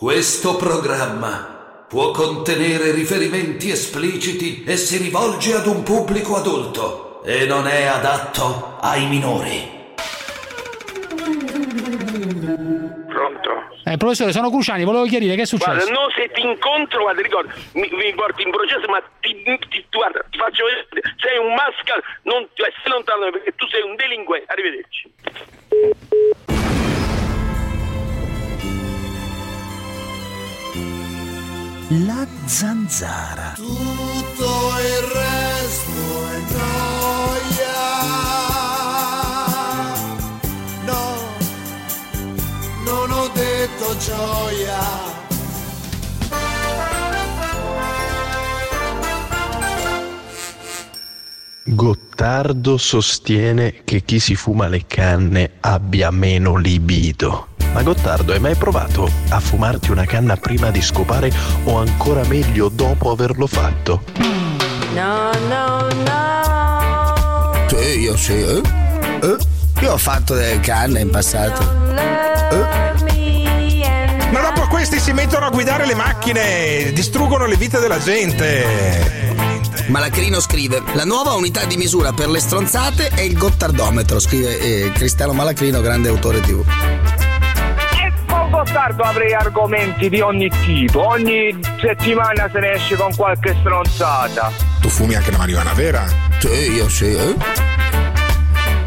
Questo programma può contenere riferimenti espliciti e si rivolge ad un pubblico adulto e non è adatto ai minori. Pronto? Eh, professore, sono Cruciani, volevo chiarire che è Guarda, successo. no, se ti incontro, guarda, ricordo, mi, mi porti in processo, ma ti, ti- guarda, ti faccio vedere, sei un mascal, non, cioè, stai lontano perché tu sei un delinquente. Arrivederci. La zanzara. Tutto il resto è gioia. No, non ho detto gioia. Gottardo sostiene che chi si fuma le canne abbia meno libido. Ma Gottardo, hai mai provato a fumarti una canna prima di scopare o ancora meglio dopo averlo fatto? No, no, no. Sì, io sì, eh? Eh? Io ho fatto delle canne in passato. And Ma dopo questi si mettono a guidare le macchine, distruggono le vite della gente. Malacrino scrive: La nuova unità di misura per le stronzate è il gottardometro. Scrive eh, Cristiano Malacrino, grande autore TV. Con Gottardo avrei argomenti di ogni tipo. Ogni settimana se ne esce con qualche stronzata. Tu fumi anche la marijuana vera? Sì, io sì, eh?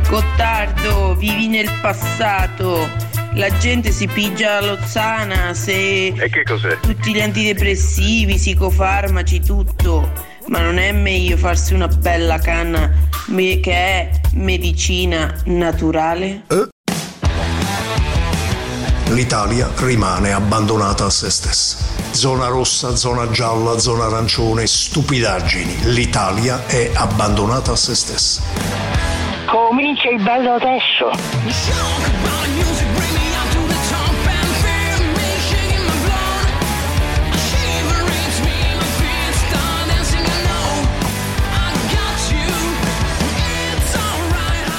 Gottardo, vivi nel passato. La gente si pigia la lozzana se E che cos'è? tutti gli antidepressivi, psicofarmaci, tutto. Ma non è meglio farsi una bella canna me- che è medicina naturale? L'Italia rimane abbandonata a se stessa. Zona rossa, zona gialla, zona arancione, stupidaggini. L'Italia è abbandonata a se stessa. Comincia il bello adesso.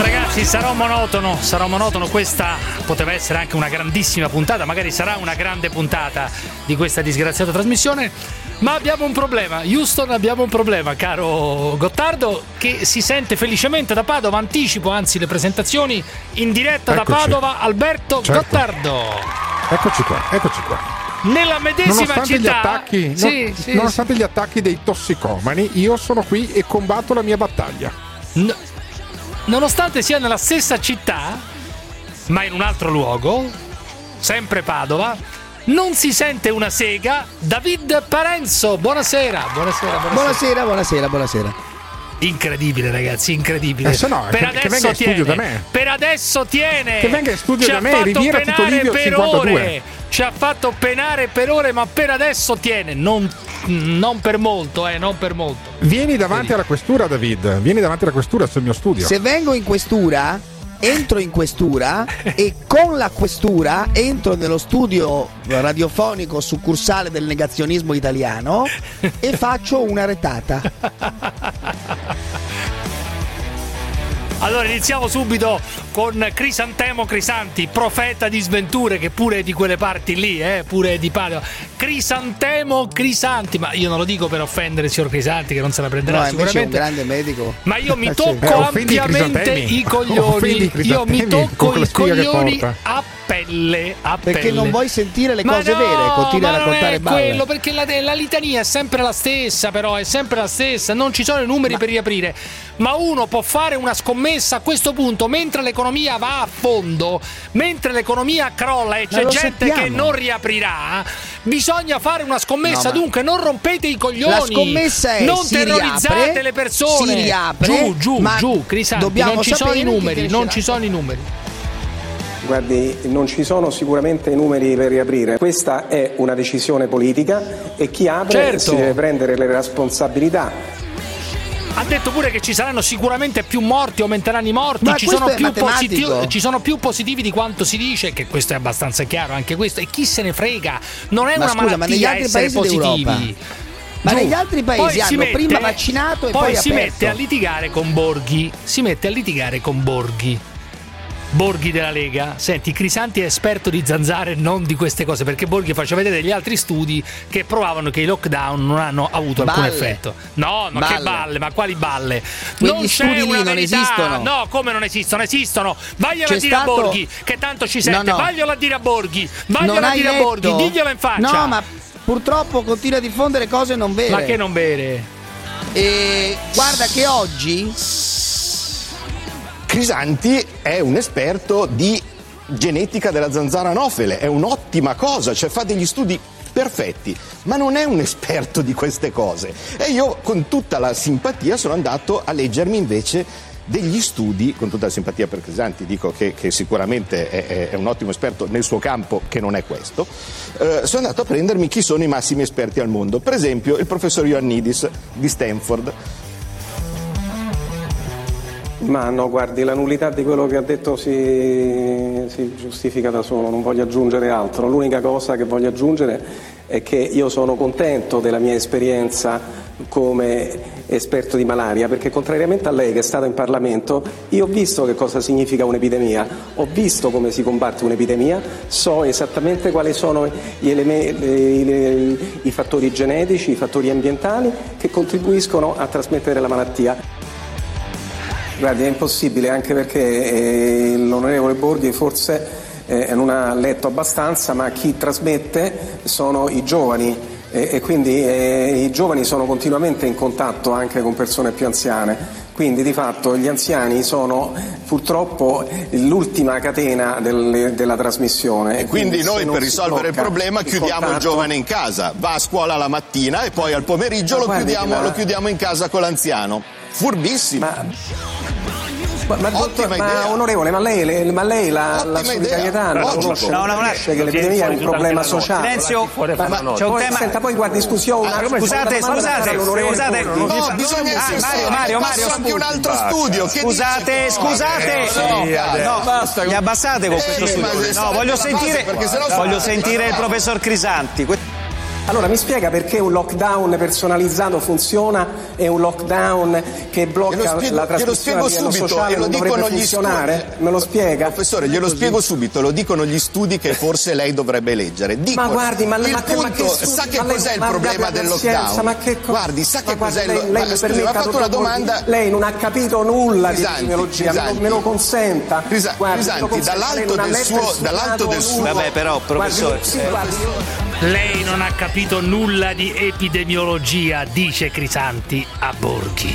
Ragazzi, sarò monotono, sarò monotono. Questa poteva essere anche una grandissima puntata, magari sarà una grande puntata di questa disgraziata trasmissione. Ma abbiamo un problema, Houston, abbiamo un problema, caro Gottardo, che si sente felicemente da Padova. Anticipo anzi le presentazioni in diretta da Eccoci. Padova, Alberto Certo. Gottardo. Eccoci qua, eccoci qua. Nella medesima Nonostante gli città. attacchi, Sì, no- sì, nonostante gli attacchi dei tossicomani, io sono qui e combatto la mia battaglia. N- nonostante sia nella stessa città, ma in un altro luogo, sempre Padova, non si sente una sega. David Parenzo, buonasera. Buonasera, buonasera. Buonasera, buonasera, buonasera. Incredibile, ragazzi, incredibile. Eh, se no, per che- adesso che venga in studio tiene. da me. Per adesso tiene. Che venga in studio Ci da ha me, fatto Riviera Tito penare Livio per 52. ore. Ci ha fatto penare per ore, ma per adesso tiene. Non, non per molto, eh, non per molto. Vieni davanti alla questura, David. Vieni davanti alla questura sul mio studio. Se vengo in questura, entro in questura e con la questura entro nello studio radiofonico succursale del negazionismo italiano e faccio una retata. Allora iniziamo subito con Crisantemo Crisanti, profeta di sventure che pure è di quelle parti lì, eh, pure è di Padova. Crisantemo Crisanti, ma io non lo dico per offendere il signor Crisanti che non se la prenderà No, invece è un sicuramente. grande medico. Ma io mi Sì. tocco Eh, ampiamente i coglioni. Io mi tocco i coglioni a pelle, a Perché pelle. non vuoi sentire le Ma cose no, vere, continui a ma non raccontare è quello, perché la, la litania è sempre la stessa, però è sempre la stessa, non ci sono i numeri per riaprire. Ma uno può fare una scommessa a questo punto, mentre l'economia va a fondo, mentre l'economia crolla e Ma c'è gente sappiamo. che non riaprirà, bisogna fare una scommessa. No, ma- Dunque, non rompete i coglioni. La scommessa è non terrorizzate riapre, le persone. si riapre, giù, giù, ma giù, dobbiamo non ci sono i numeri, non ci sono i numeri. Guardi, non ci sono sicuramente i numeri per riaprire. Questa è una decisione politica e chi apre Certo. si deve prendere le responsabilità. Ha detto pure che ci saranno sicuramente più morti, aumenteranno i morti, Ma ci sono, positivi, ci sono più positivi di quanto si dice, che questo è abbastanza chiaro anche questo, e chi se ne frega, non è Ma una scusa, ma negli malattia altri essere paesi positivi. d'Europa? Ma Giù. negli altri paesi Poi hanno prima vaccinato e poi si aperto. mette a litigare con Borghi, si mette a litigare con Borghi. Borghi della Lega. Senti, Crisanti è esperto di zanzare, non di queste cose, perché Borghi faceva vedere degli altri studi che provavano che i lockdown non hanno avuto alcun Balle. effetto. No, ma Balle. che balle, ma quali balle? Quegli non c'è studi lì una non esistono. No, come non esistono? Esistono. Vagliela C'è a dire stato- a Borghi, che tanto ci sente. No, no. Vagliela a dire a Borghi. Non Vagliela a dire a letto? Borghi, diglielo in faccia. No, ma purtroppo continua a diffondere cose non vere. Ma che non vere? E guarda che oggi Crisanti è un esperto di genetica della zanzara anofele, è un'ottima cosa, cioè fa degli studi perfetti, ma non è un esperto di queste cose. E io con tutta la simpatia sono andato a leggermi invece degli studi, con tutta la simpatia per Crisanti, dico che, che sicuramente è, è- un ottimo esperto nel suo campo, che non è questo, eh, sono andato a prendermi chi sono i massimi esperti al mondo. Per esempio il professor Ioannidis di Stanford, Ma no, guardi, la nullità di quello che ha detto si, si giustifica da solo, non voglio aggiungere altro. L'unica cosa che voglio aggiungere è che io sono contento della mia esperienza come esperto di malaria, perché contrariamente a lei che è stata in Parlamento, io ho visto che cosa significa un'epidemia, ho visto come si combatte un'epidemia, so esattamente quali sono gli eleme- le- le- i fattori genetici, i fattori ambientali che contribuiscono a trasmettere la malattia. Guardi, è impossibile anche perché eh, l'onorevole Borghi forse eh, non ha letto abbastanza, ma chi trasmette sono i giovani e, e quindi eh, i giovani sono continuamente in contatto anche con persone più anziane. Quindi di fatto gli anziani sono purtroppo l'ultima catena del- della trasmissione. E quindi se noi per risolvere il problema chiudiamo il contatto- giovane in casa, va a scuola la mattina e poi al pomeriggio lo chiudiamo, la- lo chiudiamo in casa con l'anziano. Furbissimo. Ma, ma, dottor- ma onorevole, ma lei, le- ma lei la, la solidarietà Logico. conosce, No, no, non no, capisce che l'epidemia è un problema sociale. Silenzio. Ma- Ma- ma- c'è un poi, tema- Senta, poi guardi, scusi, ho una, Ah, scusi, scusate, una scusate, scusate, Borghi. no, bisogna Ah. Mario, Mario, Mario, anche un altro studio. Che Scusate, scusate. No, basta. mi abbassate con Eh, questo ma studio. No, sentire, voglio sentire il professor Crisanti. Allora mi spiega perché un lockdown personalizzato funziona e un lockdown che blocca spiego, la trasmissione subito sociale non dovrebbe funzionare? studi. Me lo spiega? Professore, glielo spiego subito, lo dicono gli studi che forse lei dovrebbe leggere. Dicono, Ma guardi, ma, il ma, che- ma che punto, studi- sa che ma lei- cos'è il ma problema del lockdown? Ma che co- Guardi, sa che guardi, cos'è il lei, lockdown? lei mi Scusi, mi permetta, ha fatto una domanda. Lei non ha capito nulla Crisanti, di epidemiologia, me lo, Crisanti. me lo consenta. Crisa- Guardi, dall'alto del suo- dall'alto del suo-. Vabbè, però, professore, Lei non ha capito nulla di epidemiologia, dice Crisanti a Borghi.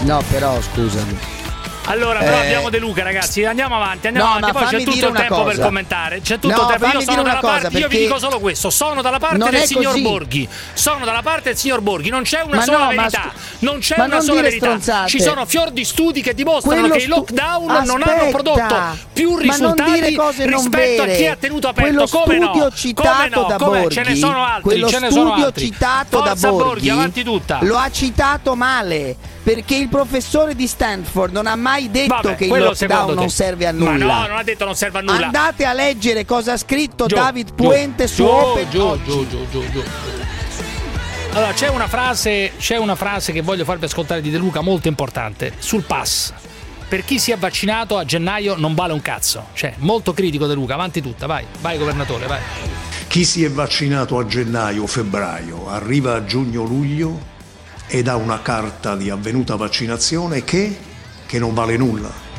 No, però scusami. Allora, però Eh, abbiamo De Luca, ragazzi. Andiamo avanti, andiamo No, avanti. Poi c'è tutto il tempo per cosa. commentare. C'è tutto No, il tempo. Io sono dalla parte. Io vi dico solo questo: sono dalla parte del signor così. Borghi. Sono dalla parte del signor Borghi. Non c'è una Ma sola no, verità. scu- non c'è una non sola verità. stronzate. Ci sono fior di studi che dimostrano Quello che i stu- lockdown non hanno Aspetta. prodotto più risultati rispetto a chi ha tenuto aperto. Quello come no? studio citato come no? da Come? Borghi, Ce ne sono altri. quello ce ne sono studio altri. citato Forza da Borghi, avanti tutta. lo ha citato male perché il professore di Stanford non ha mai detto Vabbè, che il lockdown non serve a Ma nulla. no, non ha detto non serve a nulla. Andate a leggere cosa ha scritto Giù, David giù, Puente su giù, Open giù, oggi. giù, giù, giù, giù. Allora, c'è una frase, c'è una frase che voglio farvi ascoltare di De Luca molto importante sul pass. Per chi si è vaccinato a gennaio non vale un cazzo. Cioè, molto critico De Luca, avanti tutta, vai, vai governatore, vai. Chi si è vaccinato a gennaio, febbraio, arriva a giugno-luglio ed ha una carta di avvenuta vaccinazione che, che non vale nulla.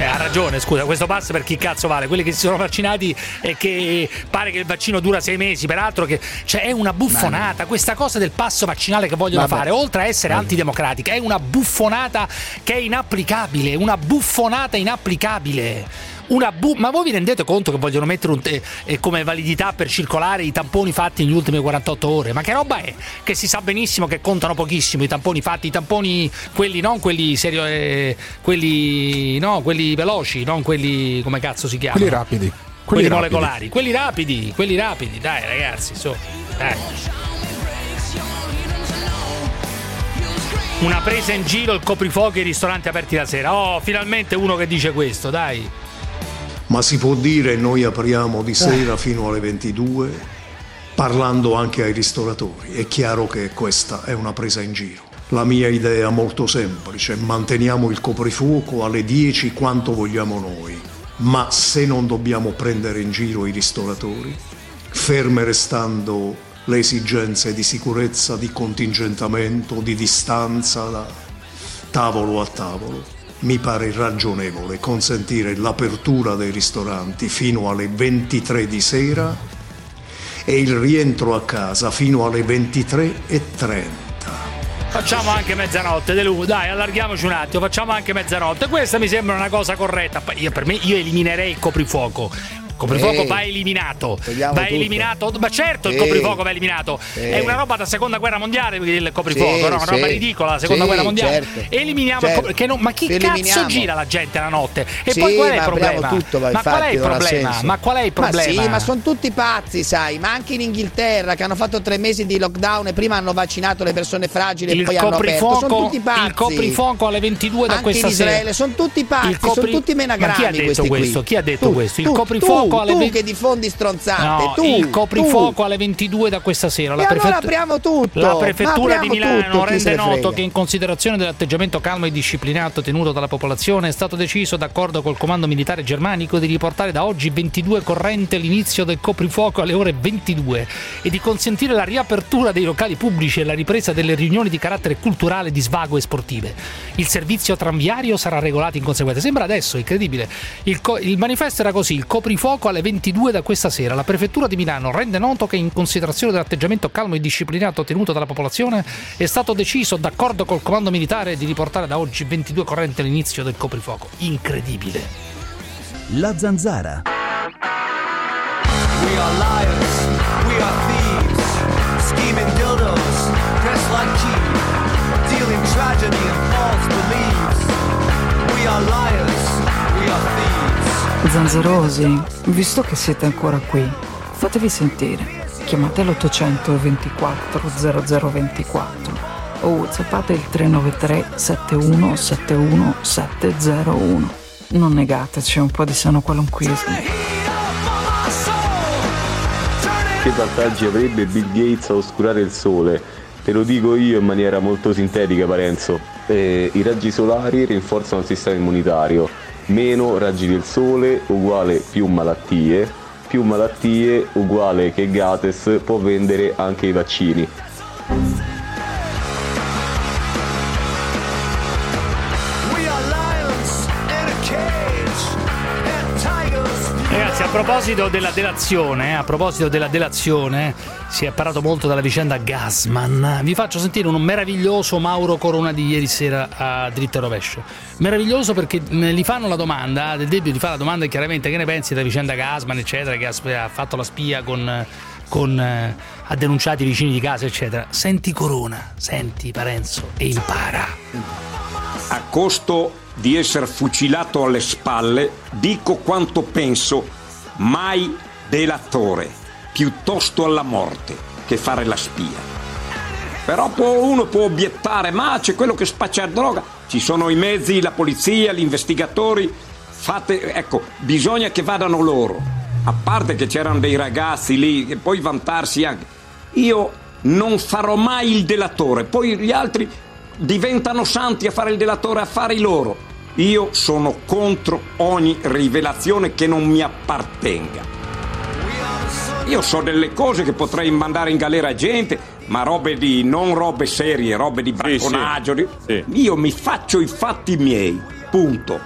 Eh, ha ragione, scusa, questo pass per chi cazzo vale? Quelli che si sono vaccinati e che pare che il vaccino dura sei mesi, peraltro che cioè, è una buffonata. Questa cosa del passo vaccinale che vogliono Vabbè. fare, oltre a essere antidemocratica, è una buffonata che è inapplicabile, una buffonata inapplicabile. Una bu- ma voi vi rendete conto che vogliono mettere un te- eh, come validità per circolare i tamponi fatti negli ultimi 48 ore? Ma che roba è? Che si sa benissimo che contano pochissimo i tamponi fatti, i tamponi quelli non quelli serio, eh, quelli no, quelli veloci, non quelli come cazzo si chiamano? Quelli rapidi. Quelli, Quelli rapidi. molecolari, quelli rapidi, quelli rapidi, dai ragazzi, su. Dai. Una presa in giro il coprifuoco e i ristoranti aperti la sera. Oh, finalmente uno che dice questo, dai. Ma si può dire noi apriamo di sera fino alle 22 parlando anche ai ristoratori. È chiaro che questa è una presa in giro. La mia idea è molto semplice, manteniamo il coprifuoco alle 10 quanto vogliamo noi, Ma se non dobbiamo prendere in giro i ristoratori, ferme restando le esigenze di sicurezza, di contingentamento, di distanza da tavolo a tavolo, mi pare ragionevole consentire l'apertura dei ristoranti fino alle 23 di sera e il rientro a casa fino alle 23.30. Facciamo anche mezzanotte, De dai, allarghiamoci un attimo, facciamo anche mezzanotte. Questa mi sembra una cosa corretta. Io, per me, io eliminerei il coprifuoco. Il coprifuoco Ehi. va eliminato. Togliamo va tutto. eliminato. Ma certo il coprifuoco va eliminato. Sì. È una roba da seconda guerra mondiale il coprifuoco, Sì, no? Una roba sì. ridicola, la seconda Sì, guerra mondiale. certo. Eliminiamo Certo. copri- che non- ma chi Eliminiamo. cazzo gira la gente la notte? E poi qual è il problema? tutto, ma ma qual è infatti il problema? Ma qual è il problema? Ma sì, ma sono tutti pazzi, sai, ma anche in Inghilterra che hanno fatto tre mesi di lockdown e prima hanno vaccinato le persone fragili e il poi hanno aperto. Sono coprifuoco, tutti pazzi. il coprifuoco alle 22 da Anche questa in Israele sera. sono tutti pazzi, copri- sono tutti Ma menagrami chi ha detto questo? Chi ha detto questo? Il tu, coprifuoco tu, alle tu 20 che diffondi stronzate, No, tu, il coprifuoco tu. alle 22 da questa sera. La, E allora apriamo tutto. la prefettura di Milano tutto, rende noto che in considerazione dell'atteggiamento calmo e disciplinato tenuto dalla popolazione è stato deciso, d'accordo col comando militare germanico, di riportare da oggi 22 corrente l'inizio del coprifuoco alle ore 22 e di consentire la riapertura dei locali pubblici e la ripresa delle riunioni di carattere culturale, di svago e sportive. Il servizio tranviario sarà regolato in conseguenza. Sembra adesso, incredibile. Il, co- il manifesto era così: il coprifuoco alle 22 da questa sera. La prefettura di Milano rende noto che, in considerazione dell'atteggiamento calmo e disciplinato tenuto dalla popolazione, è stato deciso, d'accordo col comando militare, di riportare da oggi 22 corrente l'inizio del coprifuoco. Incredibile. La zanzara. We are liars, we are thieves, scheming dildos, dressed like Eve, dealing tragedy and false beliefs. We are liars, we are thieves. Zanzerosi, visto che siete ancora qui, fatevi sentire. Chiamate l'800 24 0024 o whatsappate il 393 71 71 701. Non negateci un po' di sano qualunquismo. Che vantaggi avrebbe Bill Gates a oscurare il sole? Te lo dico io in maniera molto sintetica, Parenzo. Eh, I raggi solari rinforzano il sistema immunitario. Meno raggi del sole uguale più malattie. Più malattie uguale che Gates può vendere anche i vaccini. Proposito della delazione, a proposito della delazione, si è parlato molto della vicenda Gasman. Vi faccio sentire un meraviglioso Mauro Corona di ieri sera a Dritto e Rovescio. Meraviglioso perché gli fanno la domanda, Del Debbio gli fa la domanda chiaramente che ne pensi della vicenda Gasman, eccetera, che ha fatto la spia con... con eh, ha denunciato i vicini di casa, eccetera. Senti Corona, senti Parenzo e impara. a costo di essere fucilato alle spalle, dico quanto penso, mai delatore, piuttosto alla morte che fare la spia. Però può- uno può obiettare, ma c'è quello che spaccia droga, ci sono i mezzi, la polizia, gli investigatori, fate, ecco, bisogna che vadano loro, a parte che c'erano dei ragazzi lì e poi vantarsi anche. Io non farò mai il delatore, poi gli altri diventano santi a fare il delatore, a fare i loro. Io sono contro ogni rivelazione che non mi appartenga. Io so delle cose che potrei mandare in galera gente, ma robe di non robe serie, robe di bracconaggio. di- Io mi faccio i fatti miei. Punto.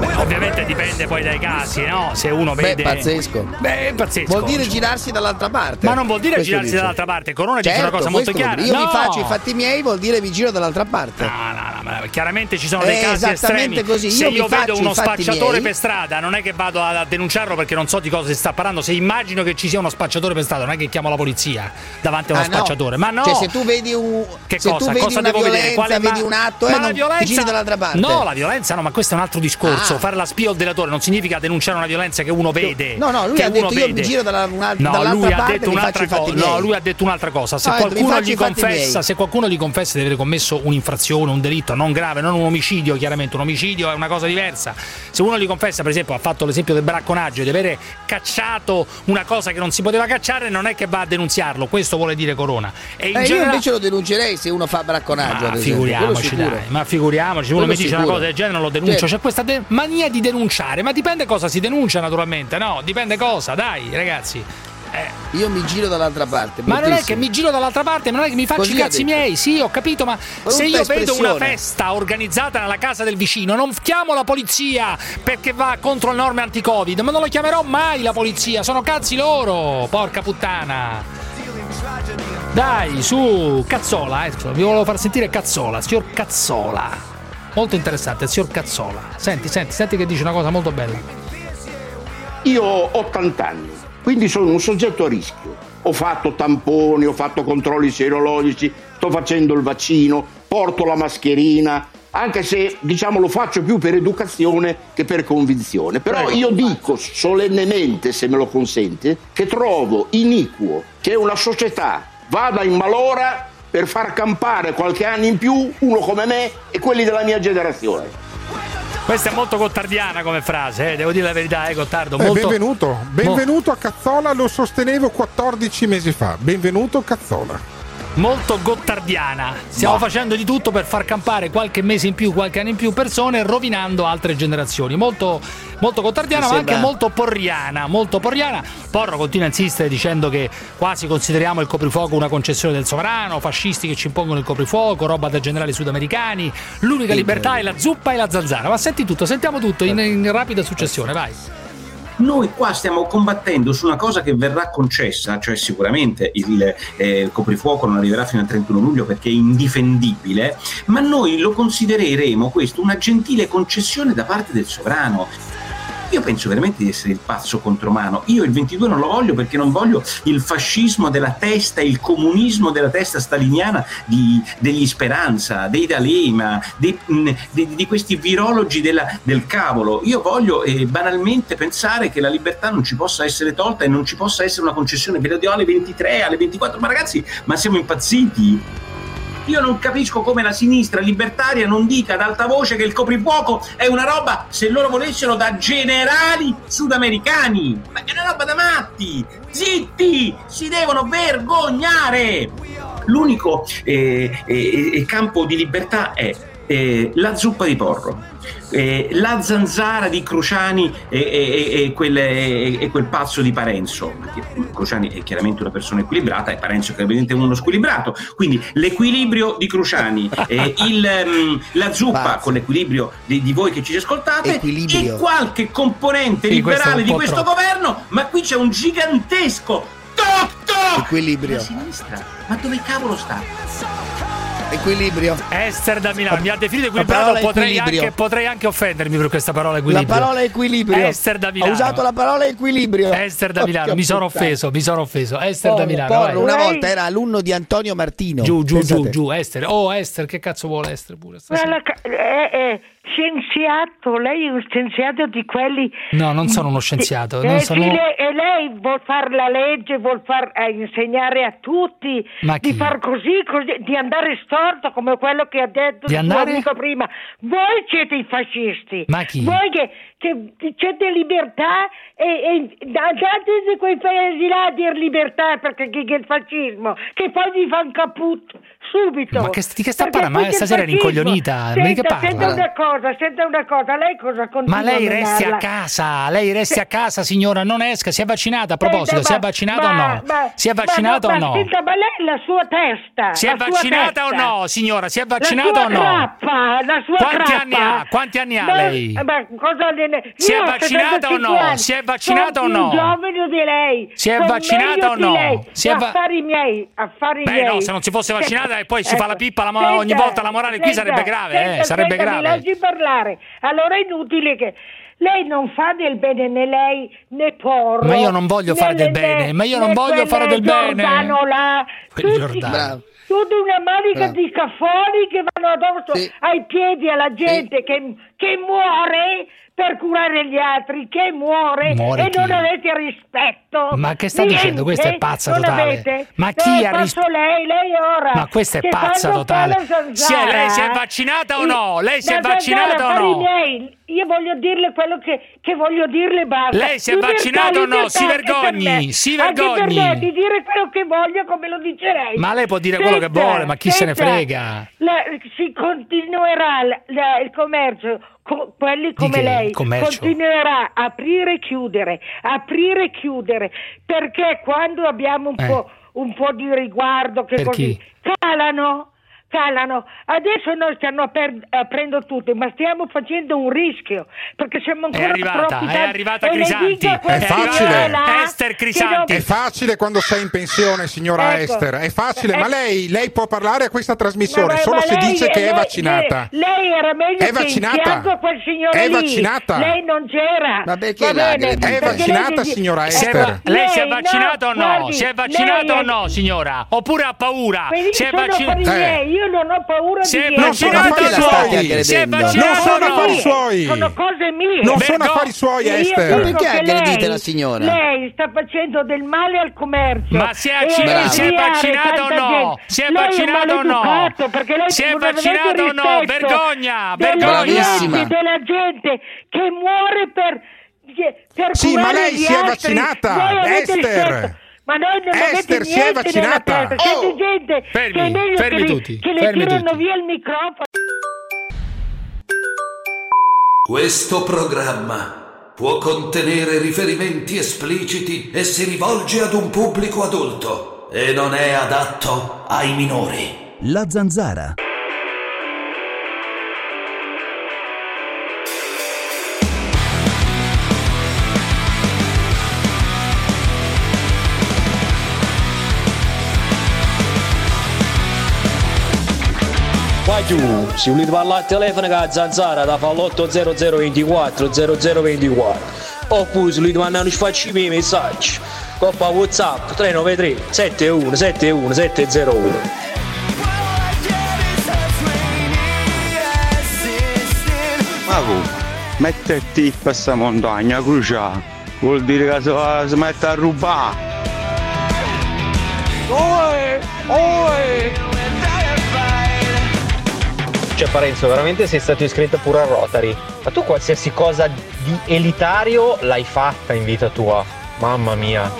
Yeah, Beh, ovviamente dipende poi dai casi, no? Se uno Beh, vede. pazzesco. Beh, è pazzesco. Vuol dire girarsi dall'altra parte. Ma non vuol dire Questo girarsi dice. dall'altra parte. Corona dice Certo, una cosa molto chiara. Io No! mi faccio i fatti miei, vuol dire mi giro dall'altra parte. No, no, no, ma chiaramente ci sono dei Eh, casi estremi. così. Se Io mi io vedo uno spacciatore miei. per strada, non è che vado a denunciarlo perché non so di cosa si sta parlando. Se immagino che ci sia uno spacciatore per strada, non è che chiamo la polizia davanti a uno Ah, no. spacciatore. Ma no! Cioè, se tu vedi un Che se cosa? tu vedi cosa una devo vedere? violenza, Quale vedi un atto, eh, ma la violenza... giri dall'altra parte. No, la violenza no, ma questo è un altro discorso. Fare la spia o il delatore non significa denunciare una violenza che uno vede. No, no, lui che ha detto uno io mi vede. giro dalla- una- No, dall'altra lui ha detto un'altra cosa. No, lui ha detto un'altra cosa. Se mi qualcuno gli confessa, miei. se qualcuno gli confessa di aver commesso un'infrazione, un delitto, non grave, non un omicidio, chiaramente, un omicidio è una cosa diversa. Se uno gli confessa, per esempio, ha fatto l'esempio del bracconaggio, di avere cacciato una cosa che non si poteva cacciare, non è che va a denunziarlo, questo vuole dire Corona. E in Eh, io genera- invece lo denuncerei se uno fa bracconaggio. ma figuriamoci, dai, ma figuriamoci, uno Quello mi dice una cosa del genere, non lo denuncio. Certo. C'è questa de- mania di denunciare, ma dipende cosa si denuncia, naturalmente, no? Dipende cosa, dai, ragazzi. Eh. Io mi giro dall'altra parte. Ma non è che mi giro dall'altra parte, ma non è che mi faccio Così i cazzi miei, sì, ho capito, ma se io vedo una festa organizzata nella casa del vicino, non chiamo la polizia perché va contro le norme anti-Covid, ma non lo chiamerò mai la polizia, sono cazzi loro, porca puttana. Dai, su, Cazzola, eh, vi volevo far sentire Cazzola, signor Cazzola. Molto interessante, il signor Cazzola. Senti, senti, senti che dice una cosa molto bella. Io ho 80 anni, quindi sono un soggetto a rischio. Ho fatto tamponi, ho fatto controlli serologici, sto facendo il vaccino, porto la mascherina, anche se diciamo lo faccio più per educazione che per convinzione. Però io dico solennemente, se me lo consente, che trovo iniquo che una società vada in malora per far campare qualche anno in più uno come me e quelli della mia generazione. Questa è molto gottardiana come frase, eh, devo dire la verità, eh, Gottardo. Eh, Molto... benvenuto, benvenuto a Cazzola, lo sostenevo 14 mesi fa. Benvenuto Cazzola. Molto gottardiana. Stiamo Ma- facendo di tutto per far campare qualche mese in più, qualche anno in più persone, rovinando altre generazioni. Molto, molto gottardiana, ma anche molto porriana. Molto porriana. Porro continua a insistere dicendo che quasi consideriamo il coprifuoco una concessione del sovrano, fascisti che ci impongono il coprifuoco, roba da generali sudamericani. L'unica libertà è la zuppa e la zanzara. Ma senti tutto, sentiamo tutto in, in rapida successione, vai. Noi qua stiamo combattendo su una cosa che verrà concessa, cioè sicuramente il eh, coprifuoco non arriverà fino al 31 luglio perché è indifendibile, ma noi lo considereremo questo una gentile concessione da parte del sovrano. Io penso veramente di essere il pazzo contromano. Io il 22 non lo voglio perché non voglio il fascismo della testa, il comunismo della testa staliniana di- degli Speranza, dei D'Alema, mh, di, di questi virologi della- del cavolo. Io voglio eh, banalmente pensare che la libertà non ci possa essere tolta e non ci possa essere una concessione. Ve lo dico alle 23, alle 24. Ma ragazzi, ma siamo impazziti? Io non capisco come la sinistra libertaria non dica ad alta voce che il coprifuoco è una roba, se loro volessero, da generali sudamericani. Ma è una roba da matti! Zitti! Si devono vergognare! L'unico eh, eh, eh, campo di libertà è eh, la zuppa di porro. eh, la zanzara di Cruciani e, e- e quel, e- e quel pazzo di Parenzo. Perché Cruciani è chiaramente una persona equilibrata e Parenzo è evidentemente uno squilibrato. Quindi l'equilibrio di Cruciani, eh, il, ehm, la zuppa con l'equilibrio di, di voi che ci ascoltate e qualche componente Sì, questo liberale un di questo troppo. governo, ma qui c'è un gigantesco toc toc Equilibrio. Ma dove cavolo sta? Equilibrio. Esther da Milano mi ha definito La equilibrato, parola potrei equilibrio. anche, potrei anche offendermi per questa parola La equilibrio. parola equilibrio. Esther da Milano. Ha usato la parola equilibrio. Esther da Milano, mi sono offeso, mi sono offeso. Esther da Milano. Porro, una volta era alunno di Antonio Martino. Giù, giù, Pensate. giù, giù, Esther. Oh, Esther, che cazzo vuole Esther pure? stasera? È, è scienziato, lei è un scienziato di quelli... No, non sono uno scienziato. Eh, Non sì, sono... lei, e lei vuol fare la legge, vuol far eh, insegnare a tutti di far così, così, di andare storto come quello che ha detto Di il andare? prima. Voi siete i fascisti. Ma chi? Voi che, che c'è libertà e, e andate di quei paesi là a dire libertà perché che, che il fascismo, che poi vi fa un caput subito. Ma che- di che sta parlando? Ma stasera è rincoglionita, ma di che Senta, senta parla? una cosa, senta una cosa, lei cosa continua Ma lei a resti a menarla? casa, lei resti a casa, signora, non esca. Si è vaccinata a proposito, Senta, si è ma- vaccinata o ma- no? ma- Si è vaccinata ma o no? Senta, ma lei la sua testa. Si è vaccinata o testa. no, signora? Si è vaccinata o no? crappa, la sua Quanti crappa. anni ha? Quanti anni ha lei? Ma cosa ne- Si è vaccinata o 75 no? anni, Si è vaccinata sono o no? giovane di lei. Si è sono vaccinata o no? lei. Si è va- affari miei, affari Beh, miei. no, se non si fosse vaccinata e poi si fa la pippa la mo- Senta, ogni volta la morale qui senta, sarebbe grave, eh, senta, sarebbe senta, grave. Lasci parlare. Allora è inutile che lei non fa del bene né lei né Porro. Ma io non voglio fare del bene, ma io non voglio fare del bene. Giordano là, tutti- Giordano. Bravo. Tutta una manica Bravo. di caffoni che vanno addosso ai piedi alla gente che, che muore per curare gli altri, che muore, Muore e chi? non avete rispetto. Ma che sta Niente, dicendo? Questa è pazza totale. avete? Ma chi Eh, ha ris- passo lei, lei ora. Ma questa è pazza totale. Si è- lei si è vaccinata o no? Lei si è vaccinata o no? miei. Io voglio dirle quello che, che voglio dirle basta. Lei si è vaccinata o no? Si vergogni, si Anche per vergogni. me di dire quello che voglio come lo dice lei. Ma lei può dire quello che Senza- vuole, ma chi se ne senza- frega? la- si continuerà la- la- il commercio, co- quelli come che lei, commercio? continuerà a aprire e chiudere, aprire e chiudere, perché quando abbiamo un, Eh. po', un po' di riguardo che Per così chi? calano. Calano, adesso noi stiamo aper- aprendo tutto, ma stiamo facendo un rischio perché siamo È ancora arrivata, troppi è arrivata Crisanti. È facile. che Crisanti. È facile quando sei in pensione, signora Ecco. Esther. È facile, Eh. ma lei, lei può parlare a questa trasmissione Ma- solo ma se lei- dice che è lei- vaccinata. Lei, lei era meglio È che vaccinata? a quel signore È lì. vaccinata? Lei non c'era. Ma perché Va bene? È vaccinata, lei si- signora è va- lei si è Lei no, vaccinata o no? guardi, si è vaccinata lei o è- no, signora? Oppure ha paura? Si è sono io non ho paura Si di niente. Non sono affari suoi. Si è Non sono affari suoi. Sono cose mie. Non sono affari suoi, Esther. Ma perché che aggredite lei- la signora? Lei sta facendo del male al commercio. Ma si è, si è inviare vaccinata o no? Si è Lei vaccinata o no? maleducato, perché lei Si è vaccinata o no? Vergogna, vergogna. Della gente che muore per per Sì, ma lei si è vaccinata, Esther. Ma noi non Esther, avete si è vaccinata. testa. Oh. gente Fermi, che è meglio fermi che, li- tutti, che le fermi tirano tutti. via il microfono. Questo programma può contenere riferimenti espliciti e si rivolge ad un pubblico adulto e non è adatto ai minori. La zanzara. Guagliù, se volete parlare al telefono con la zanzara da fa l'80024 0024 oppure se volete mandare un sfacci messaggi. Coppa whatsapp 393 71 71 701 Ma come? Metterti in questa montagna cruciale vuol dire che si, si mette a rubare. Cioè Parenzo, veramente sei stato iscritto pure al Rotary? Ma tu qualsiasi cosa di elitario l'hai fatta in vita tua? Mamma mia.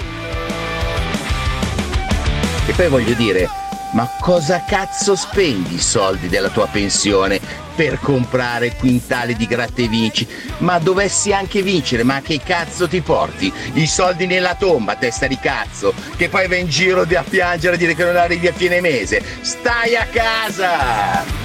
E poi voglio dire, ma cosa cazzo spendi i soldi della tua pensione per comprare quintali di gratta e vinci? Ma dovessi anche vincere, ma che cazzo ti porti? I soldi nella tomba, testa di cazzo, che poi vai in giro a piangere a dire che non arrivi a fine mese. Stai a casa!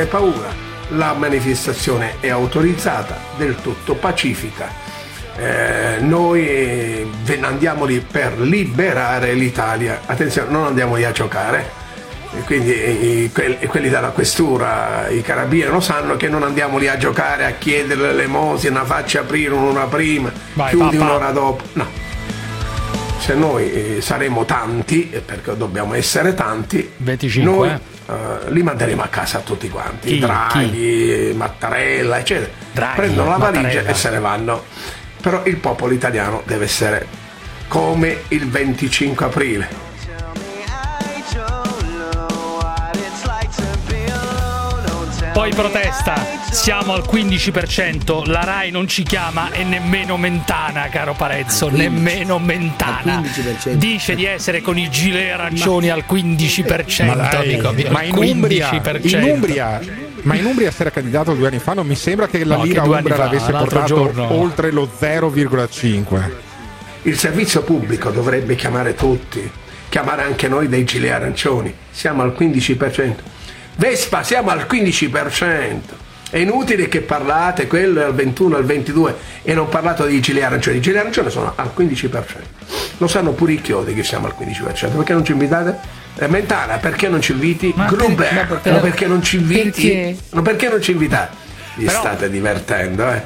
Abbiate paura, la manifestazione è autorizzata, del tutto pacifica. Eh, noi eh, andiamo lì per liberare l'Italia. Attenzione, non andiamo lì a giocare. E quindi eh, i- quelli, quelli della questura, i carabinieri lo sanno che non andiamo lì a giocare, a chiedere l'elemosina, facci aprire un'ora prima, Vai, chiudi papà. un'ora dopo. No. Se noi eh, saremo tanti, perché dobbiamo essere tanti, 25, noi eh. Eh, li manderemo a casa tutti quanti. Chi? Draghi, Mattarella, eccetera. Draghi, Prendono la valigia Mattarella. e se ne vanno. Però il popolo italiano deve essere come il 25 aprile. Poi protesta, siamo al 15%, la RAI non ci chiama e nemmeno Mentana, caro Parezzo, nemmeno Mentana. Dice di essere con i gilet arancioni al 15%, Ma, dai, amico mio. ma in Umbria, 15%. in Umbria, ma in Umbria si era candidato due anni fa, non mi sembra che la No, che lira anni Umbra fa, l'avesse portato giorno. oltre lo 0,5. Il servizio pubblico dovrebbe chiamare tutti, chiamare anche noi dei gilet arancioni. Siamo al 15%. Vespa, siamo al 15%. È inutile che parlate, quello è al 21, al 22 e non parlate di gilet arancioni. I gilet arancioni sono al 15%. Lo sanno pure i chiodi che siamo al 15%. Perché non ci invitate? Eh, Mentana, perché non ci inviti? Ma Gruber, per- ma per- no, perché non ci inviti? perché? No, perché non ci invitate? Vi Però- state divertendo, eh?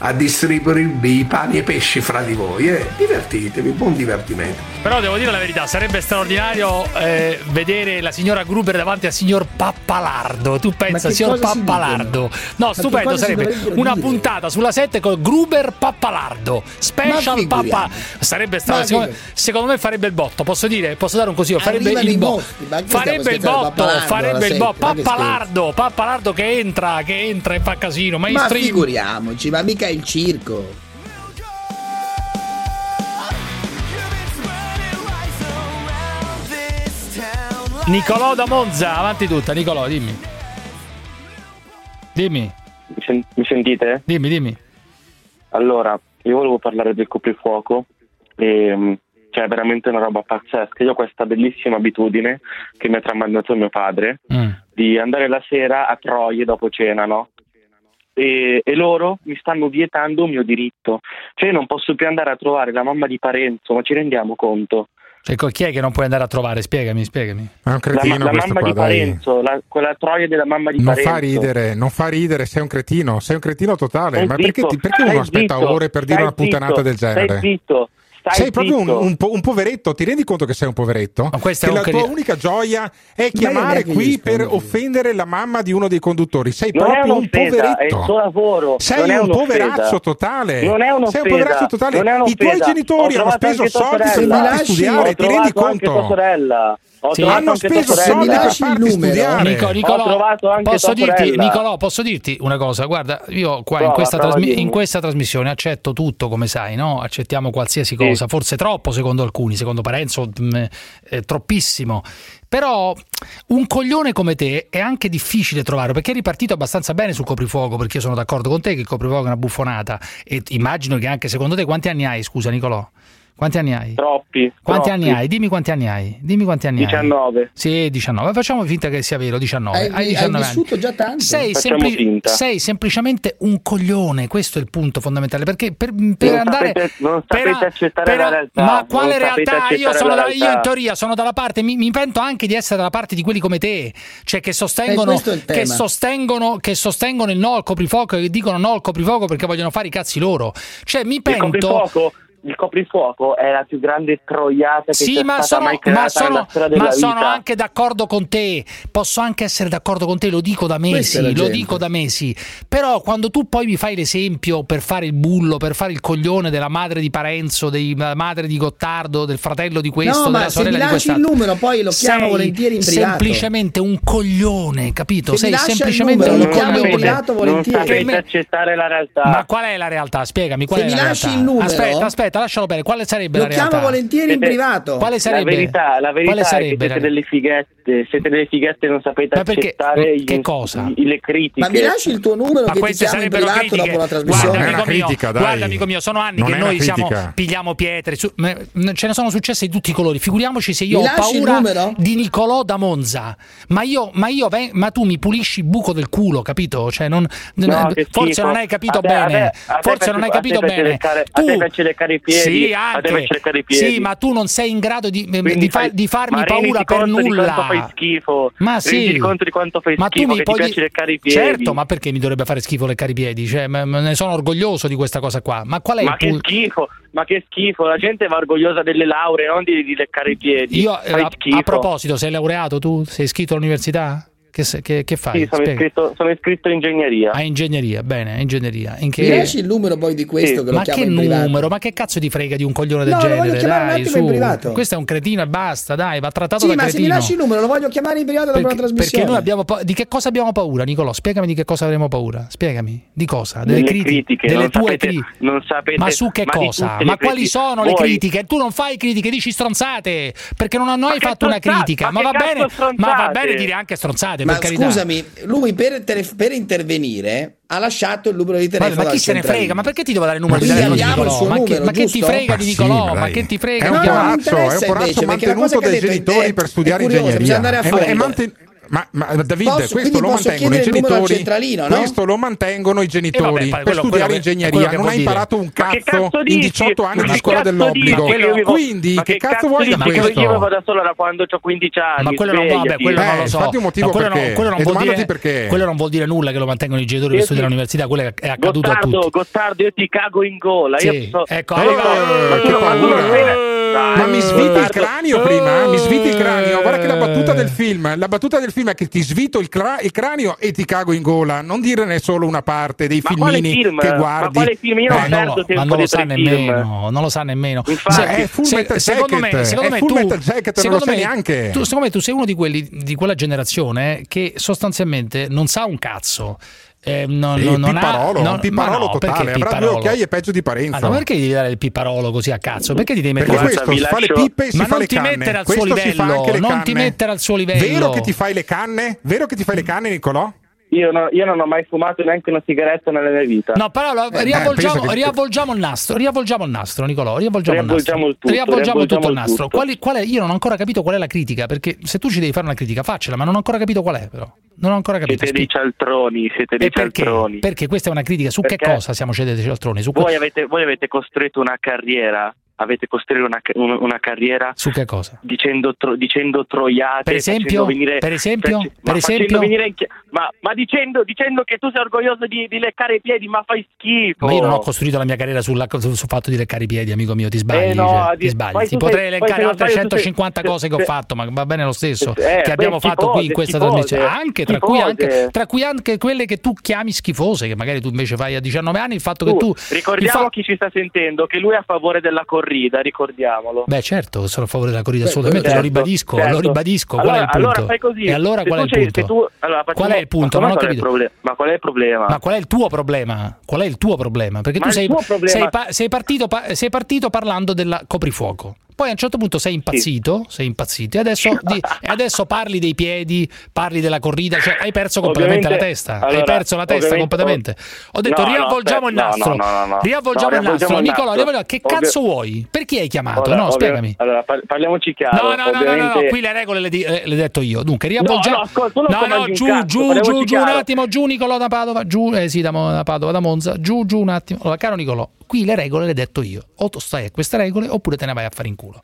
A distribuirvi i pani e pesci fra di voi. Eh, divertitevi, buon divertimento. Però devo dire la verità, sarebbe straordinario eh, vedere la signora Gruber davanti al signor Pappalardo. Tu pensa, signor cosa si Pappalardo? No, Ma stupendo, sarebbe una dire? puntata sulla 7 con Gruber Pappalardo. Special Ma. Pappa. Sarebbe straordinario. Ma Secondo, secondo me farebbe il botto, posso dire? Posso dare un consiglio? Farebbe Arrivano il ma stiamo Farebbe il botto, Pappalardo farebbe il botto. ma che Pappalardo, Pappalardo che entra, che entra e fa casino. Ma Mainstream. figuriamoci, ma mica il circo. Nicolò da Monza, avanti tutta, Nicolò, dimmi. Dimmi. Mi, sen- mi sentite? Dimmi, dimmi. Allora, io volevo parlare del coprifuoco e mm, cioè è veramente una roba pazzesca. Io ho questa bellissima abitudine che mi ha tramandato mio padre Mm. di andare la sera a Troie dopo cena, no? E, e loro mi stanno vietando un mio diritto. Cioè io non posso più andare a trovare la mamma di Parenzo, ma ci rendiamo conto? Ecco, chi è che non puoi andare a trovare? Spiegami, spiegami. È un La, ma- cretino la questo mamma qua, di. Parenzo, la- quella Troia della mamma di Non Parenzo. fa ridere, non fa ridere, sei un cretino, sei un cretino totale. Stai Ma perché, zitto, ti- perché uno stai aspetta zitto, ore per dire una puttanata zitto, del genere? Stai zitto, sei proprio un, un po- un poveretto, ti rendi conto che sei un poveretto? questo che è la tua unica gioia è chiamare qui per offendere la mamma di uno dei conduttori. Sei Non proprio un poveretto. è il suo lavoro. Sei non è un poveraccio totale. Non è un'offesa. Sei un poveraccio totale. non è I tuoi genitori hanno speso soldi per farti studiare, ti rendi conto? Sì. Hanno speso soldi per farti studiare. Nico- Nicolò, posso dirti. Nicolò, posso dirti una cosa? Guarda, io qua in, Prova, questa trasmi- in questa trasmissione accetto tutto, come sai, no? Accettiamo qualsiasi Sì. cosa, forse troppo secondo alcuni, secondo Parenzo mh, eh, troppissimo. Però un coglione come te è anche difficile trovare perché è ripartito abbastanza bene sul coprifuoco, perché io sono d'accordo con te che il coprifuoco è una buffonata e immagino che anche secondo te quanti anni hai, scusa Nicolò? Quanti anni hai? Troppi. Quanti troppi. anni hai? Dimmi quanti anni hai. Dimmi quanti anni hai. 19. Sì, 19. Facciamo finta che sia vero, 19. Hai, hai hai 19 anni. vissuto già tanto. Sei, sempli- sei semplicemente un coglione, questo è il punto fondamentale. Perché per, per Non andare. sapete- non per- sapete accettare per- la realtà. Ma quale realtà? Io, sono da- io in teoria sono dalla parte, mi, mi pento anche di essere dalla parte di quelli come te, cioè che sostengono, Eh, che sostengono, che sostengono il no al coprifuoco e che dicono no al coprifuoco perché vogliono fare i cazzi loro. Cioè mi Il pento. Il coprifuoco è la più grande troiata che Sì, sia ma stata sono, mai creata ma sono- nella storia della ma sono vita. anche d'accordo con te. Posso anche essere d'accordo con te, lo dico da mesi. Lo gente. dico da mesi. Però quando tu poi mi fai l'esempio per fare il bullo, per fare il coglione della madre di Parenzo, della madre di Gottardo, del fratello di questo, no, ma della se mi sorella di lasci il numero poi lo chiamo sei volentieri in privato. semplicemente un coglione, capito? Se Sei semplicemente numero, un coglione. privato Non volentieri. sapete me- accettare la realtà. Ma qual è la realtà? Spiegami, qual Se è mi la lasci realtà? il numero- aspetta, aspetta, lascialo bene. Quale sarebbe Lo la realtà? chiamo volentieri in privato. Quale sarebbe? La verità, la verità Quale è che sarebbe siete delle fighette, siete delle fighette non sapete Ma perché- accettare che gli- cosa? gli- le critiche. Ma mi lasci il tuo numero Ma che ti queste in sarebbero privato critiche. dopo la Guarda, trasmissione? Non è una amico mio, critica, dai. guarda, amico mio, sono anni Non che noi siamo, pigliamo pietre, su- ce ne sono successe di tutti i colori. Figuriamoci se io Mi ho paura di Nicolò da Monza. Ma io, ma io ma tu mi pulisci il buco del culo, capito? Cioè, non, No, forse non hai capito bene. forse non hai a te capito piace bene. leccare- i piedi, Sì, a piace leccare i piedi. Sì, ma tu non sei in grado di, Quindi di, fa- fai- di farmi paura per nulla. quanto fai schifo. Ma sì. Renditi conto di quanto fai Ma tu schifo, mi che puoi piace leccare i piedi. Certo, ma perché mi dovrebbe fare schifo leccare i piedi? Cioè, ma ne sono orgoglioso di questa cosa qua. Ma qual è Ma il che punto? schifo, ma che schifo, la gente va orgogliosa delle lauree, non di, di leccare i piedi. Io, eh, a, a proposito, sei laureato tu? Sei iscritto all'università? Che, se- che- che fai? Sì, sono iscritto, sono iscritto in ingegneria. A ingegneria, bene, ingegneria. In che... Mi lasci il numero poi di questo che lo ma chiamo che in privato? numero? Ma che cazzo ti frega di un coglione del No, lo voglio genere? Dai, su. in privato. Questo è un cretino e basta, dai, va trattato Sì, da ma se cretino. mi lasci il numero lo voglio chiamare in privato dopo perché, la trasmissione. perché noi abbiamo pa- di che cosa abbiamo paura, Nicolò? Spiegami di che cosa avremo paura. Spiegami. Di cosa? Delle, Delle criti- critiche, delle non tue sapete- cri- non sapete- Ma su che ma cosa? Ma quali critiche. sono le critiche? Tu non fai critiche, dici stronzate, perché non hanno mai fatto una critica. Ma, Ma va bene, ma va bene dire anche stronzate, Ma per scusami, lui per, tele- per intervenire ha lasciato il numero di telefono. Ma, ma chi se ne frega? Ma perché ti devo dare il numero Ma di sì, telefono di Nicolò? Ma, che, numero, ma che ti frega Ma di sì, Nicolò? ma dai. che ti frega È di un Nicolò? poraccio, è un interessa ma, ma Davide, posso, questo, lo mantengono, genitori, no? questo lo mantengono i genitori. Vabbè, quello, per studiare ingegneria non hai imparato un cazzo, cazzo in 18 anni di scuola dell'obbligo. Quello, Quindi, che, che cazzo, cazzo vuoi da questo? Io vado da solo da quando ho 15 anni. Ma quello non, vabbè, quello eh, non lo so. Fatti un motivo quello, perché. Non, quello, non vuol dire, perché. quello non vuol dire nulla che lo mantengono i genitori per studiare all'università. Quello è accaduto Gottardo, a tutti. Gottardo, io ti cago in gola. Ecco, qualcuno ma mi sviti il cranio prima? Eh? Mi sviti il eh. cranio? Guarda che la battuta del film, la battuta del film è che ti svito il, cra- il cranio e ti cago in gola. Non dirne solo una parte dei filmini film? che guardi. Ma quale film? Io non, eh, perdo no, ma non lo sa nemmeno. Non lo sa nemmeno. Infatti, eh, secondo me, neanche. Tu, secondo me tu sei uno di quelli di quella generazione che sostanzialmente non sa un cazzo. Eh, no, sì, no, non piparolo, ha, no, piparolo no, totale. Avrà due occhiaia e peggio di Parenzo. Ah, ma perché devi dare il piparolo così a cazzo? Perché ti devi mettere perché questo si fa le pippe e si ma fa non le ti. Mettere al questo suo livello, non canne. ti mettere al suo livello. Vero che ti fai le canne? Vero che ti fai le canne, Nicolò? Io, no, io, non ho mai fumato neanche una sigaretta nella mia vita. No, però eh, riavvolgiamo, beh, riavvolgiamo, il nastro, riavvolgiamo il nastro, Nicolò, riavvolgiamo, riavvolgiamo il nastro. Il tutto, riavvolgiamo, tutto, il nastro. Quali, qual è, io non ho ancora capito qual è la critica, perché se tu ci devi fare una critica, faccela, ma non ho ancora capito qual è, però. Non ho ancora capito. Siete dei cialtroni, siete dei perché? cialtroni. Perché questa è una critica su perché che cosa siamo siete dei cialtroni? Voi, que... avete, voi avete costruito una carriera avete costruito una, una, una carriera su che cosa? Dicendo, tro, dicendo troiate per esempio, venire, per esempio, facendo, per ma, esempio? venire, ma, ma, dicendo, dicendo che tu sei orgoglioso di, di, leccare i piedi ma fai schifo. Ma io non ho costruito la mia carriera sulla, sul fatto di leccare i piedi amico mio ti sbagli, eh no, cioè, ti, ti sbagli. Ti potrei sei, leccare altre 150 sei, cose che ho fatto ma va bene lo stesso eh, che abbiamo beh, fatto schifose, qui in questa trasmissione. anche tra, cui anche tra, cui anche quelle che tu chiami schifose che magari tu invece fai a 19 anni il fatto tu, che tu ricordiamo fa... chi ci sta sentendo che lui è a favore della corruzione corrida, ricordiamolo. Beh, certo, sono a favore della corrida, Beh, assolutamente, certo, lo ribadisco, certo. lo ribadisco. Allora, è il punto? Allora fai così. E allora qual è, tu, tu, allora qual è il punto? qual è il punto? ma qual è il problema? Ma qual è il tuo problema? Qual è il tuo problema? Perché ma tu sei, sei, sei, partito, sei partito parlando della coprifuoco. Poi a un certo punto sei impazzito, sì. sei impazzito e adesso, di, e adesso, parli dei piedi, parli della corrida, cioè hai perso completamente ovviamente, la testa, allora, hai perso la testa completamente. Oh, ho detto no, riavvolgiamo no, il nastro, no, riavvolgiamo il nastro. Nicola, che Ovvio... cazzo vuoi? Perché hai chiamato? Allora, no, spiegami. Allora, parliamoci chiaro. No, no, ovviamente... no, no, qui le regole eh, le, ho detto io. Dunque, riavvolgiamo... No, no, giù, cazzo, giù, giù, giù un attimo, giù Nicolò da Padova, giù, eh sì, da, da Padova, da Monza, giù, giù un attimo. Allora, caro Nicolò, qui le regole le ho detto io. O tu stai a queste regole oppure te ne vai a fare in culo. 了。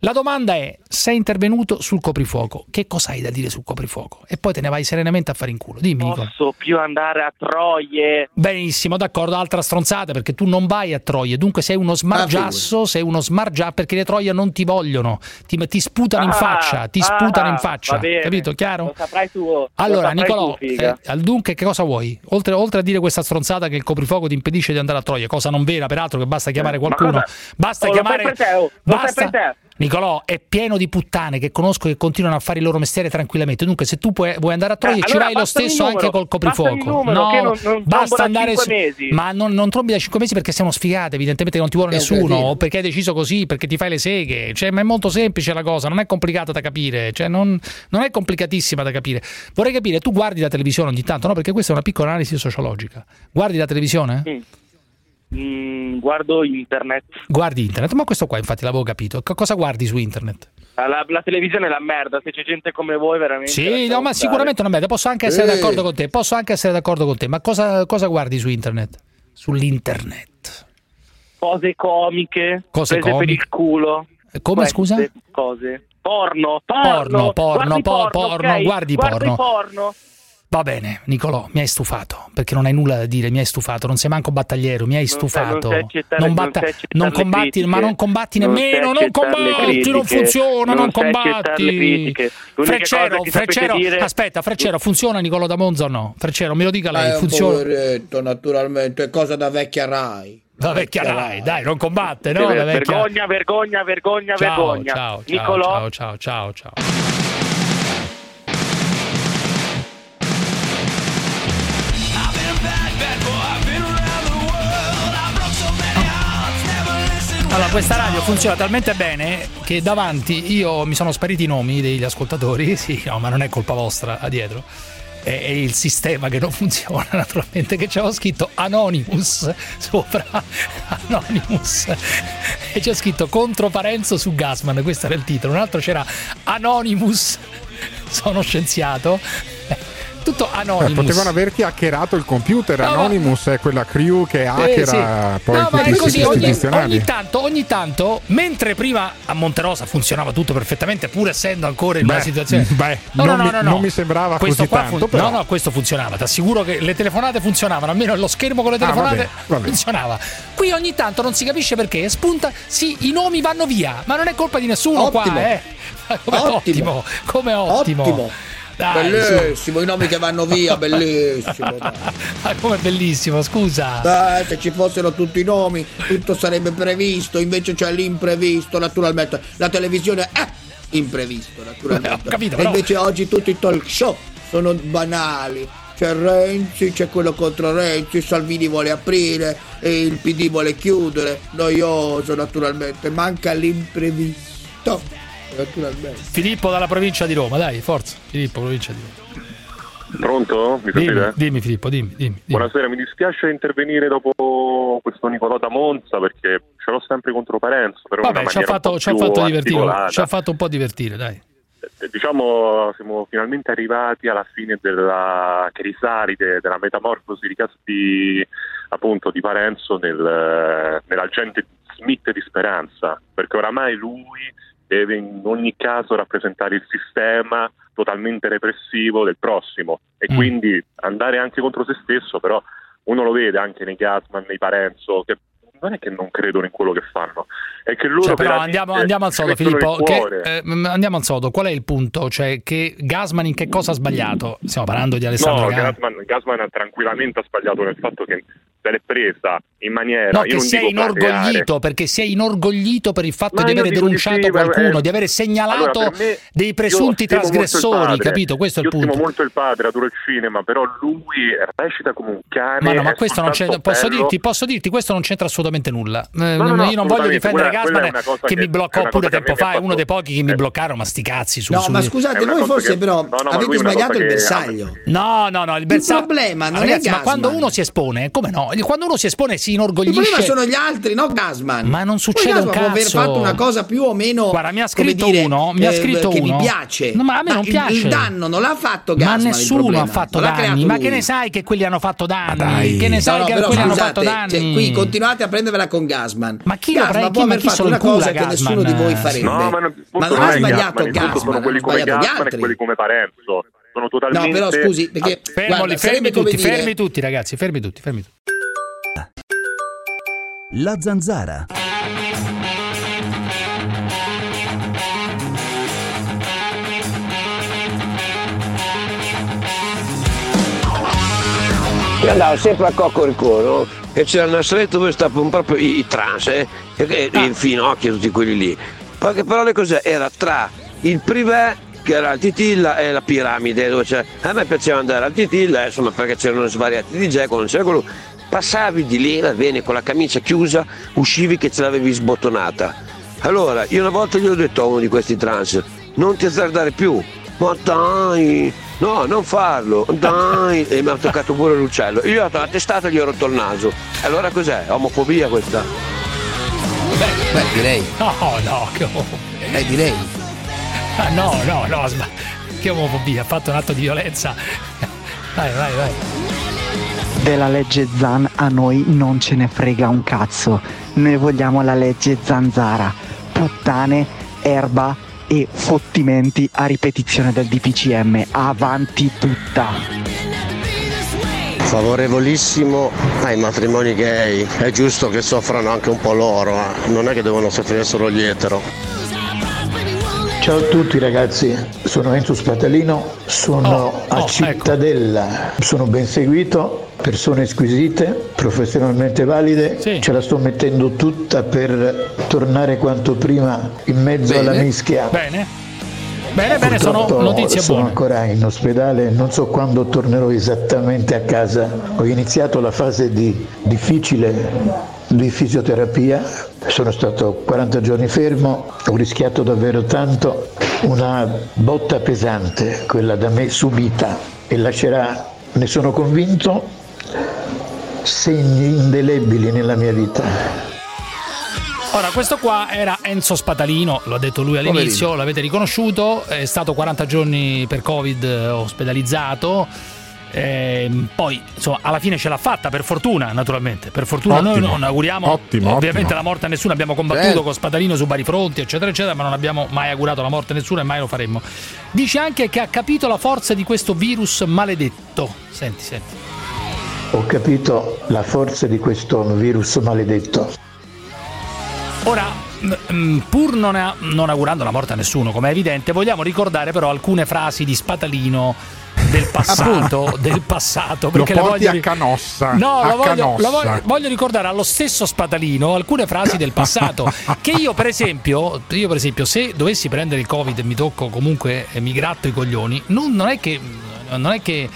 La domanda è: sei intervenuto sul coprifuoco, che cosa hai da dire sul coprifuoco? E poi te ne vai serenamente a fare in culo. Dimmi. Non Posso Nicola. più andare a Troie? Benissimo, d'accordo, altra stronzata perché tu non vai a Troie, dunque sei uno ah, smargiasso, sei uno smargiasso perché le Troie non ti vogliono, ti, ti sputano ah, in faccia, ti ah, sputano in faccia. Capito? Chiaro? Lo saprai tu. Allora, saprai Nicolò, tu, eh, dunque che cosa vuoi? Oltre, oltre, a dire questa stronzata che il coprifuoco ti impedisce di andare a Troie, cosa non vera peraltro che basta chiamare eh, qualcuno, basta oh, chiamare oh, lo basta, Nicolò, è pieno di puttane che conosco che continuano a fare il loro mestiere tranquillamente. Dunque, se tu puoi, vuoi andare a toglierci, eh, allora vai lo stesso numero, anche col coprifuoco. Numero, no, non, non basta andare su, ma non, non trombi da 5 mesi perché siamo sfigate, evidentemente non ti vuole è nessuno, o perché hai deciso così, perché ti fai le seghe. Cioè, ma è molto semplice la cosa, non è complicata da capire, cioè, non, non, è complicatissima da capire. Vorrei capire, tu guardi la televisione ogni tanto, no? Perché questa è una piccola analisi sociologica. Guardi la televisione? Mm. Mm, guardo internet. Guardi internet, ma questo qua infatti l'avevo capito. C- cosa guardi su internet? Ah, la, la, televisione è la merda, se c'è gente come voi veramente... Sì, no, ma sicuramente è una merda, posso anche essere Ehi. d'accordo con te, posso anche essere d'accordo con te, ma cosa, cosa guardi su internet? Sull'internet. Cose comiche, cose comiche. per il culo. Come Queste scusa? Cose. Porno, porno, porno, porno, porno, porno, porno, porno, porno, porno, guardi, guardi porno. porno Va bene, Nicolò, mi hai stufato, perché non hai nulla da dire, mi hai stufato, non sei manco battagliero, mi hai stufato. Non, non, batta- non combatti, ma non combatti nemmeno, non, combatti, non funziona, non, combatti. Freccero, Freccero, dire... aspetta, Freccero, funziona Nicolò da Monza o no? Freccero, me lo dica lei, eh, funziona. Poveretto, naturalmente, è cosa da vecchia Rai. La vecchia Rai, dai, non combatte, no? Vergogna, vergogna, vergogna, vergogna. Ciao, ciao, Nicolò. ciao, ciao, ciao. ciao. Allora, questa radio funziona talmente bene che davanti io mi sono spariti i nomi degli ascoltatori, sì, no, ma non è colpa vostra, a dietro. È, il sistema che non funziona naturalmente che c'era scritto Anonymous sopra. Anonymous. E c'è scritto contro Parenzo su Gasman questo era il titolo. Un altro c'era Anonymous sono scienziato. Tutto Eh, anonimo. potevano averti hackerato il computer. No, ma- Anonymous è quella crew che Eh, hackera sì. poi No, ma è i così, ogni, ogni tanto, ogni tanto, mentre prima a Monterosa funzionava tutto perfettamente, pur essendo ancora in una Beh, situazione. beh, No, non no, mi- no, no, non mi sembrava questo così qua tanto, però. No, no, questo funzionava. Ti assicuro che le telefonate funzionavano, almeno lo schermo con le Ah, telefonate vabbè, vabbè. funzionava. Qui ogni tanto non si capisce perché spunta, sì, i nomi vanno via, ma non è colpa di nessuno Ottimo. qua, eh. Come ottimo, come ottimo. Ottimo. Dai, bellissimo, i nomi che vanno via, bellissimo. dai. Ah, come bellissimo, scusa. Dai, se ci fossero tutti i nomi, tutto sarebbe previsto, invece c'è l'imprevisto, naturalmente. La televisione è imprevisto, naturalmente. Ho capito, però- invece oggi tutti i talk show sono banali. C'è Renzi, c'è quello contro Renzi, Salvini vuole aprire e il PD vuole chiudere. Noioso, naturalmente. Manca l'imprevisto. Filippo dalla provincia di Roma, dai, forza. Filippo, provincia di Roma. Pronto? Mi Dimmi, dimmi Filippo, dimmi, dimmi. dimmi. Buonasera, mi dispiace intervenire dopo questo Nicolò da Monza perché ce l'ho sempre contro Parenzo, però Vabbè, ci ha fatto, ci ha fatto divertire, ci ha fatto un po' divertire, dai. Eh, Diciamo, siamo finalmente arrivati alla fine della crisalide, della metamorfosi di, appunto, di Parenzo nel, nell'agente Smith di Speranza, perché oramai lui deve in ogni caso rappresentare il sistema totalmente repressivo del prossimo e Mm. quindi andare anche contro se stesso, però uno lo vede anche nei Gasman, nei Parenzo, che non è che non credono in quello che fanno, è che loro Cioè, però andiamo, andiamo al sodo, Filippo. Che, eh, andiamo al sodo. Qual è il punto? Cioè, che Gasman in che cosa ha sbagliato? Stiamo parlando di Alessandro No, Gasman. Gasman, tranquillamente ha sbagliato nel fatto che se l'è presa in maniera. No, io che si è inorgoglito perché si è inorgoglito per il fatto Ma di io avere dico di denunciato sì, qualcuno, eh, di avere segnalato allora, me- dei io presunti trasgressori, capito? Questo è il Io punto. stimo molto il padre, adoro il cinema, però lui recita come un cane. Ma no, ma questo non c'è, posso dirti, posso dirti, questo non c'entra assolutamente nulla. Eh, No, no, no, io non voglio assolutamente, difendere Gasman è che, che- mi è bloccò pure che tempo fa, è uno dei pochi che mi bloccarono, ma sti cazzi su, No, su- ma scusate, È voi forse che- però no, no, ma avete è sbagliato il che- bersaglio. No, no, no, il bersaglio. problema non è Ragazzi, ma Gasman. quando uno si espone, come no? Quando uno si espone si Il inorgoglisce. problema sono gli altri, no Gasman. Ma non Poi succede un Gasman può aver cazzo. fatto una cosa più o meno Guarda, mi ha scritto dire, uno, mi ha eh, scritto che uno. mi piace. No, ma a me non il- piace. Il, danno non l'ha fatto Ma Gasman. il nessuno ha fatto danni. Ma che ne sai che quelli hanno fatto danni? Che ne sai che quelli hanno fatto danni? cioè, qui continuate a prendervela con Gasman. Ma chi lo Gasman prende? può aver chi fatto una cosa che Gasman? nessuno di voi farebbe. No, ma, non- Ma non non ha è sbagliato Gasman, Gasman, sono quelli come Gasman e quelli come Parenzo. Sono totalmente No, però scusi, perché Fermoli, guarda, fermi tutti, dire- fermi tutti, ragazzi, fermi tutti, fermi tutti. La zanzara. Io andavo sempre a Cocorico, no? E c'era una saletta dove stavano proprio i, i trans, eh? e, Ah. il Finocchio, tutti quelli lì. Poche parole cos'è? Era tra il privé, che era il Titilla, e la piramide, dove c'era... A me piaceva andare al Titilla, insomma, perché c'erano svariati DJ, quando c'era quello... Passavi di lì, va bene, con la camicia chiusa, uscivi che ce l'avevi sbottonata. Allora, io una volta gli ho detto a uno di questi trans, non ti azzardare più. Ma dai, no, non farlo, dai. E mi ha toccato pure l'uccello. Io ho la testata e gli ho rotto il naso. Allora cos'è? Omofobia questa? Beh, direi. No, no, che omofobia. Eh, direi. Ah, no, no, no, sba- che omofobia, ha fatto un atto di violenza. Vai, vai, vai. Della legge Zan a noi non ce ne frega un cazzo. Noi vogliamo la legge Zanzara. Puttane, erba e fottimenti a ripetizione del DPCM. Avanti tutta. Favorevolissimo ai matrimoni gay, è giusto che soffrano anche un po' loro, eh. non è che devono soffrire solo gli etero. Ciao a tutti ragazzi, sono Enzo Spatalino, sono a Cittadella, sono ben seguito, persone squisite, professionalmente valide, ce la sto mettendo tutta per tornare quanto prima in mezzo alla mischia. Bene. Bene, bene, sono notizie sono buone. ancora in ospedale, non so quando tornerò esattamente a casa. Ho iniziato la fase di difficile di fisioterapia, sono stato 40 giorni fermo, ho rischiato davvero tanto, una botta pesante, quella da me subita e lascerà, ne sono convinto, segni indelebili nella mia vita. Ora, questo qua era Enzo Spatalino, l'ha detto lui all'inizio, Poverino. l'avete riconosciuto, è stato 40 giorni per Covid eh, ospedalizzato. Ehm, poi insomma alla fine ce l'ha fatta per fortuna naturalmente per fortuna noi Ottimo. non auguriamo Ottimo, ovviamente ottimo. la morte a nessuno abbiamo combattuto Certo. con Spatalino su vari fronti eccetera eccetera ma non abbiamo mai augurato la morte a nessuno e mai lo faremmo dice anche che ha capito la forza di questo virus maledetto senti senti Ho capito la forza di questo virus maledetto. Ora, pur non, a- non augurando la morte a nessuno, come è evidente, vogliamo ricordare però alcune frasi di Spatalino del passato, del passato Lo perché le porti voglio a Canossa. No, a lo voglio, Canossa. lo voglio- voglio ricordare allo stesso Spatalino alcune frasi del passato che io per esempio, io per esempio se dovessi prendere il Covid e mi tocco comunque e mi gratto i coglioni, non, non è che non è che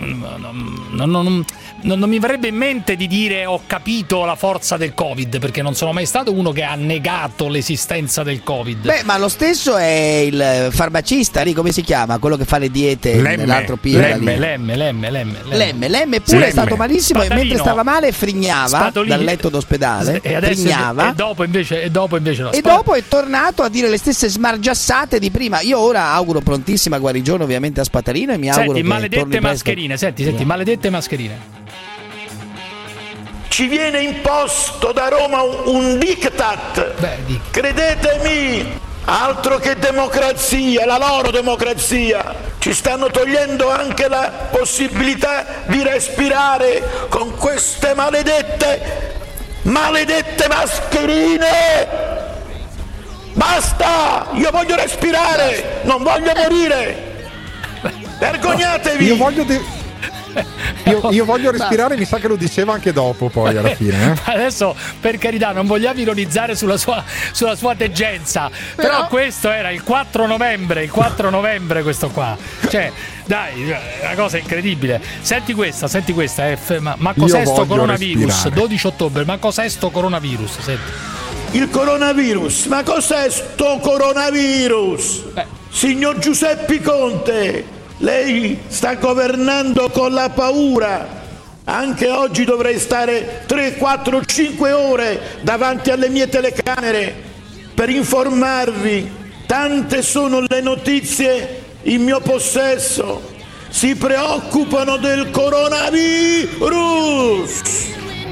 non, non- non- mi verrebbe in mente di dire ho capito la forza del Covid perché non sono mai stato uno che ha negato l'esistenza del Covid. Beh, ma lo stesso è il farmacista, lì come si chiama? Quello che fa le diete Lemme, nell'altro pillola Lemme. Lemme, Lemme, Lemme, Lemme, Lemme pure è stato malissimo e mentre stava male frignava Spatolini- dal letto d'ospedale, e adesso frignava e dopo invece e dopo invece no. e dopo è tornato a dire le stesse smargiassate di prima. Io ora auguro prontissima guarigione ovviamente a Spatalino e mi auguro Senti, che torni maledette presto. Mascherine, senti, senti, maledette mascherine. Ci viene imposto da Roma un, un diktat. Credetemi, altro che democrazia, la loro democrazia. Ci stanno togliendo anche la possibilità di respirare con queste maledette, maledette mascherine. Basta! Io voglio respirare, non voglio morire. Vergognatevi! Io voglio, de- io, io voglio respirare, mi sa che lo diceva anche dopo, poi alla fine. eh. Adesso, per carità, non vogliamo ironizzare sulla sua, sulla sua teggenza, però... questo era il 4 novembre, il 4 novembre questo qua. Cioè, dai, è una cosa incredibile. Senti questa, senti questa, eh, f- ma, ma cos'è voglio coronavirus? respirare. 12 ottobre, ma cos'è sto coronavirus? Senti. Il coronavirus, ma cos'è sto coronavirus? Signor Giuseppe Conte, lei sta governando con la paura. Anche oggi dovrei stare 3, 4, 5 ore davanti alle mie telecamere per informarvi. Tante sono le notizie in mio possesso. Si preoccupano del coronavirus.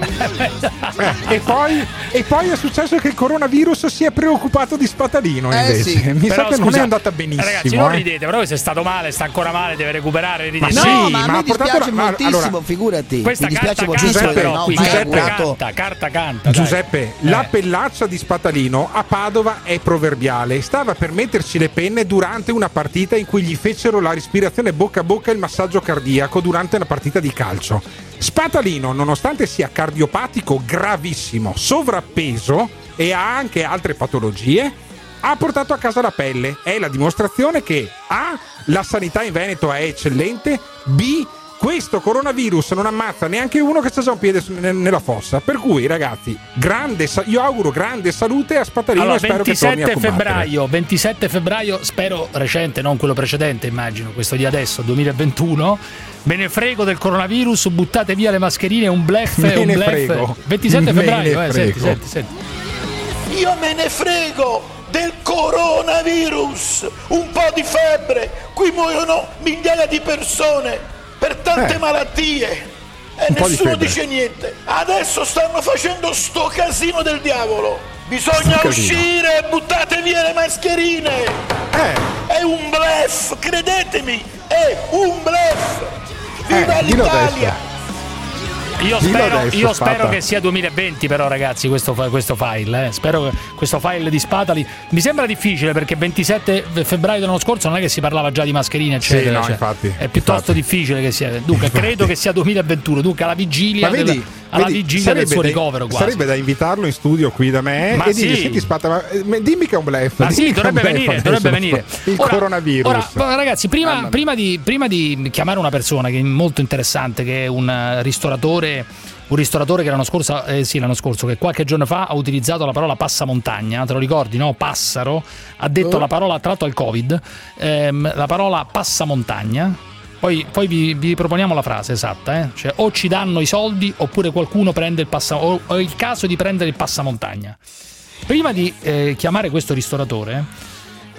Eh, e, poi, e poi è successo che il coronavirus si è preoccupato di Spatalino Eh, invece. Mi Però, sa che non scusa, è andata benissimo. Ragazzi, non eh. ridete, però se è stato male, sta ancora male, deve recuperare. Ridete. Ma No, sì, ma a ma ha portato dispiace la- ma- moltissimo, allora- figurati. Questa Mi dispiace carta moltissimo perché però, non carta augurato. canta, carta canta. dai. Giuseppe, la pellaccia di Spatalino a Padova è proverbiale. Stava per metterci le penne durante una partita in cui gli fecero la respirazione bocca a bocca e il massaggio cardiaco durante una partita di calcio. Spatalino, nonostante sia cardiopatico gravissimo, sovrappeso e ha anche altre patologie, ha portato a casa la pelle. È la dimostrazione che A. La sanità in Veneto è eccellente, B. Questo coronavirus non ammazza neanche uno che sta già un piede nella fossa. Per cui, ragazzi, grande io auguro grande salute a Spatalino Allora, e spero che torni a 27 combattere. febbraio, 27 febbraio, spero recente, non quello precedente, immagino, questo di adesso, 2021. Me ne frego del coronavirus, buttate via le mascherine, un blef, Me un ne blef. frego. 27 Me febbraio, eh, senti, senti, senti. Io me ne frego del coronavirus, un po' di febbre, qui muoiono migliaia di persone per tante Eh. malattie e Un di nessuno febbre. dice niente. Adesso stanno facendo sto casino del diavolo. Bisogna uscire, buttate via le mascherine. Eh. È un blef, credetemi, è un blef. Viva Eh, l'Italia! Io Dillo spero, adesso, io spero che sia 2020 però ragazzi questo, questo file, eh. spero che questo file di Spatali mi sembra difficile perché 27 febbraio dell'anno scorso non è che si parlava già di mascherine eccetera, no, cioè, infatti, è piuttosto difficile che sia, dunque credo che sia 2021, dunque alla vigilia, Ma vedi, della- alla vedi, vigilia del suo da- ricovero quasi. Sarebbe da invitarlo in studio qui da me Ma e dirgli sì. senti Spata, ma, eh, dimmi che è un blef. Ma sì, dovrebbe blef venire, dovrebbe venire. Il Ora- coronavirus. Ora, ragazzi, prima, prima di, prima di chiamare una persona che è molto interessante, che è un eh, ristoratore, un ristoratore che l'anno scorso, eh, sì, l'anno scorso, che qualche giorno fa ha utilizzato la parola passamontagna, te lo ricordi, no? Passaro, ha detto Oh. la parola, tra l'altro al Covid, ehm, la parola passamontagna. Poi, poi vi, vi proponiamo la frase esatta, eh? cioè o ci danno i soldi oppure qualcuno prende il passamontagna, o o è il caso di prendere il passamontagna. Prima di eh, chiamare questo ristoratore,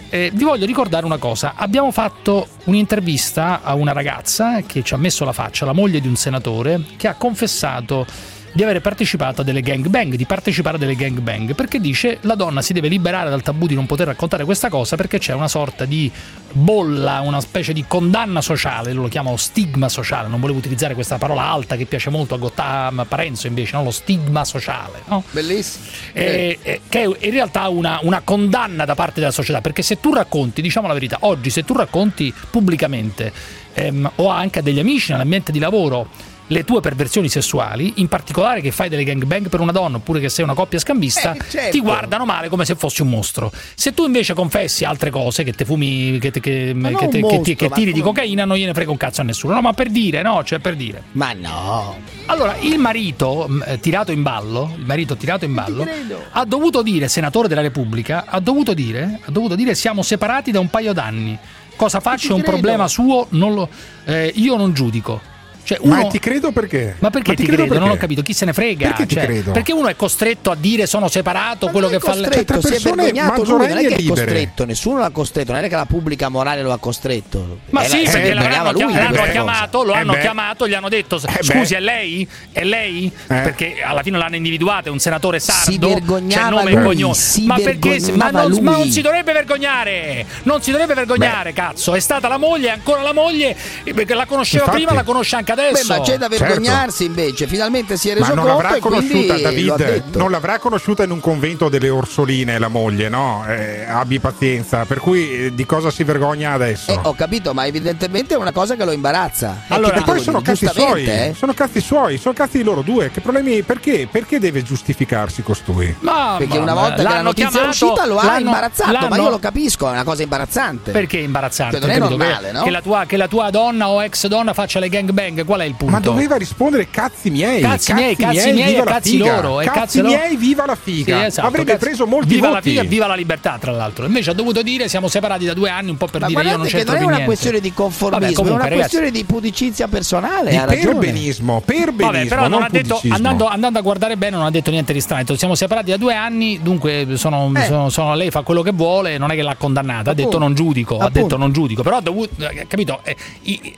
eh, vi voglio ricordare una cosa. Abbiamo fatto un'intervista a una ragazza che ci ha messo la faccia, la moglie di un senatore, che ha confessato di avere partecipato a delle gangbang, di partecipare a delle gangbang, perché dice la donna si deve liberare dal tabù di non poter raccontare questa cosa perché c'è una sorta di bolla, una specie di condanna sociale, lo chiamano stigma sociale, non volevo utilizzare questa parola alta che piace molto a Gottam Parenzo invece, no? lo stigma sociale, no? Bellissimo. Eh, eh, che è in realtà una, una condanna da parte della società, perché se tu racconti, diciamo la verità, oggi se tu racconti pubblicamente ehm, o anche a degli amici nell'ambiente di lavoro le tue perversioni sessuali, in particolare che fai delle gangbang per una donna oppure che sei una coppia scambista, Eh, certo. ti guardano male come se fossi un mostro. Se tu invece confessi altre cose, che te fumi, che, te- che- che te- un che ti- mostro, che ma tiri di cocaina, non gliene frega un cazzo a nessuno. No, ma per dire, no, cioè per dire. Ma no. Allora, il marito mh, eh, tirato in ballo, il marito tirato in ballo, ha dovuto dire, senatore della Repubblica, ha dovuto dire, ha dovuto dire siamo separati da un paio d'anni. Cosa faccio è un problema suo, non lo- eh, io non giudico. Cioè, Ma uno- ti credo perché? ma perché ti, credo credo? Non ho perché? capito, chi se ne frega? Perché ti Cioè, credo? Perché uno è costretto a dire sono separato, quello che fa il- costretto, si è vergognato lui, non è che è libere. costretto, nessuno l'ha costretto, non è che la pubblica morale lo ha costretto. Ma Eh, sì, si perché vergognava l'hanno, lui l'hanno chiamato, lo Eh hanno beh. chiamato, gli hanno detto scusi è lei? È lei? Eh. Perché alla fine l'hanno individuato, è un senatore sardo, Si c'è vergognava nome e lui, cognome. si ma perché ma non, ma si dovrebbe vergognare! Non si dovrebbe vergognare, cazzo! È stata la moglie, è ancora la moglie, eh, perché la conosceva prima, la conosce anche adesso. Beh, ma c'è da Certo. vergognarsi invece, finalmente si è reso Ma non conto l'avrà e quindi conosciuta David, non l'avrà conosciuta in un convento delle Orsoline la moglie, no? Eh, abbi pazienza, per cui eh, di cosa si vergogna adesso? Eh, ho capito, ma evidentemente è una cosa che lo imbarazza. Allora, e poi sono cazzi suoi, eh. sono cazzi suoi, sono cazzi di loro due. Che problemi? Perché? Perché deve giustificarsi costui? Ma, Perché ma- una volta che la l'hanno notizia è chiamato, uscita lo ha l'hanno- imbarazzato, ma l'hanno- io lo capisco, è una cosa imbarazzante. Perché è imbarazzante? Cioè, non è normale, che, no? che la tua, che la tua donna o ex donna faccia le gangbang, qual è il punto? Ma doveva rispondere cazzi miei. Cazzi miei, cazzi miei viva e la cazzi loro, e Cazzi miei, viva la figa. Sì, esatto, Avrebbe cazzi- preso molti viva la voti. figa, viva la libertà, tra l'altro. Invece ha dovuto dire siamo separati da due anni, un po' per Ma dire io non c'entro non è più una niente. questione di conformismo, Vabbè, è comunque, una ragazzi, questione di pudicizia personale. Di ha perbenismo, perbenismo, Vabbè, però non non ha detto, andando, andando a guardare bene, non ha detto niente di strano. Siamo separati da due anni, dunque sono, Eh. sono- sono- lei fa quello che vuole, non è che l'ha condannata. Ha detto non giudico, ha detto non giudico. Però ha dovuto, eh, capito, eh, eh,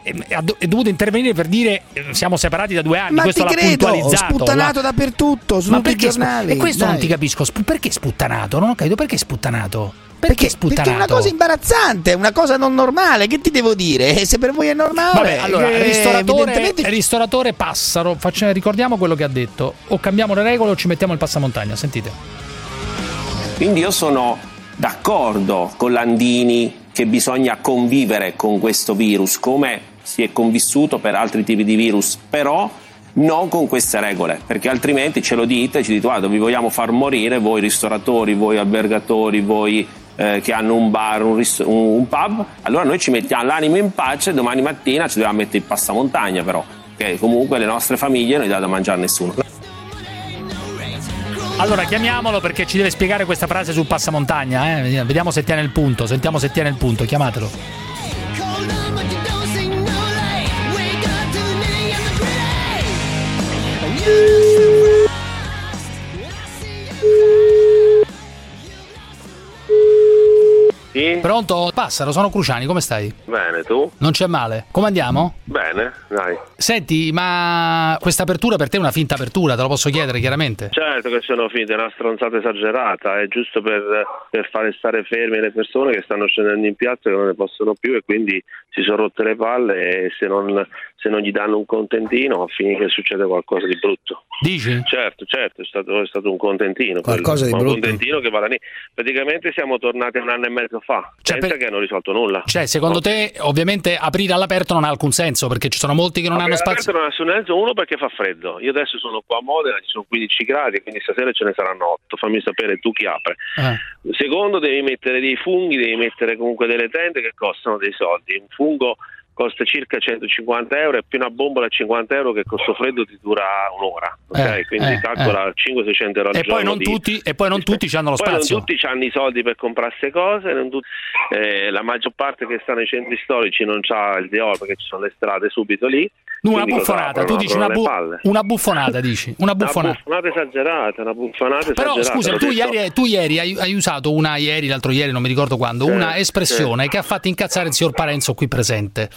è dovuto intervenire per dire siamo separati da due anni. Ma Questo ti l'ha credo, puntualizzato. sputtanato l'ha- dappertutto, su Ma tutti i perché giornali. E questo non dai. ti capisco. Sp- perché sputtanato? Non ho capito perché sputtanato. Perché, sputtanato? Perché è una cosa imbarazzante, una cosa non normale. Che ti devo dire? Se per voi è normale, Vabbè, allora, eh, ristoratore, evidentemente ristoratore Passaro, faccia- ricordiamo quello che ha detto. O cambiamo le regole o ci mettiamo il passamontagna. Sentite. Quindi io sono d'accordo con Landini che bisogna convivere con questo virus come si è convissuto per altri tipi di virus, però non con queste regole, perché altrimenti ce lo dite, ci dite guarda vi vogliamo far morire voi ristoratori, voi albergatori, voi eh, che hanno un bar, un, ris- un- un pub, allora noi ci mettiamo l'animo in pace, domani mattina ci dobbiamo mettere il passamontagna però, che comunque le nostre famiglie non gli dà da mangiare nessuno. Allora chiamiamolo perché ci deve spiegare questa frase sul passamontagna. Eh? Vediamo se tiene il punto. Sentiamo se tiene il punto. Chiamatelo. Sì? Pronto? Passaro, sono Cruciani, come stai? Bene, tu? Non c'è male. Come andiamo? Bene, dai. Senti, ma questa apertura per te è una finta apertura, te lo posso chiedere chiaramente. Certo che sono finte, è una stronzata esagerata, è giusto per, per fare stare ferme le persone che stanno scendendo in piazza e che non ne possono più e quindi si sono rotte le palle e se non, se non gli danno un contentino a finire che succede qualcosa di brutto. Dici? Certo, certo, è stato, è stato un contentino. Qualcosa di quello, ma brutto. Un contentino che va da lì. Praticamente siamo tornati un anno e mezzo fa, Cioè, senza per- che hanno risolto nulla. Cioè, secondo te, ovviamente aprire all'aperto non ha alcun senso perché ci sono molti che non hanno Vabbè, spazio. all'aperto non ha nessun senso, uno perché fa freddo. Io adesso sono qua a Modena, ci sono 15 gradi, quindi stasera ce ne saranno 8. Fammi sapere tu chi apre. Eh. Secondo, devi mettere dei funghi, devi mettere comunque delle tende che costano dei soldi. Un fungo costa circa 150 euro e più una bombola a 50 euro che costo freddo ti dura un'ora okay? eh, quindi eh, calcola eh. 500-600 euro al e poi non di, tutti, e poi non tutti hanno lo poi spazio non tutti hanno i soldi per comprare queste cose tutti, eh, la maggior parte che sta nei centri storici non ha il Dior perché ci sono le strade subito lì una buffonata, tu dici una, bu- una, buffonata, dici una buffonata. Una buffonata esagerata, una buffonata Però esagerata, scusa, tu ieri, tu ieri hai, hai, usato una ieri, l'altro ieri, non mi ricordo quando, una espressione che ha fatto incazzare il signor Parenzo qui presente.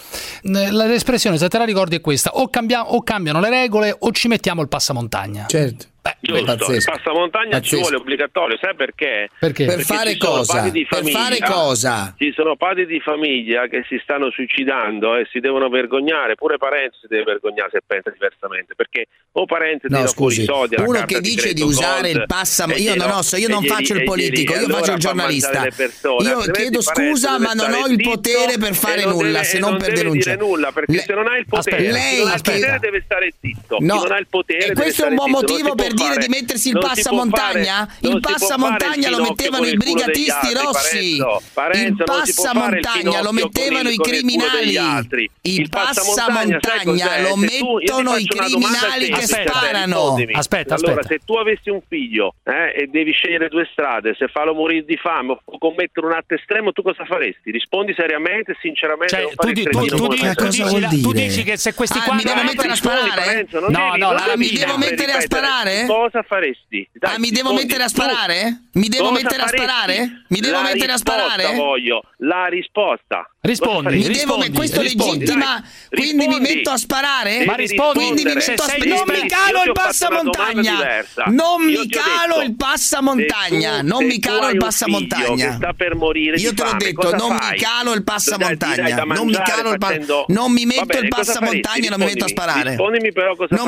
L'espressione, se te la ricordi, è questa: o, cambia- o cambiano le regole o ci mettiamo il passamontagna. Certo. Beh, Giusto, il passamontagna pazzesco. ci vuole obbligatorio, sai perché? perché? Per, perché fare, cosa? per fare cosa? Ci sono padri di famiglia che si stanno suicidando e si devono vergognare, pure Parenzo si deve vergognare se pensa diversamente, perché o Parenzo no, scusi, soldi uno che dice di, di usare il passamontagna, io non, so, io non gli, faccio il politico, gli, io allora faccio il giornalista. Persone, io chiedo scusa ma non ho il potere per fare nulla, deve, se non, non per denunciare. nulla, perché le... se non hai il potere, aspetta, lei, non il potere deve stare zitto, non ha il potere E questo è un buon motivo per dire fare, di mettersi il passamontagna? Fare, il passamontagna lo mettevano i brigatisti rossi. Il passamontagna lo mettevano i criminali. Il passamontagna lo mettono i criminali che sparano. Aspetta, Allora, se tu avessi un figlio eh, e devi scegliere due strade, se farlo morire di fame o commettere un atto estremo, tu cosa faresti? Rispondi seriamente, sinceramente. Cioè, tu, tu, tu, tu, dici, che se questi ah, qua mi devo mettere a sparare? No, no, mi devo mettere a sparare? Cosa faresti? Dai, ah, mi devo mettere a sparare? Mi devo cosa mettere faresti? a sparare? Mi devo la mettere a sparare? voglio la risposta. Rispondi, mi rispondi, devo, questo rispondi, legittima, dai, quindi rispondi. mi metto a sparare? Ma rispondi, quindi mi metto a sparare. Non mi calo il passamontagna. Non mi calo il passamontagna, non mi calo il passamontagna. Sta per morire Io te l'ho detto, non mi calo il passamontagna, non mi calo il passamontagna, non mi metto il passamontagna, non mi metto a sparare. Non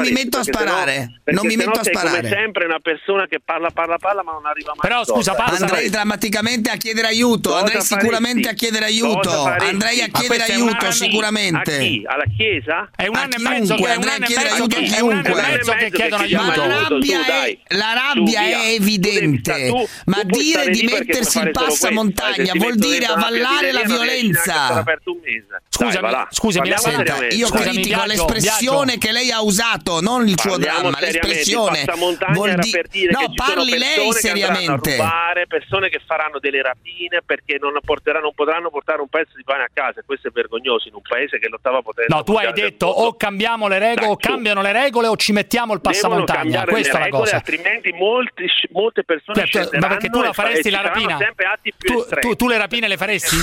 mi metto a sparare, non mi metto a sparare imparare. Come sempre una persona che parla, parla, parla, ma non arriva mai. Però scusa, parla. Andrei drammaticamente a chiedere aiuto. Cosa andrei sicuramente a chiedere aiuto. Andrei a chiedere aiuto sicuramente. A chi? Alla chiesa? È un anno e mezzo che andrei a chiedere aiuto a chiunque. Ma la rabbia è evidente. Ma dire di mettersi in passa montagna vuol dire avallare la violenza. Scusami, scusami, io critico l'espressione che lei ha usato, non il suo dramma, l'espressione questa montagna era di... per dire no, che ci sono persone seriamente. che andranno a rubare, persone che faranno delle rapine perché non, non, potranno portare un pezzo di pane a casa. Questo è vergognoso in un paese che lottava potenza. No, tu hai detto o cambiamo le regole, Dai, o cambiano le regole, o ci mettiamo il passamontagna. Questa è la cosa. Altrimenti molti, molte persone certo, ma perché tu la faresti la rapina? Tu, tu, tu, le rapine le faresti?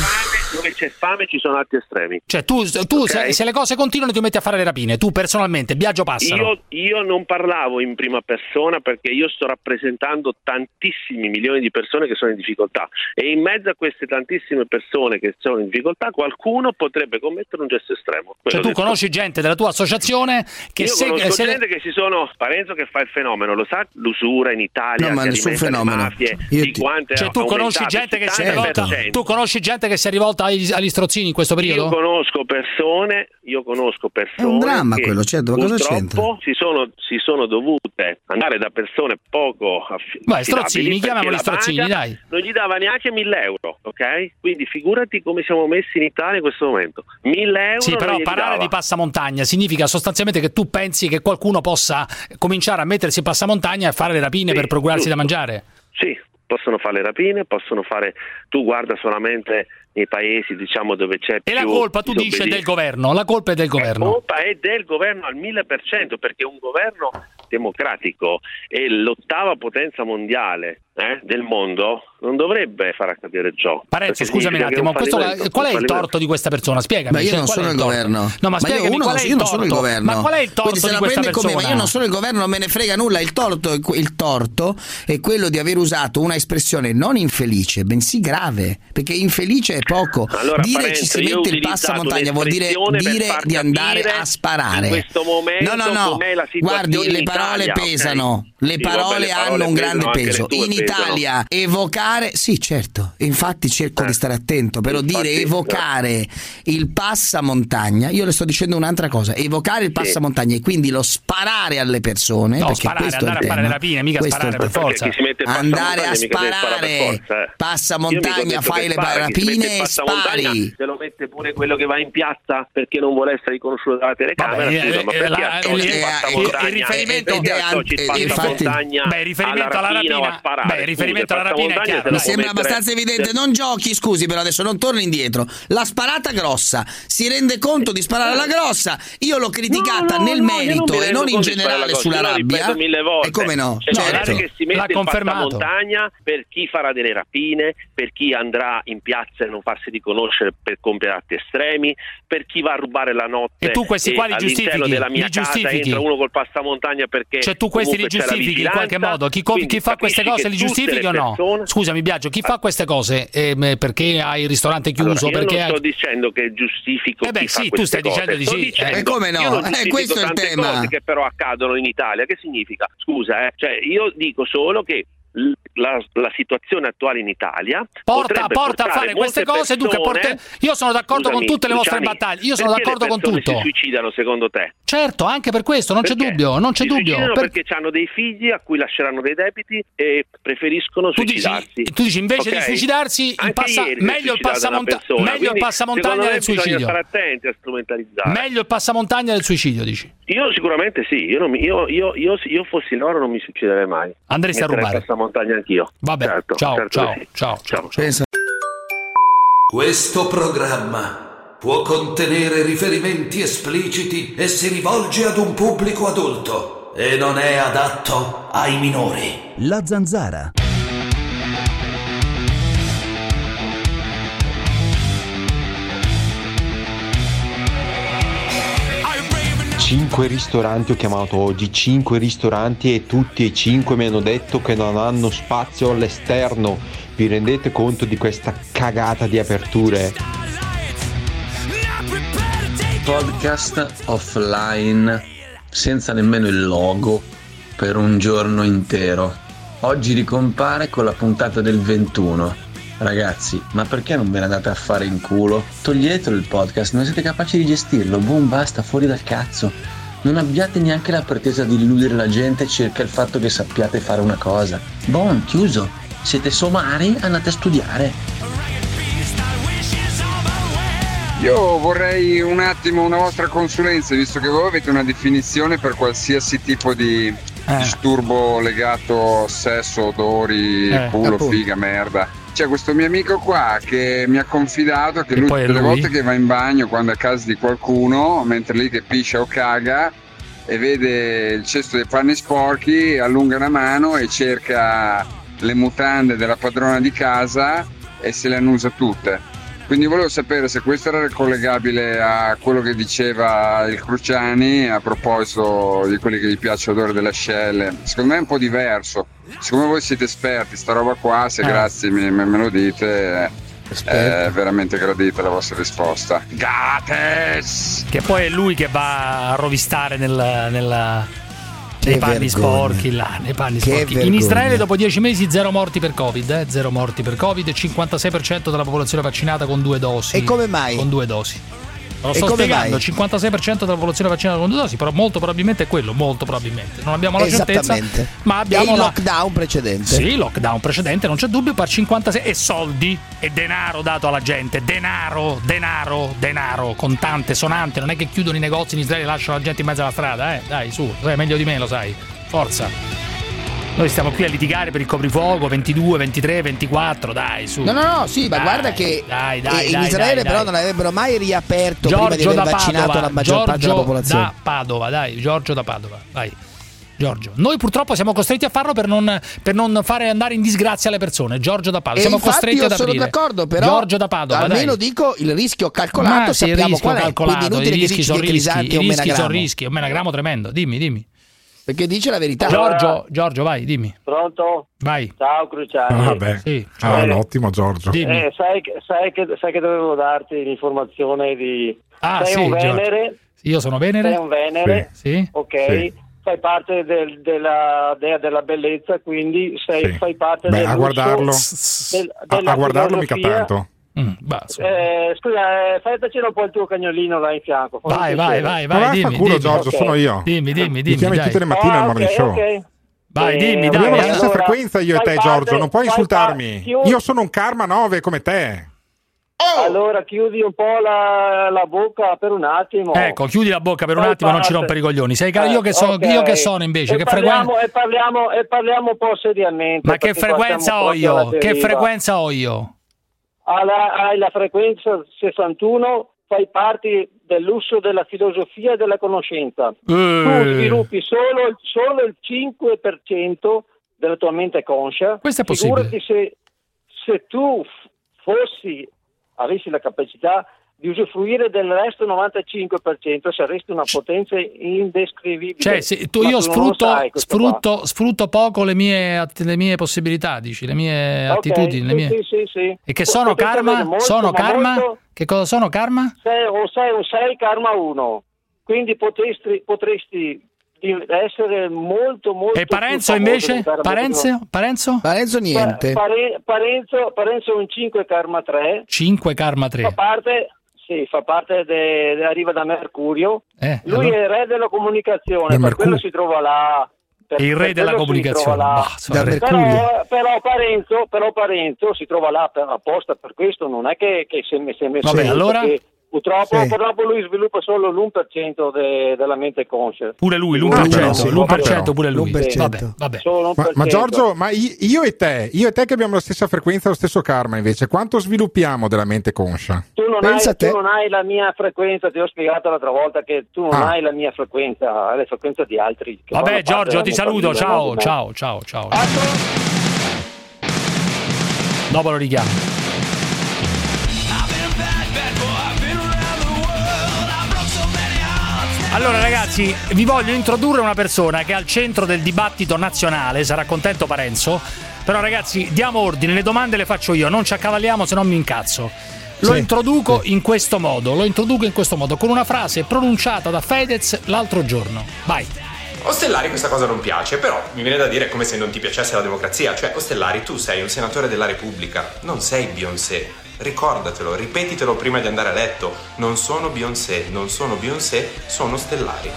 Dove c'è fame ci sono atti estremi. Cioè, tu, tu okay. se, se, le cose continuano, ti metti a fare le rapine. Tu personalmente, Biagio Passano. Io, io non parlavo in prima persona persona perché io sto rappresentando tantissimi milioni di persone che sono in difficoltà e in mezzo a queste tantissime persone che sono in difficoltà qualcuno potrebbe commettere un gesto estremo. Cioè tu detto. conosci gente della tua associazione che io se, conosco se gente le... che si sono Parenzo che fa il fenomeno, lo sa l'usura in Italia, no, ma nessun fenomeno. Mafie, ti... cioè, tu conosci gente che si è rivolta tu conosci gente che si è rivolta agli, agli strozzini in questo periodo? Io conosco persone, io conosco persone è un dramma quello, certo, ma cosa c'entra? Si sono, si sono dovute andare da persone poco affidabili. Vai, strozzini, chiamiamoli strozzini, dai. Non gli dava neanche 1000 euro, ok? Quindi figurati come siamo messi in Italia in questo momento. 1000 euro. Sì, però parlare di passamontagna significa sostanzialmente che tu pensi che qualcuno possa cominciare a mettersi in passamontagna e fare le rapine sì, per procurarsi tutto. da mangiare. Sì, possono fare le rapine, possono fare tu guarda solamente nei paesi diciamo dove c'è e più E la colpa tu dici è del governo, la colpa è del governo. La colpa è del governo al 1000% perché un governo democratico e l'ottava potenza mondiale eh, del mondo non dovrebbe far accadere ciò. Parezzo, scusami un attimo, questo, qual è il torto di questa persona? Spiegami. Ma io non sono il, il governo. No, ma, ma io, uno, qual è io non sono il governo. Ma qual è il torto Quindi, di questa persona? Come, ma io non sono il governo, non me ne frega nulla. Il torto, il torto è quello di aver usato una espressione non infelice, bensì grave, perché infelice è poco. Allora, dire Parenzo, ci si mette il passamontagna vuol dire dire di andare a sparare. In questo momento no, no, no. Guardi, le parole Italia, pesano. Okay. Le parole, le parole hanno un grande peso. In l'Italia evocare, sì certo, infatti cerco di stare attento, però dire evocare il passamontagna, io le sto dicendo un'altra cosa, evocare il passamontagna e quindi lo sparare alle persone, No, perché sparare, questo è il andare a fare tema. le rapine, mica sparare per forza. Andare a sparare eh. passamontagna, detto fai le spara, rapine e spari. Se lo mette pure quello che va in piazza perché non vuole essere riconosciuto dalla telecamera, Vabbè, scusa, eh, ma eh, perché la- associ eh, il eh, riferimento- eh, eh, infatti- alla rapina o a rapina- sparare? Beh, il riferimento alla rapina è chiaro. Mi sembra mettere- abbastanza evidente, non giochi, scusi, però adesso non torni indietro. La sparata grossa, si rende conto di sparare alla grossa. Io l'ho criticata No, no, nel no, merito mi e non in generale la sulla rabbia. ripeto mille volte. E come no? C'è certo. che si mette confermato. passamontagna per chi farà delle rapine, per chi andrà in piazza e non farsi riconoscere per compiere atti estremi, per chi va a rubare la notte E tu questi qua li giustifichi? della mia Li casa giustifichi? entra uno col passamontagna perché Cioè tu questi li giustifichi in qualche modo? Chi, quindi chi fa queste cose li giustifichi o no? persone- Scusami Biagio, chi fa queste cose ehm, perché hai il ristorante chiuso? Allora, io perché non hai- sto dicendo che giustifico Eh beh, chi fa sì, tu stai dicendo cose. di Sto sì, dicendo- eh. E come no? Eh, questo è il tema. cose che però accadono in Italia. Che significa? Scusa, eh, cioè io dico solo che la, la situazione attuale in Italia Porta, porta a fare queste cose, dunque persone- porta- io sono d'accordo con Scusami, tutte le vostre Luciani, battaglie, io sono d'accordo con tutto. si suicidano secondo te? Certo, anche per questo, non c'è Perché? dubbio, non c'è Si dubbio. Per- perché hanno dei figli a cui lasceranno dei debiti e preferiscono Tu dici- suicidarsi. tu dici invece di Ok? suicidarsi, il passa- meglio il una persona, meglio il passamontagna del suicidio. Stare attenti a strumentalizzare. Meglio il passamontagna del suicidio, dici. Io sicuramente sì, io, mi- io, io, io, fossi loro non mi suiciderei mai. Andresti a rubare. Passamontagna anch'io. Vabbè, Certo, ciao, certo ciao, sì. ciao, ciao, Questo programma può contenere riferimenti espliciti e si rivolge ad un pubblico adulto e non è adatto ai minori. La zanzara. Cinque ristoranti ho chiamato oggi, cinque ristoranti e tutti e cinque mi hanno detto che non hanno spazio all'esterno. Vi rendete conto di questa cagata di aperture? Podcast offline senza nemmeno il logo per un giorno intero. Oggi ricompare con la puntata del 21. Ragazzi, ma perché non ve ne andate a fare in culo? Toglietelo il podcast, non siete capaci di gestirlo. Boom, basta, fuori dal cazzo. Non abbiate neanche la pretesa di illudere la gente circa il fatto che sappiate fare una cosa. Boom, chiuso. Siete somari, andate a studiare. Io vorrei un attimo una vostra consulenza, visto che voi avete una definizione per qualsiasi tipo di disturbo legato a sesso, odori, Eh, culo, appunto. figa, merda. C'è questo mio amico qua che mi ha confidato che E lui tutte le lui? volte che va in bagno quando è a casa di qualcuno, mentre lì che piscia o caga e vede il cesto dei panni sporchi, allunga una mano e cerca le mutande della padrona di casa e se le annusa tutte. Quindi volevo sapere se questo era collegabile a quello che diceva il Cruciani a proposito di quelli che gli piace l'odore delle ascelle. Secondo me è un po' diverso. Siccome voi siete esperti, sta roba qua, se Eh. grazie me, me- lo dite, è veramente gradita la vostra risposta. Gates! Che poi è lui che va a rovistare nel, nella- nei panni sporchi là, nei panni Che sporchi. In vergogna. Israele dopo 10 mesi zero morti per Covid, eh, zero morti per Covid, 56% della popolazione vaccinata con due dosi. E come mai? Con due dosi. Lo sto spiegando, mai? 56% della popolazione vaccinata con due dosi, però molto probabilmente è quello, molto probabilmente. Non abbiamo la certezza, ma abbiamo e il la- lockdown precedente. Sì, lockdown precedente, non c'è dubbio, per 56 e soldi e denaro dato alla gente, denaro, denaro, denaro, contante, sonante, non è che chiudono i negozi in Israele e lasciano la gente in mezzo alla strada, eh? Dai, su, sai meglio di me, lo sai. Forza. Noi stiamo qui a litigare per il coprifuoco 22, 23, 24, dai, su. No, no, no, sì, ma Dai, guarda che dai, dai, eh, in Israele però non avrebbero mai riaperto prima di Giorgio aver vaccinato Padova, la maggior parte della Giorgio popolazione. da Padova, dai, Giorgio da Padova, vai. Giorgio, noi purtroppo siamo costretti a farlo per non, per non fare andare in disgrazia le persone. Giorgio da Padova, E siamo costretti io ad sono aprire. d'accordo, però Giorgio da Padova, almeno dai. dico il rischio calcolato, Ma sì, il sappiamo rischio qual è. calcolato, Quindi i inutile che rischi sono rischi, i rischi sono rischi, è un menagramo tremendo. Dimmi, dimmi. Perché dice la verità. Giorgio, Giorgio, vai, dimmi. Pronto? Vai. Ciao Cruciani. Ah, beh. Sì. Ah, Eh, ottimo Giorgio. eh, sai, che- sai che, sai che dovevo darti l'informazione di... Ah, sei sì, un Giorgio. Venere? Io sono Venere. Sei un Venere? Sì. Ok. Sì. fai parte del- della dea della bellezza, quindi sei, Sì. fai parte Beh, del a guardarlo, del- a, della a guardarlo mica filosofia. tanto. Eh, scusa, eh, fai piacere un po' il tuo cagnolino là in fianco. Vai, vai, piacere. vai, Ma vai, dimmi, dimmi. Giorgio, Ok. sono io. Dimmi, dimmi, Mi dimmi, chiami dai. tutte le mattine Ah, al morning ok, show. ok. Vai, Eh, dimmi, dai. Abbiamo la eh. stessa allora, frequenza io e te, parte- Giorgio. Non puoi insultarmi. parte- chiudi- Io sono un karma 9 come te. Allora chiudi un po' la, la bocca per un attimo. Ecco, chiudi la bocca per un Fai attimo, non ci parte- rompere i coglioni. Eh, io, che so- ok. io che sono invece, e che parliamo, frequenza. e, parliamo, e parliamo un po' seriamente. Ma che frequenza ho io? Che frequenza ho io? Hai la frequenza 61, fai parte del lusso della filosofia e della conoscenza. Tu Eh. sviluppi solo, il- solo il 5% della tua mente conscia. Questo è possibile. Figurati se, se tu fossi, avessi la capacità di usufruire del resto 95%, saresti una potenza indescrivibile. Cioè, se tu, io tu sfrutto, sai sfrutto, sfrutto poco le mie, le mie possibilità, dici, le mie Ok, attitudini. le sì, mie- sì, sì, sì. E che sono Potete karma? molto, sono ma karma? molto- Che cosa sono karma? sei, o sei un 6 karma 1 quindi potresti, potresti essere molto molto E Parenzo invece? Parenzo? Parenzo? Parenzo niente. Pa- Pare- Parenzo, Parenzo un 5 karma 3 5 karma fa 3. parte sì, fa parte de- de- arriva da Mercurio Eh, lui allora? è il re della comunicazione Del per quello Mercurio. si trova là per- il re della quello si comunicazione. trova là. Bah. Però, però Parenzo, però Parenzo si trova là per, apposta per questo, non è che, che si è messo si è messo Vabbè, lì, allora? perché Purtroppo, Sì. purtroppo lui sviluppa solo l'1% de- della mente conscia. Pure lui, Lui l'1%, però, sì, l'1% però. pure lui. L'1%. Vabbè, vabbè. Solo Ma, 1%. ma Giorgio, ma io e te, io e te che abbiamo la stessa frequenza, lo stesso karma invece, quanto sviluppiamo della mente conscia? tu non, pensa hai, te. tu non hai la mia frequenza, ti ho spiegato l'altra volta che tu non Ah. hai la mia frequenza, hai la frequenza di altri. Vabbè, Giorgio, ti saluto. Ciao, ciao, ciao, ciao. Dopo lo richiamo. Allora ragazzi, vi voglio introdurre una persona che è al centro del dibattito nazionale, sarà contento Parenzo, però ragazzi diamo ordine, le domande le faccio io, non ci accavalliamo se non mi incazzo. Lo Sì, introduco in questo modo, lo introduco in questo modo, con una frase pronunciata da Fedez l'altro giorno. Vai. Ostellari questa cosa non piace, però mi viene da dire come se non ti piacesse la democrazia. Cioè, Ostellari, tu sei un senatore della Repubblica, non sei Beyoncé. Ricordatelo, ripetitelo prima di andare a letto. Non sono Beyoncé, non sono Beyoncé, sono Ostellari.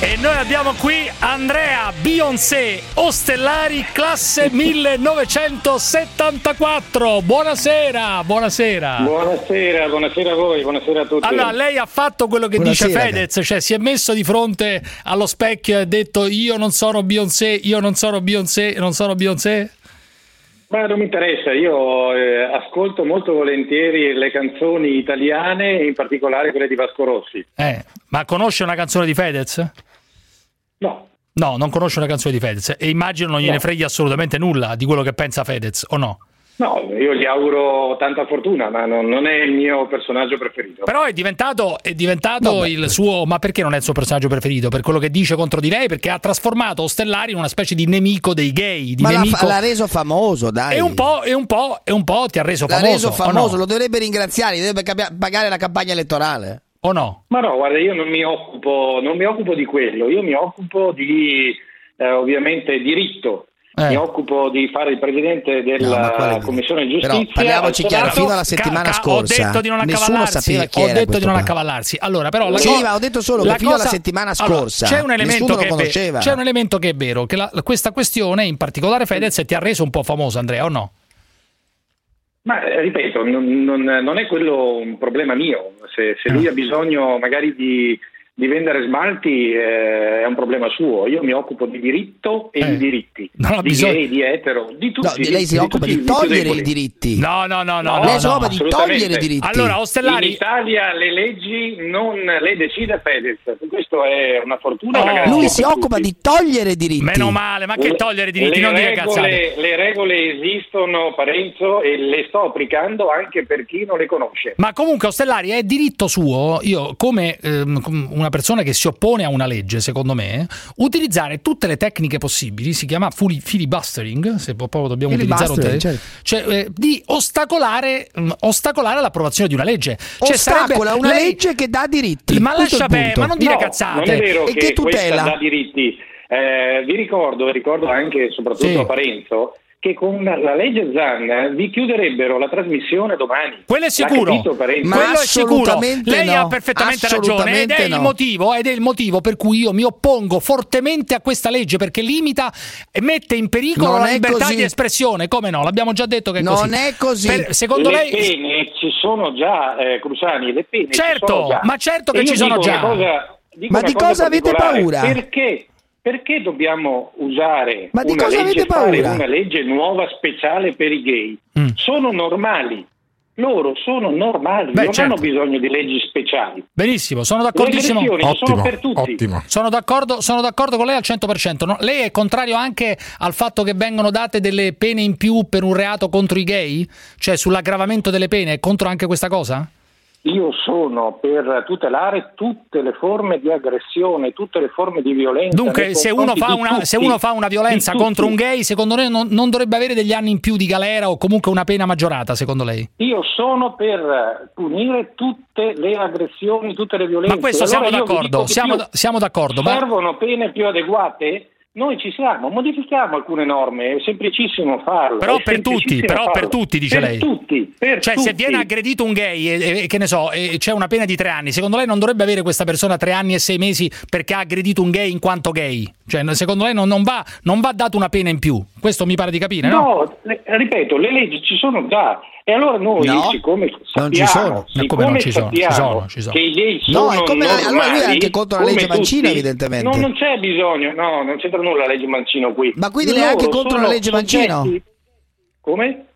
E noi abbiamo qui Andrea Beyoncé Ostellari classe 1974. Buonasera, buonasera. Buonasera, buonasera a voi, buonasera a tutti. Allora, lei ha fatto quello che Buonasera, dice Fedez, cioè si è messo di fronte allo specchio e ha detto io non sono Beyoncé, io non sono Beyoncé, non sono Beyoncé? Ma non mi interessa, io eh, ascolto molto volentieri le canzoni italiane, in particolare quelle di Vasco Rossi. Eh, ma conosce una canzone di Fedez? No, No, non conosce una canzone di Fedez e immagino non gliene No. freghi assolutamente nulla di quello che pensa Fedez, o no? No, io gli auguro tanta fortuna, ma non, non è il mio personaggio preferito. Però è diventato, è diventato Vabbè. il suo. Ma perché non è il suo personaggio preferito? Per quello che dice contro di lei? Perché ha trasformato Ostellari in una specie di nemico dei gay. Di Ma l'ha, nemico... l'ha reso famoso, dai. E un po', e un po', e un po' ti ha reso L'ha famoso. reso o famoso, no? lo dovrebbe ringraziare, dovrebbe pagare la campagna elettorale. O no? Ma no, guarda, io non mi occupo, non mi occupo di quello, io mi occupo di eh, ovviamente diritto. Eh. Mi occupo di fare il presidente No, della quale- Commissione Però Giustizia. parliamoci al chiaro, Senato. fino alla settimana Ca- ca- scorsa Ho detto di non nessuno accavallarsi. sapeva chi Ho detto di non accavallarsi. Allora, però la Sì, co- ma ho detto solo che la fino alla settimana Allora, scorsa c'è un elemento che è ve- conosceva. c'è un elemento che è vero, che la- questa questione, in particolare Fedez, ti ha reso un po' famoso, Andrea, o no? Ma eh, ripeto, non, non- non è quello un problema mio. Se, se lui ha bisogno magari di, di vendere smalti eh, è un problema suo. Io mi occupo di diritto e Eh. di diritti, ha di bisogno- gay, di etero, di tutti. No, di- lei si occupa di i più togliere i diritti. No, no, no, no. No, no, lei si no. occupa di togliere i diritti. Allora, In Ostellari, Italia le leggi non le decide Fedez, questo è una fortuna. una Oh. Lui si occupa tutti. di togliere i diritti. meno male, ma che Le- togliere i diritti, le non dire regole, cazzate. Le regole esistono, Parenzo, e le sto applicando anche per chi non le conosce. Ma comunque Ostellari è diritto suo, io come ehm, com- un una persona che si oppone a una legge, secondo me, utilizzare tutte le tecniche possibili, si chiama fili- filibustering, se proprio dobbiamo utilizzare un termine, Filibustering, cioè eh, di ostacolare, mh, ostacolare l'approvazione di una legge. Cioè, Ostacola una lei- legge che dà diritti. Ma lascia bene, ma non dire No, cazzate. Non è vero E che, che tutela? diritti. Eh, vi ricordo, ricordo anche e soprattutto Sì. a Parenzo, che con la legge Zan vi chiuderebbero la trasmissione domani. Quello è sicuro, capito Parenzo? quello è sicuro. Lei ha no, perfettamente ragione ed è, no. motivo, ed è il motivo per cui io mi oppongo fortemente a questa legge perché limita e mette in pericolo Non la libertà così. di espressione. Come no? L'abbiamo già detto che è Non così. è così. Per- secondo le lei pene ci sono già, eh, Cruciani, le pene ci Certo, sono già. ma certo che E ci sono già. cosa- Ma di cosa cosa avete paura? Perché? Perché dobbiamo usare Ma di una cosa legge, avete fare paura? una legge nuova speciale per i gay? Mm. Sono normali. Loro sono normali, Beh, non certo. hanno bisogno di leggi speciali. Benissimo, sono d'accordissimo. ci sono per tutti. Sono d'accordo, sono d'accordo con lei al 100%. No, lei è contrario anche al fatto che vengano date delle pene in più per un reato contro i gay? Cioè sull'aggravamento delle pene? È contro anche questa cosa? Io sono per tutelare tutte le forme di aggressione, tutte le forme di violenza. Dunque, se uno, una, tutti. se uno fa una violenza contro un gay, secondo lei non, non dovrebbe avere degli anni in più di galera o comunque una pena maggiorata, secondo lei? Io sono per punire tutte le aggressioni, tutte le violenze. Ma questo Allora siamo d'accordo, siamo, siamo d'accordo. ma- Servono pene più adeguate? Noi ci siamo, modifichiamo alcune norme, è semplicissimo farlo. Però per tutti, però per tutti, dice per lei. Tutti, per Cioè, tutti. se viene aggredito un gay e, e- che ne so, e c'è una pena di tre anni, secondo lei non dovrebbe avere questa persona tre anni e sei mesi perché ha aggredito un gay in quanto gay? Cioè, secondo lei non, non va, non va data una pena in più? Questo mi pare di capire, no? No, le- ripeto, le leggi ci sono già. E allora noi, No, siccome non ci sappiamo, sono. Ma come non ci sono? Ci sappiamo sono, ci sono. che i gay No, sono è come la- allora lui è normali, anche contro la legge Mancino, tutti, evidentemente. No, non c'è bisogno, no, non c'entra nulla la legge Mancino qui. Ma quindi lei è anche contro la legge Mancino? soggetti- Come?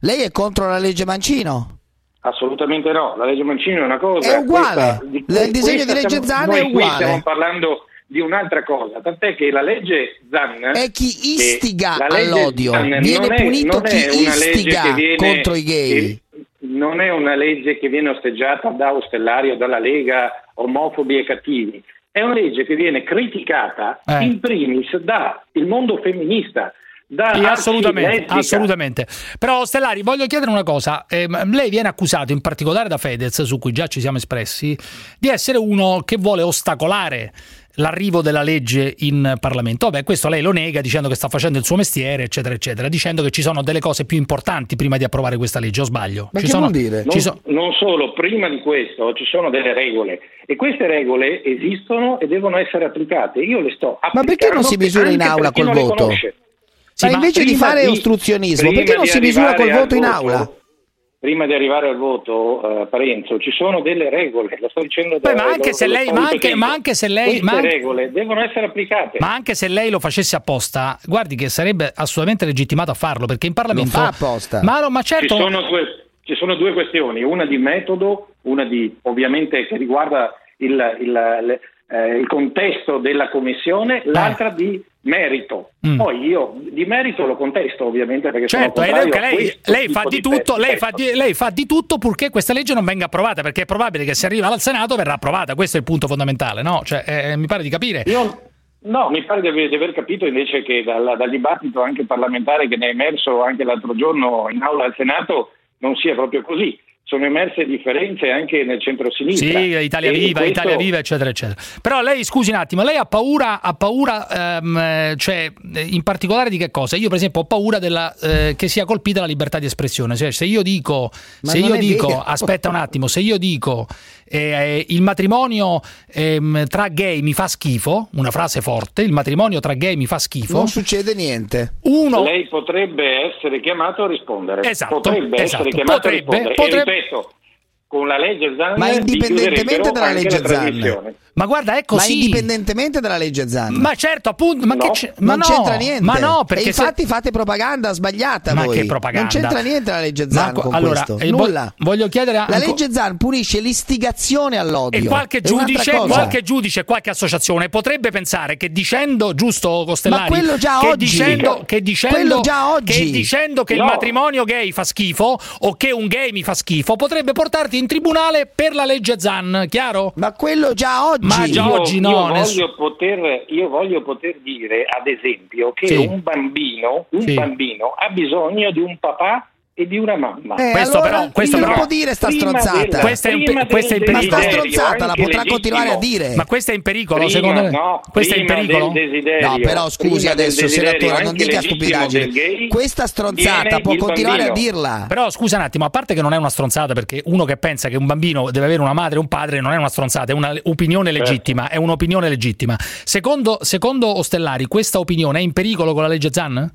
Lei è contro la legge Mancino? Assolutamente no, la legge Mancino è una cosa. È uguale. di- Il disegno di legge Zan è qui uguale. stiamo parlando di un'altra cosa, tant'è che la legge Zan È chi istiga all'odio. Zan Viene non è- punito non è chi una legge istiga che viene- contro i gay. che non è una legge che viene osteggiata da Ostellari o dalla Lega omofobi e cattivi. È una legge che viene criticata Eh. in primis dal mondo femminista, da Sì, assolutamente, assolutamente. Però Stellari, voglio chiedere una cosa. Ehm, lei viene accusato, in particolare da Fedez, su cui già ci siamo espressi, di essere uno che vuole ostacolare l'arrivo della legge in Parlamento. Vabbè, questo lei lo nega dicendo che sta facendo il suo mestiere, eccetera, eccetera, dicendo che ci sono delle cose più importanti prima di approvare questa legge, o sbaglio? Ma ci che sono, vuol dire? ci Non, so- non solo, prima di questo ci sono delle regole e queste regole esistono e devono essere applicate. Io le sto applicando. Ma perché non si misura in aula col voto? conosce. ma invece di fare ostruzionismo, prima perché non di si misura col voto in voto- aula? Prima di arrivare al voto, eh, Parenzo, ci sono delle regole, lo sto dicendo da Beh, ma anche da- se dallo lei- ma anche- ma anche se lei- Queste ma anche- regole devono essere applicate. Ma anche se lei lo facesse apposta, guardi che sarebbe assolutamente legittimato a farlo, perché in Parlamento... fa apposta. Ma, no, ma certo... Ci sono, due, ci sono due questioni, una di metodo, una di ovviamente che riguarda il, il- le- eh, il contesto della commissione, l'altra di merito. Mm. Poi io di merito lo contesto ovviamente perché Certo, sono lei, lei, lei fa di tutto, lei fa di, lei fa di tutto purché questa legge non venga approvata, perché è probabile che se arriva al Senato verrà approvata, questo è il punto fondamentale, no? Cioè, eh, mi pare di capire. Io- No, mi pare di aver, di aver capito invece che dal, dal dibattito anche parlamentare che ne è emerso anche l'altro giorno in aula al Senato non sia proprio così. Sono emerse differenze anche nel centro-sinistra. Sì, Italia E Viva, questo- Italia Viva, eccetera, eccetera. Però lei, scusi un attimo, lei ha paura, ha paura ehm, eh, cioè, in particolare di che cosa? Io, per esempio, ho paura della, eh, che sia colpita la libertà di espressione. Cioè, se io dico, Ma se io dico aspetta un attimo, se io dico eh, il matrimonio ehm, tra gay mi fa schifo, una frase forte, il matrimonio tra gay mi fa schifo. Non succede niente. Uno, Lei potrebbe essere chiamato a rispondere. Esatto, potrebbe esatto. essere chiamato Potrebbe, a rispondere. potrebbe- E ripeto, con la legge Zan Ma indipendentemente dalla legge Zan. ma guarda, è Ma così. indipendentemente dalla legge Zan. Ma certo, appunto, ma, No, che ma non no, c'entra niente. Ma no, perché e se- infatti fate propaganda sbagliata Ma voi. che propaganda? Non c'entra niente la legge Zan Marco, con allora, questo. eh, Nulla. voglio chiedere La anco- legge Zan punisce l'istigazione all'odio. E qualche giudice, qualche giudice, qualche associazione potrebbe pensare che dicendo, giusto Costellari, Ma quello già che, oggi. dicendo, che dicendo già oggi. che dicendo che No. il matrimonio gay fa schifo o che un gay mi fa schifo, potrebbe portarti in tribunale per la legge Zan, chiaro? Ma quello già oggi. Ma già io, oggi no. Io voglio, ness- poter, io voglio, poter, dire, ad esempio, che sì. un, bambino, un sì. bambino ha bisogno di un papà e di una mamma. Eh, questo allora, però, questo però, può dire sta stronzata. Della, è, un, questa è in pericolo. Ma sta stronzata la potrà continuare a dire. Ma questa è in pericolo, prima, secondo me. No, questa è in pericolo. No, però scusi adesso, senatore, non dica stupidaggine. Questa stronzata può continuare bambino. a dirla. Però scusa un attimo, a parte che non è una stronzata perché uno che pensa che un bambino deve avere una madre e un padre non è una stronzata, è un'opinione legittima, è un'opinione legittima. Secondo, secondo Ostellari, questa opinione è in pericolo con la legge Zan?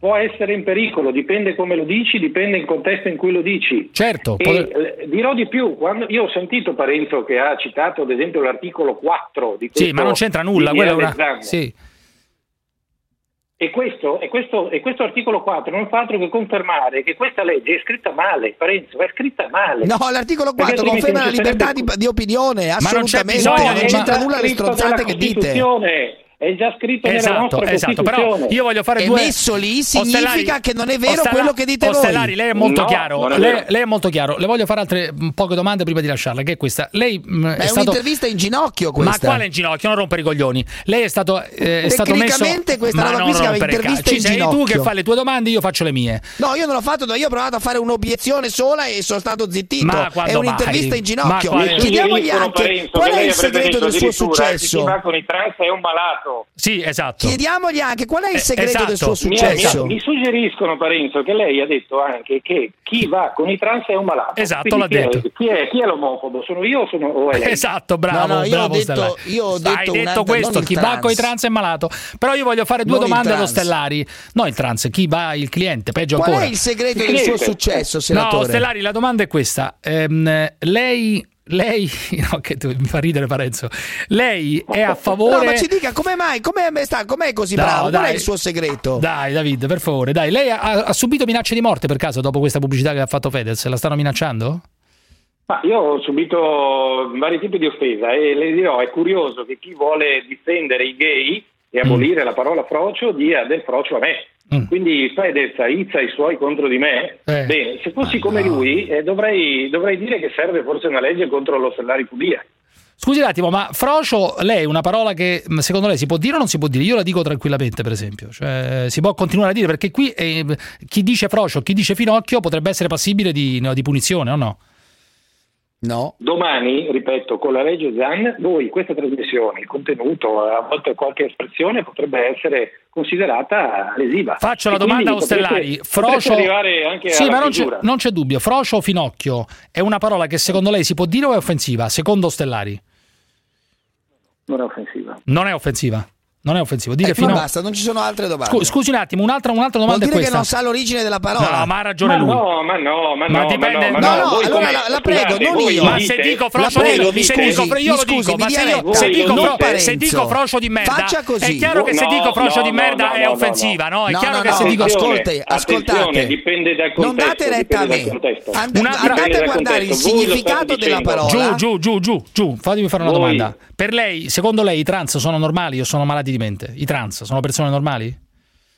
può essere in pericolo, dipende come lo dici, dipende il contesto in cui lo dici. Certo. E, pot- eh, dirò di più, io ho sentito Parenzo che ha citato ad esempio l'articolo 4 di questo Sì, ma non c'entra nulla, quello è una... Sì. E questo, e, questo, e questo, articolo 4 non fa altro che confermare che questa legge è scritta male, Parenzo, è scritta male. No, l'articolo 4 conferma la libertà sarebbe... di, di, opinione, assolutamente, ma non, c'è bisogno, non c'entra nulla le stronzate che dite è già scritto esatto, nella esatto, esatto Però io voglio fare è due... messo lì significa Ostellari, che non è vero Ostellari, quello che dite Ostellari, lei è molto no, chiaro. È lei, lei, è molto chiaro. Le voglio fare altre mm, poche domande prima di lasciarla, che è questa. Lei mm, mh, è, è stato... un'intervista in ginocchio questa. Ma quale in ginocchio? Non rompere i coglioni. Lei è stato eh, è stato messo questa Ma roba qui si chiama intervista Ci in sei tu che fai le tue domande, io faccio le mie. No, io non l'ho fatto, io ho provato a fare un'obiezione sola e sono stato zittito. Ma è un'intervista mai? in ginocchio. Chiediamogli anche qual è il segreto del suo eh, successo. Chi va con i trans è un malato successo. Sì, esatto. Chiediamogli anche qual è il eh, segreto eh, esatto. del suo successo. Mi, mi, suggeriscono, Parenzo, che lei ha detto anche che chi va con i trans è un malato. Esatto, Quindi l'ha chi detto. È, chi, è, chi, è, l'omofobo? Sono io o sono o Esatto, bravo. No, no, io bravo, ho detto, io ho detto, Hai detto questo, chi va con i trans è malato. Però io voglio fare due non domande allo Stellari. No, il trans, chi va il cliente, peggio qual ancora. Qual è il segreto il del suo successo, senatore? No, Stellari, la domanda è questa. Ehm, lei lei, no, che mi fa ridere Parenzo, lei è a favore... No, ma ci dica come mai, come sta, com'è così no, bravo, dai. qual è il suo segreto? Dai David, per favore, dai, lei ha, ha subito minacce di morte per caso dopo questa pubblicità che ha fatto Fedez, la stanno minacciando? Ah, io ho subito vari tipi di offesa e le dirò, è curioso che chi vuole difendere i gay e mm. abolire mm. la parola frocio dia del frocio a me. Mm. Quindi Fedez aizza i suoi contro di me. Eh. Bene, se fossi ah, come no. lui eh, dovrei, dovrei, dire che serve forse una legge contro lo fobia. Scusi un attimo, ma frocio, lei è una parola che mm, secondo lei si può dire o non si può dire? Io la dico tranquillamente, per esempio. Cioè, si può continuare a dire, perché qui eh, chi dice frocio, chi dice finocchio potrebbe essere passibile di, di punizione o no? No. Domani, ripeto, con la legge Zan, voi questa trasmissione, il contenuto, a volte qualche espressione potrebbe essere considerata lesiva. Faccio e la domanda a Ostellari. Potrete, Frocio... Sì, ma non c'è, non c'è, dubbio. Frocio o finocchio è una parola che secondo lei si può dire o è offensiva? Secondo Ostellari? Non è offensiva. Non è offensiva. Non è offensivo. Dire eh, fino basta, non ci sono altre domande. Scusi, scusi un attimo, un'altra, un'altra domanda. Vuol dire che non sa l'origine della parola. No, ma ha ragione ma lui. No, ma no, ma, ma no. Dipende... Ma no, no, no allora la, la, prego, Scusate, non io. Ma se dico Froscio di merda, dico, io lo dico, ma se, io, dico, fro... se dico Froscio di merda, Faccia così. è chiaro che se dico Froscio di merda è offensiva, no? È chiaro che se dico ascoltate, ascoltate. Non date retta a me. Andate a guardare il significato della parola. Giù, giù, giù, giù. Fatemi fare una domanda. Per lei, secondo lei i trans sono normali o sono malati di mente? I trans sono persone normali?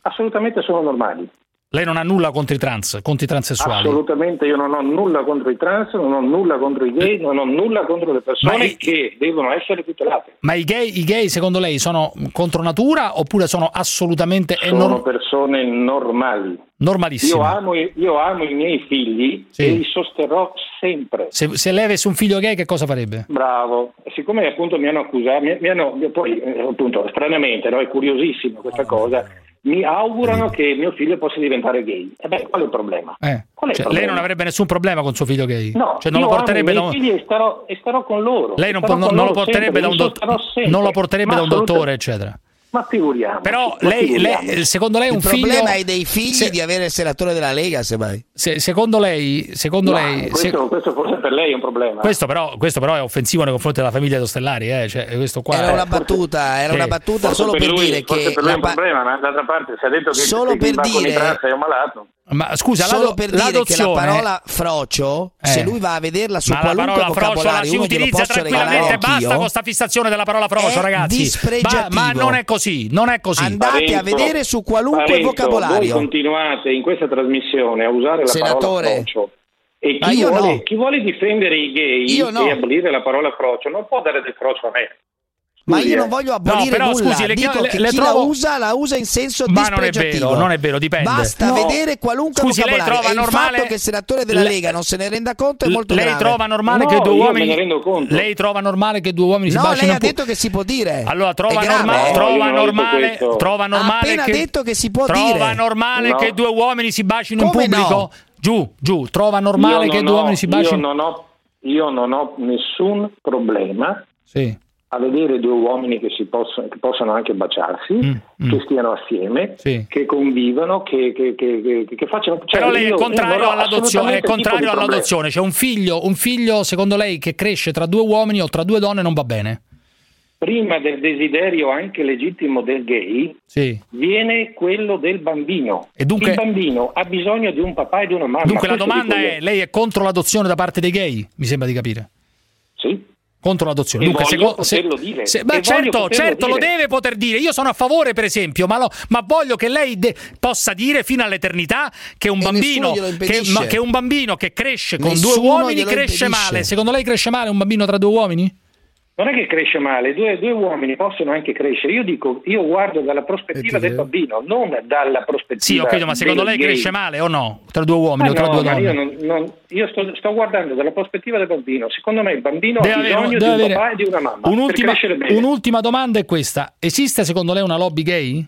Assolutamente sono normali. Lei non ha nulla contro i trans, contro i transessuali? Assolutamente, io non ho nulla contro i trans, non ho nulla contro i gay, eh. non ho nulla contro le persone i... che devono essere tutelate. Ma i gay, i gay, secondo lei sono contro natura oppure sono assolutamente... Sono enorm... persone normali. Normalissime. Io amo, io amo i miei figli sì. e li sosterrò sempre. Se, se lei avesse un figlio gay che cosa farebbe? Bravo. Siccome appunto mi hanno accusato, mi, mi hanno, poi eh, appunto stranamente, no, è curiosissima questa cosa mi augurano che mio figlio possa diventare gay. E beh, qual è il problema? Eh. Qual è cioè, il problema? Lei non avrebbe nessun problema con suo figlio gay? No, cioè, non lo porterebbe da... figli e starò, e starò con loro. Lei non, po- non, non, lo porterebbe da un, do- lo porterebbe da un dottore, eccetera. Ma figuriamoci. Però lei, figuriamoci. lei, secondo lei un figlio... Il problema figlio... è dei figli se... di avere il senatore della Lega, semmai. Se, secondo lei... Secondo no, lei questo, se... questo, forse per lei è un problema. Questo però, questo però è offensivo nei confronti della famiglia Tostellari. Eh? Cioè, era è... una battuta, era una battuta forse solo per, lui, per dire che... Per lui è un pa... problema, ma d'altra parte si è detto che solo per dire... è un malato. Ma scusa, solo la, per dire l'adozione... che la parola frocio, eh. se lui va a vederla su ma qualunque la vocabolario, si utilizza tranquillamente, basta con questa fissazione della parola frocio, ragazzi. Ba- ma non è così, non è così. Andate Parenzo, a vedere su qualunque Parenzo, vocabolario. Voi continuate in questa trasmissione a usare la Senatore. parola frocio. E chi vuole, no. chi vuole, difendere i gay io e no. abolire la parola frocio non può dare del frocio a me. Ma io eh. non voglio abolire però, nulla, scusi, le- dico le- che le chi trovo- la usa la usa in senso Ma non è dispregiativo. vero, non è vero, dipende. Basta No. vedere qualunque Scusi, lei vocabolario trova e il normale- fatto che il senatore della Le- Lega non se ne renda conto è molto lei grave. trova normale No, che due uomini me ne rendo conto. Lei trova normale che due uomini si No, bacino lei in ha pu- detto che si può dire. Allora trova, norma- No, io trova normale, trova Ha normale appena che detto che si può trova dire. normale No. che due uomini si bacino in Come pubblico? no? Giù, giù, trova normale che due uomini si bacino. io non ho nessun problema Sì. A vedere due uomini che, si possono, che possano anche baciarsi, Mm, che stiano assieme, Sì. che convivano, che, che, che, che- che facciano... cioè, Però lei è io- io contrario all'adozione, è contrario all'adozione. C'è un figlio, un figlio, secondo lei, che cresce tra due uomini o tra due donne non va bene. Prima del desiderio anche legittimo del gay Sì. viene quello del bambino. E dunque- Il bambino ha bisogno di un papà e di una mamma. Dunque la domanda è: lei è contro l'adozione da parte dei gay? Mi sembra di capire. Sì. Contro l'adozione. E Dunque, voglio se- dire. se- ma voglio certo, certo, lo dire. deve poter dire. Io sono a favore, per esempio, ma, lo- ma voglio che lei de- possa dire fino all'eternità che un, bambino che, ma- che un bambino che cresce con Nessuno due uomini cresce impedisce. male. Secondo lei cresce male un bambino tra due uomini? Non è che cresce male, due, due uomini possono anche crescere. Io dico, io guardo dalla prospettiva del bambino, non dalla prospettiva. Sì, ho capito, ma secondo lei gay. cresce male o no? Tra due uomini Ah, o tra no, due ma donne? io, non- non- io sto, sto guardando dalla prospettiva del bambino. Secondo me il bambino Deve ha avere- bisogno deve di un avere- papà e di una mamma Un'ultima, un'ultima domanda è questa: esiste secondo lei una lobby gay?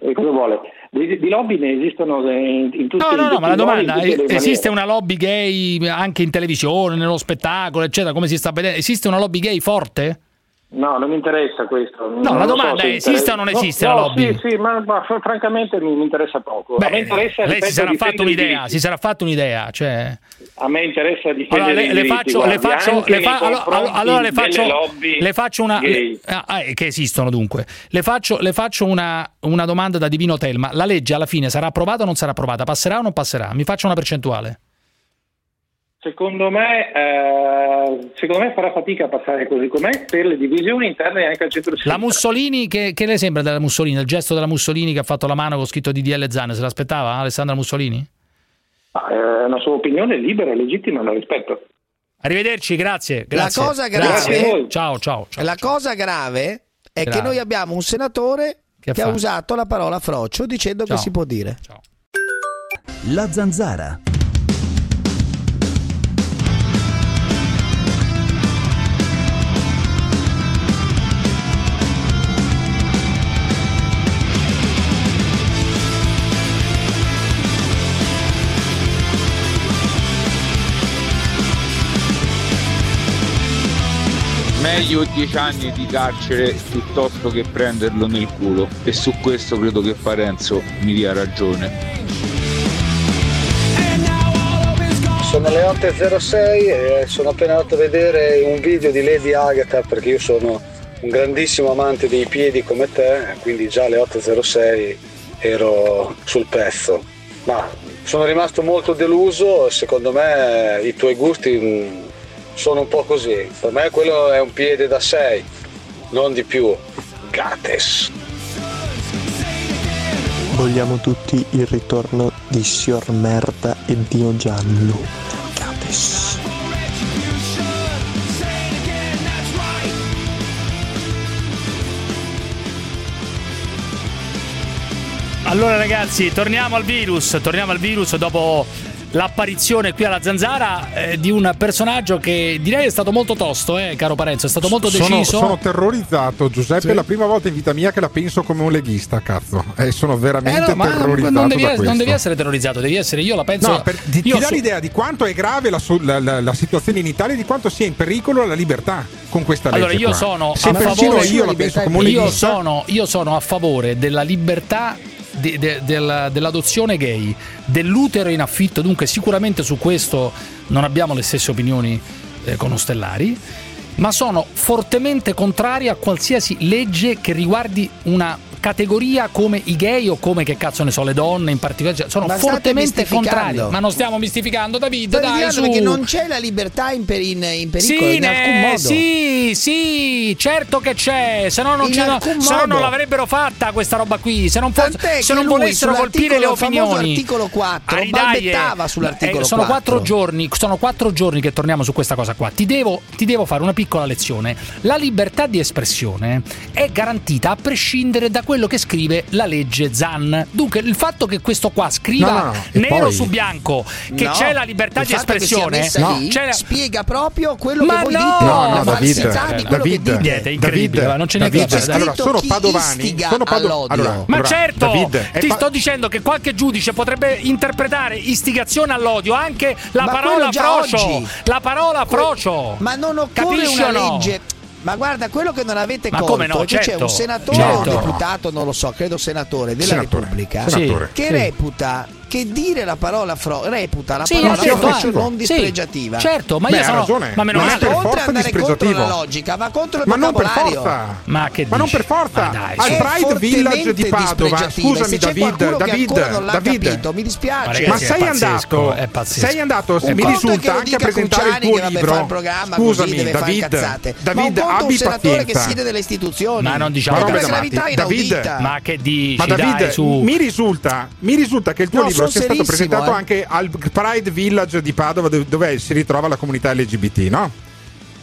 E cosa vuole? Di, di lobby ne esistono in, in tutti No, no, no, ma la domanda è: esiste una lobby gay anche in televisione, nello spettacolo, eccetera, come si sta vedendo? Esiste una lobby gay forte? No, non mi interessa questo. No, la lo domanda se è, esiste o non No, esiste no, la lobby? Sì, sì, ma, ma fr- francamente mi, mi interessa poco. a me interessa, lei ripeto, si sarà un'idea, si sarà fatto un'idea, cioè A me interessa difendere Allora le, le faccio, le faccio, le fa- allora, allora le faccio, le faccio una le- ah, eh, che esistono dunque. Le faccio, le faccio una, una domanda da Divino Telma. La legge alla fine sarà approvata o non sarà approvata? Passerà o non passerà? Mi faccia una percentuale. Secondo me, eh, secondo me farà fatica a passare così com'è per le divisioni interne anche al centro La Mussolini, che, che le sembra della Mussolini? Il gesto della Mussolini che ha fatto la mano con scritto DDL Zan, se l'aspettava Alessandra Mussolini? È una sua opinione libera e legittima, la rispetto. Arrivederci, grazie. grazie. cosa Grazie. grave- Ciao, ciao, ciao. La cosa grave è Grave. che noi abbiamo un senatore Che che, ha usato la parola frocio dicendo Ciao. che si può dire. La zanzara. Meglio 10 anni di carcere piuttosto che prenderlo nel culo e su questo credo che Parenzo mi dia ragione. Sono le 8.06 e sono appena andato a vedere un video di Lady Agatha perché io sono un grandissimo amante dei piedi come te, quindi già alle 8.06 ero sul pezzo. Ma sono rimasto molto deluso, secondo me i tuoi gusti mh, sono un po' così. Per me quello è un piede da 6, non di più. Gates. Vogliamo tutti il ritorno di Sior Merda e Dio Giallo. Capes. Allora ragazzi, torniamo al virus, torniamo al virus dopo l'apparizione qui alla Zanzara eh, di un personaggio che direi è stato molto tosto, eh, caro Parenzo, è stato molto Sono, deciso. sono terrorizzato, Giuseppe. Sì. È la prima volta in vita mia che la penso come un leghista, cazzo. E sono veramente Eh no, terrorizzato non devi, non devi essere terrorizzato, devi essere io la penso. No, per- ti, ti dà su- l'idea di quanto è grave la, la- la- la situazione in Italia e di quanto sia in pericolo la libertà con questa legge. Allora io qua. sono Se a favore io la penso come un io sono, io sono a favore della libertà di- de- del- dell'adozione gay, dell'utero in affitto, dunque sicuramente su questo non abbiamo le stesse opinioni eh, con Ostellari, ma sono fortemente contrari a qualsiasi legge che riguardi una categoria come i gay o come che cazzo ne so le donne in particolare cioè, sono fortemente contrari. Ma non stiamo mistificando, David. Stai dai, su. perché non c'è la libertà in, per, in, in pericolo sì, in alcun modo. Sì, sì, certo che c'è, se no non, non l'avrebbero fatta questa roba qui. Se non, fosse, se non volessero colpire le opinioni. L'articolo 4 ah, balbettava eh, sull'articolo eh, sono 4. 4 giorni, sono quattro giorni che torniamo su questa cosa qua. Ti devo, ti devo fare una piccola lezione. La libertà di espressione è garantita a prescindere da quello che scrive la legge Zan. Dunque, il fatto che questo qua scriva no, no, nero poi... su bianco che no, c'è la libertà di espressione la... spiega proprio quello Ma che voi dite. No, no, David, David, dite, incredibile, David, non ce n'è David, da allora, sono padovani, sono padovani. Allora, Ma certo, David, eh, ti pa- sto dicendo che qualche giudice potrebbe interpretare istigazione all'odio anche la parola procio, la parola frocio. Ma non occorre una legge. Ma guarda, quello che non avete Ma come no, che c'è un certo. senatore certo. o un deputato, non lo so, credo senatore della senatore, Repubblica, senatore. che sì. reputa che dire la parola fro- reputa la sì, parola frocio certo. non dispregiativa. Sì, certo, ma Beh, io sono ragione. ma meno ma male. oltre ad andare contro la logica, va contro il ma vocabolario. Ma, ma non per forza. Ma Al Pride Village di Padova, scusami David, David, David, capito, mi dispiace. Ma, ragazzi, sei, pazzesco, andato, sei andato, mi risulta anche a presentare il tuo libro. Scusami David, David abbi senatore che siede delle istituzioni. Ma non diciamo che la. Ma che dici? Ma David, mi risulta che il tuo libro libro è stato presentato eh. anche al Pride Village di Padova dove si ritrova la comunità LGBT, no?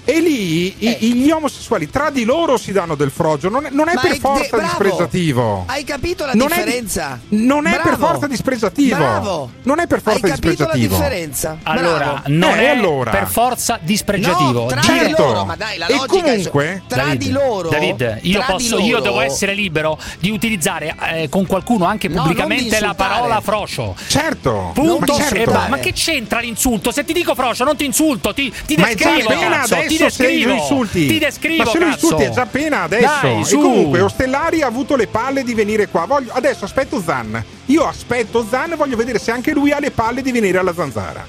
E lì eh. i, gli omosessuali tra di loro si danno del frogio non è, non è per è forza de- dispregiativo. Hai capito la non differenza? È, non è per forza disprezzativo Bravo. Non è per forza Hai dispregiativo. la differenza. Allora, Bravo. non eh, è allora. per forza disprezzativo No, tra certo. di loro, ma dai, la e comunque, è, tra David, di loro. David, io, posso, loro. io devo essere libero di utilizzare eh, con qualcuno anche pubblicamente no, la parola frocio. Certo. Punto. Certo. Eh, ma che c'entra l'insulto? Se ti dico frocio non ti insulto, ti, ti descrivo. Ma è già pena adesso ti descrivo, insulti. Ti descrivo, ma se lo insulti è già appena adesso. Dai, e comunque Ostellari ha avuto le palle di venire qua. Voglio, adesso aspetto Zan. Io aspetto Zan e voglio vedere se anche lui ha le palle di venire alla zanzara.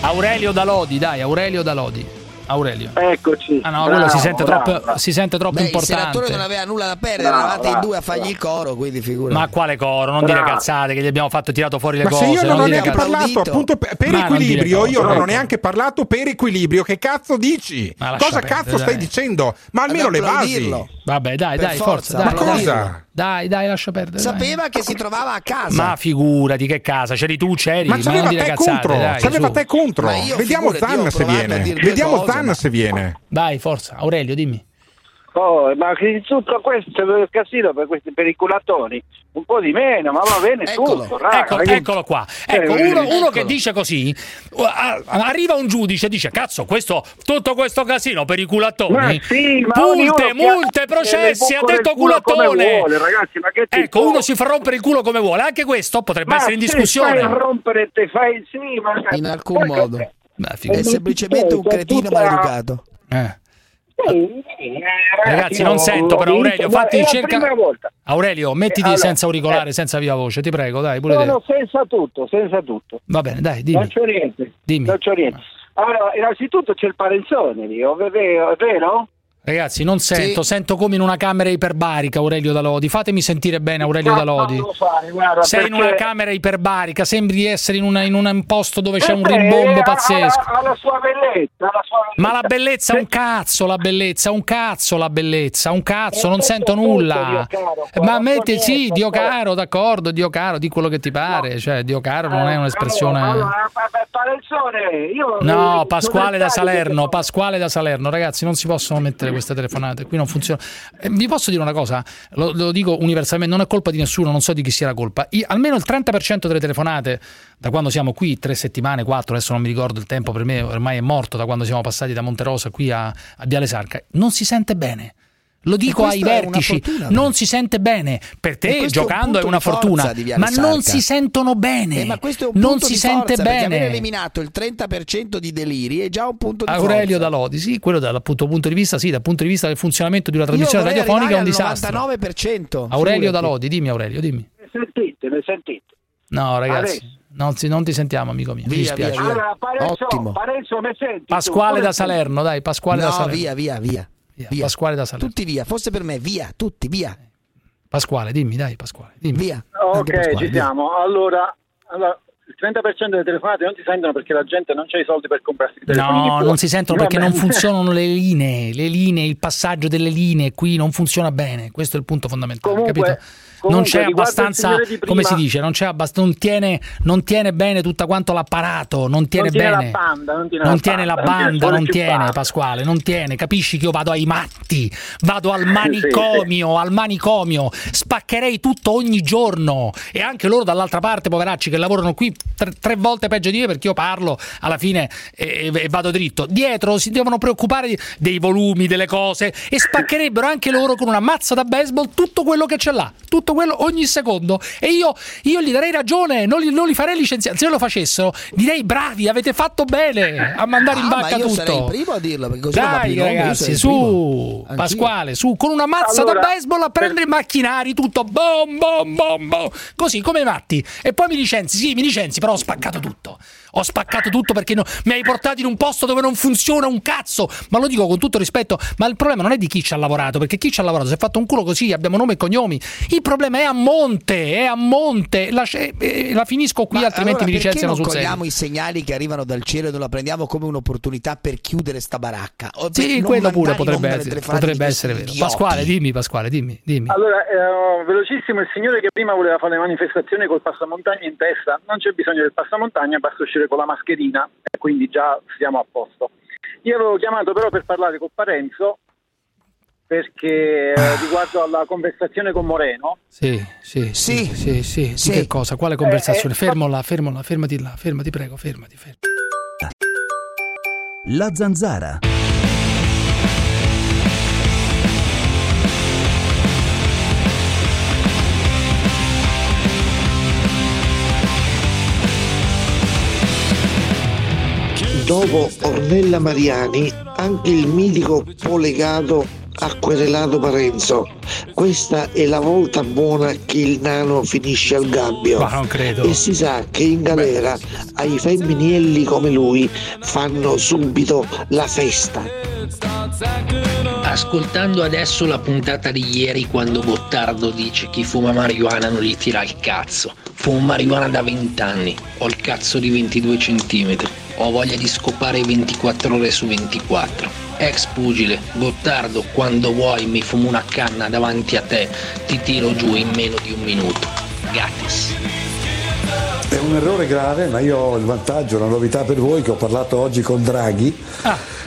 Aurelio Dalodi, dai, Aurelio Dalodi. Aurelio. Eccoci. Ah no, bravo, si sente bravo, troppo, bravo. Si sente troppo Beh, importante. Il senatore non aveva nulla da perdere, eravate i due a fargli il coro, quindi figurati. Ma quale coro? Non dire cazzate che gli abbiamo fatto tirato fuori le Ma cose. Ma io non, non ho neanche parlato, appunto per, per equilibrio, cose, io ecco. non ho ecco. neanche parlato per equilibrio. Che cazzo dici? Cosa cazzo dai. stai dicendo? Ma almeno le basi. Vabbè, dai, per forza. forza dai, Ma cosa? Dai, dai, lascia perdere. Sapeva dai. che si trovava a casa. Ma figurati che casa, c'eri tu, c'eri. Ma sapeva te contro. Dai, sapeva te contro. Vediamo Zan se viene. Vediamo Zan se viene. Dai, forza, Aurelio, dimmi. Oh, ma tutto questo il casino per questi pericolatoni un po' di meno, ma va bene eccolo, tutto. Raga, eccolo, che... eccolo qua. Ecco, eh, uno, eh, uno eccolo. che dice così, uh, arriva un giudice e dice, cazzo, questo, tutto questo casino per i culattoni, ma sì, multe, processi, ha detto culattone. Vuole, ragazzi, ecco, può? uno si fa rompere il culo come vuole, anche questo potrebbe ma essere in discussione. Fai rompere, te fai sì, ma... In alcun Poi modo. È semplicemente un cretino cioè, maleducato. Eh. Sì, sì, eh, ragazzi, non sento però Aurelio, fatti cerca... Aurelio, mettiti allora, senza auricolare, eh. senza viva voce, ti prego, dai, pure no, no, senza tutto, senza tutto. Va bene, dai, dimmi. Non c'ho niente. Dimmi. Non c'ho niente. Allora, innanzitutto c'è il parenzone lì, è vero? Ragazzi, non sento, sì. sento come in una camera iperbarica Aurelio Dalodi. Fatemi sentire bene Aurelio Dalodi. Fare, Sei perché... in una camera iperbarica, sembri di essere in, una, in un posto dove c'è un rimbombo eh, pazzesco. Ha, la sua bellezza, alla sua bellezza. Ma la bellezza un cazzo, la bellezza, un cazzo la bellezza, un cazzo, non sento nulla. Ma metti sì, Dio caro, d'accordo, Dio caro, di quello che ti pare, cioè Dio caro non è un'espressione No, Pasquale da Salerno, Pasquale da Salerno, ragazzi, non si possono mettere queste telefonate, qui non funziona. Eh, vi posso dire una cosa, lo, lo, dico universalmente, non è colpa di nessuno, non so di chi sia la colpa. Io, almeno il 30% delle telefonate, da quando siamo qui, tre settimane, quattro, adesso non mi ricordo il tempo, per me ormai è morto da quando siamo passati da Monterosa qui a, a Viale Sarca, non si sente bene. Lo dico ai vertici, fortuna, non beh. si sente bene. Per te giocando è, un è una fortuna, ma Sarca. non si sentono bene. Eh, ma questo è un non punto si sente forza, bene. Aver eliminato il 30% di deliri è già un punto di vista. Aurelio forza. Dalodi, sì, quello dal punto di vista, sì, dal punto di vista del funzionamento di una trasmissione radiofonica è un disastro. 99%. Aurelio Dalodi, dimmi Aurelio, dimmi. Ne sentite, ne sentite. No, ragazzi. Adesso. Non, si, non, ti sentiamo, amico mio. Via, Mi dispiace. Via, via. Allora, Parenzo, Ottimo. Parenzo, Pasquale tu? da Salerno, dai, Pasquale no, da Salerno. Via, via, via. Via, via. Pasquale da Salerno. Tutti via, fosse per me, via, tutti via. Pasquale, dimmi, dai, Pasquale. Dimmi. Via. Ok, ci siamo. Allora, allora, il 30% delle telefonate non si sentono perché la gente non ha i soldi per comprarsi i telefoni. No, non si sentono perché non funzionano le linee, le linee, il passaggio delle linee qui non funziona bene, questo è il punto fondamentale, Comunque- capito? Non comunque, c'è riguardo il abbastanza, prima- come si dice, non, c'è abbast- non, tiene, non tiene bene tutto quanto l'apparato, non tiene non tiene bene. la banda, non tiene non la tiene la banda, banda, solo non tiene chippato. Pasquale, non tiene, capisci che io vado ai matti, vado al manicomio, al manicomio, spaccherei tutto ogni giorno e anche loro dall'altra parte, poveracci che lavorano qui tre, tre volte peggio di me perché io parlo alla fine e, e vado dritto. Dietro si devono preoccupare di- dei volumi, delle cose e spaccherebbero anche loro con una mazza da baseball tutto quello che c'è là, tutto quello ogni secondo e io, io gli darei ragione, non li, non li farei licenziare, se lo facessero direi bravi, avete fatto bene a mandare in Ah, ma vacca io tutto. sarei il primo a dirlo perché così Dai ragazzi, su. Pasquale, su con una mazza Allora, da baseball a prendere i macchinari, tutto bom bom bom bom, così come i matti. E poi mi licenzi, sì, mi licenzi, però ho spaccato tutto. Ho spaccato tutto perché no- mi hai portato in un posto dove non funziona un cazzo. Ma lo dico con tutto rispetto, ma il problema non è di chi ci ha lavorato, perché chi ci ha lavorato si è fatto un culo così, abbiamo nome e cognomi. Il problema è a monte, è a monte. La, eh, la finisco qui, Ma altrimenti allora mi licenziano non sul serio. cogliamo i segnali che arrivano dal cielo e non la prendiamo come un'opportunità per chiudere sta baracca? O Sì, quello pure potrebbe essere, potrebbe essere vero. Pasquale, dimmi, Pasquale, dimmi, dimmi. Allora, eh, velocissimo, il signore che prima voleva fare le manifestazioni col passamontagna in testa, non c'è bisogno del passamontagna, basta uscire con la mascherina e quindi già siamo a posto. Io avevo chiamato però per parlare con Parenzo perché eh, riguardo alla conversazione con Moreno, Sì, sì, sì, sì, sì, Di che cosa? Quale conversazione? Eh, eh, Fermola, fermola, fermati là, fermati, prego, fermati, fermati. La zanzara. Dopo Ornella Mariani, anche il mitico Polegato ha querelato Parenzo. Questa è la volta buona che il nano finisce al gabbio. Ma non credo. E si sa che in galera ai femminielli come lui fanno subito la festa. Ascoltando adesso la puntata di ieri quando Gottardo dice chi fuma marijuana non gli tira il cazzo. Fumo marijuana da 20 anni, ho il cazzo di 22 cm, ho voglia di scopare 24 ore su 24. Ex pugile, Gottardo, quando vuoi mi fumo una canna davanti a te, ti tiro giù in meno di un minuto. Gattis. È un errore grave, ma io ho il vantaggio, la novità per voi che ho parlato oggi con Draghi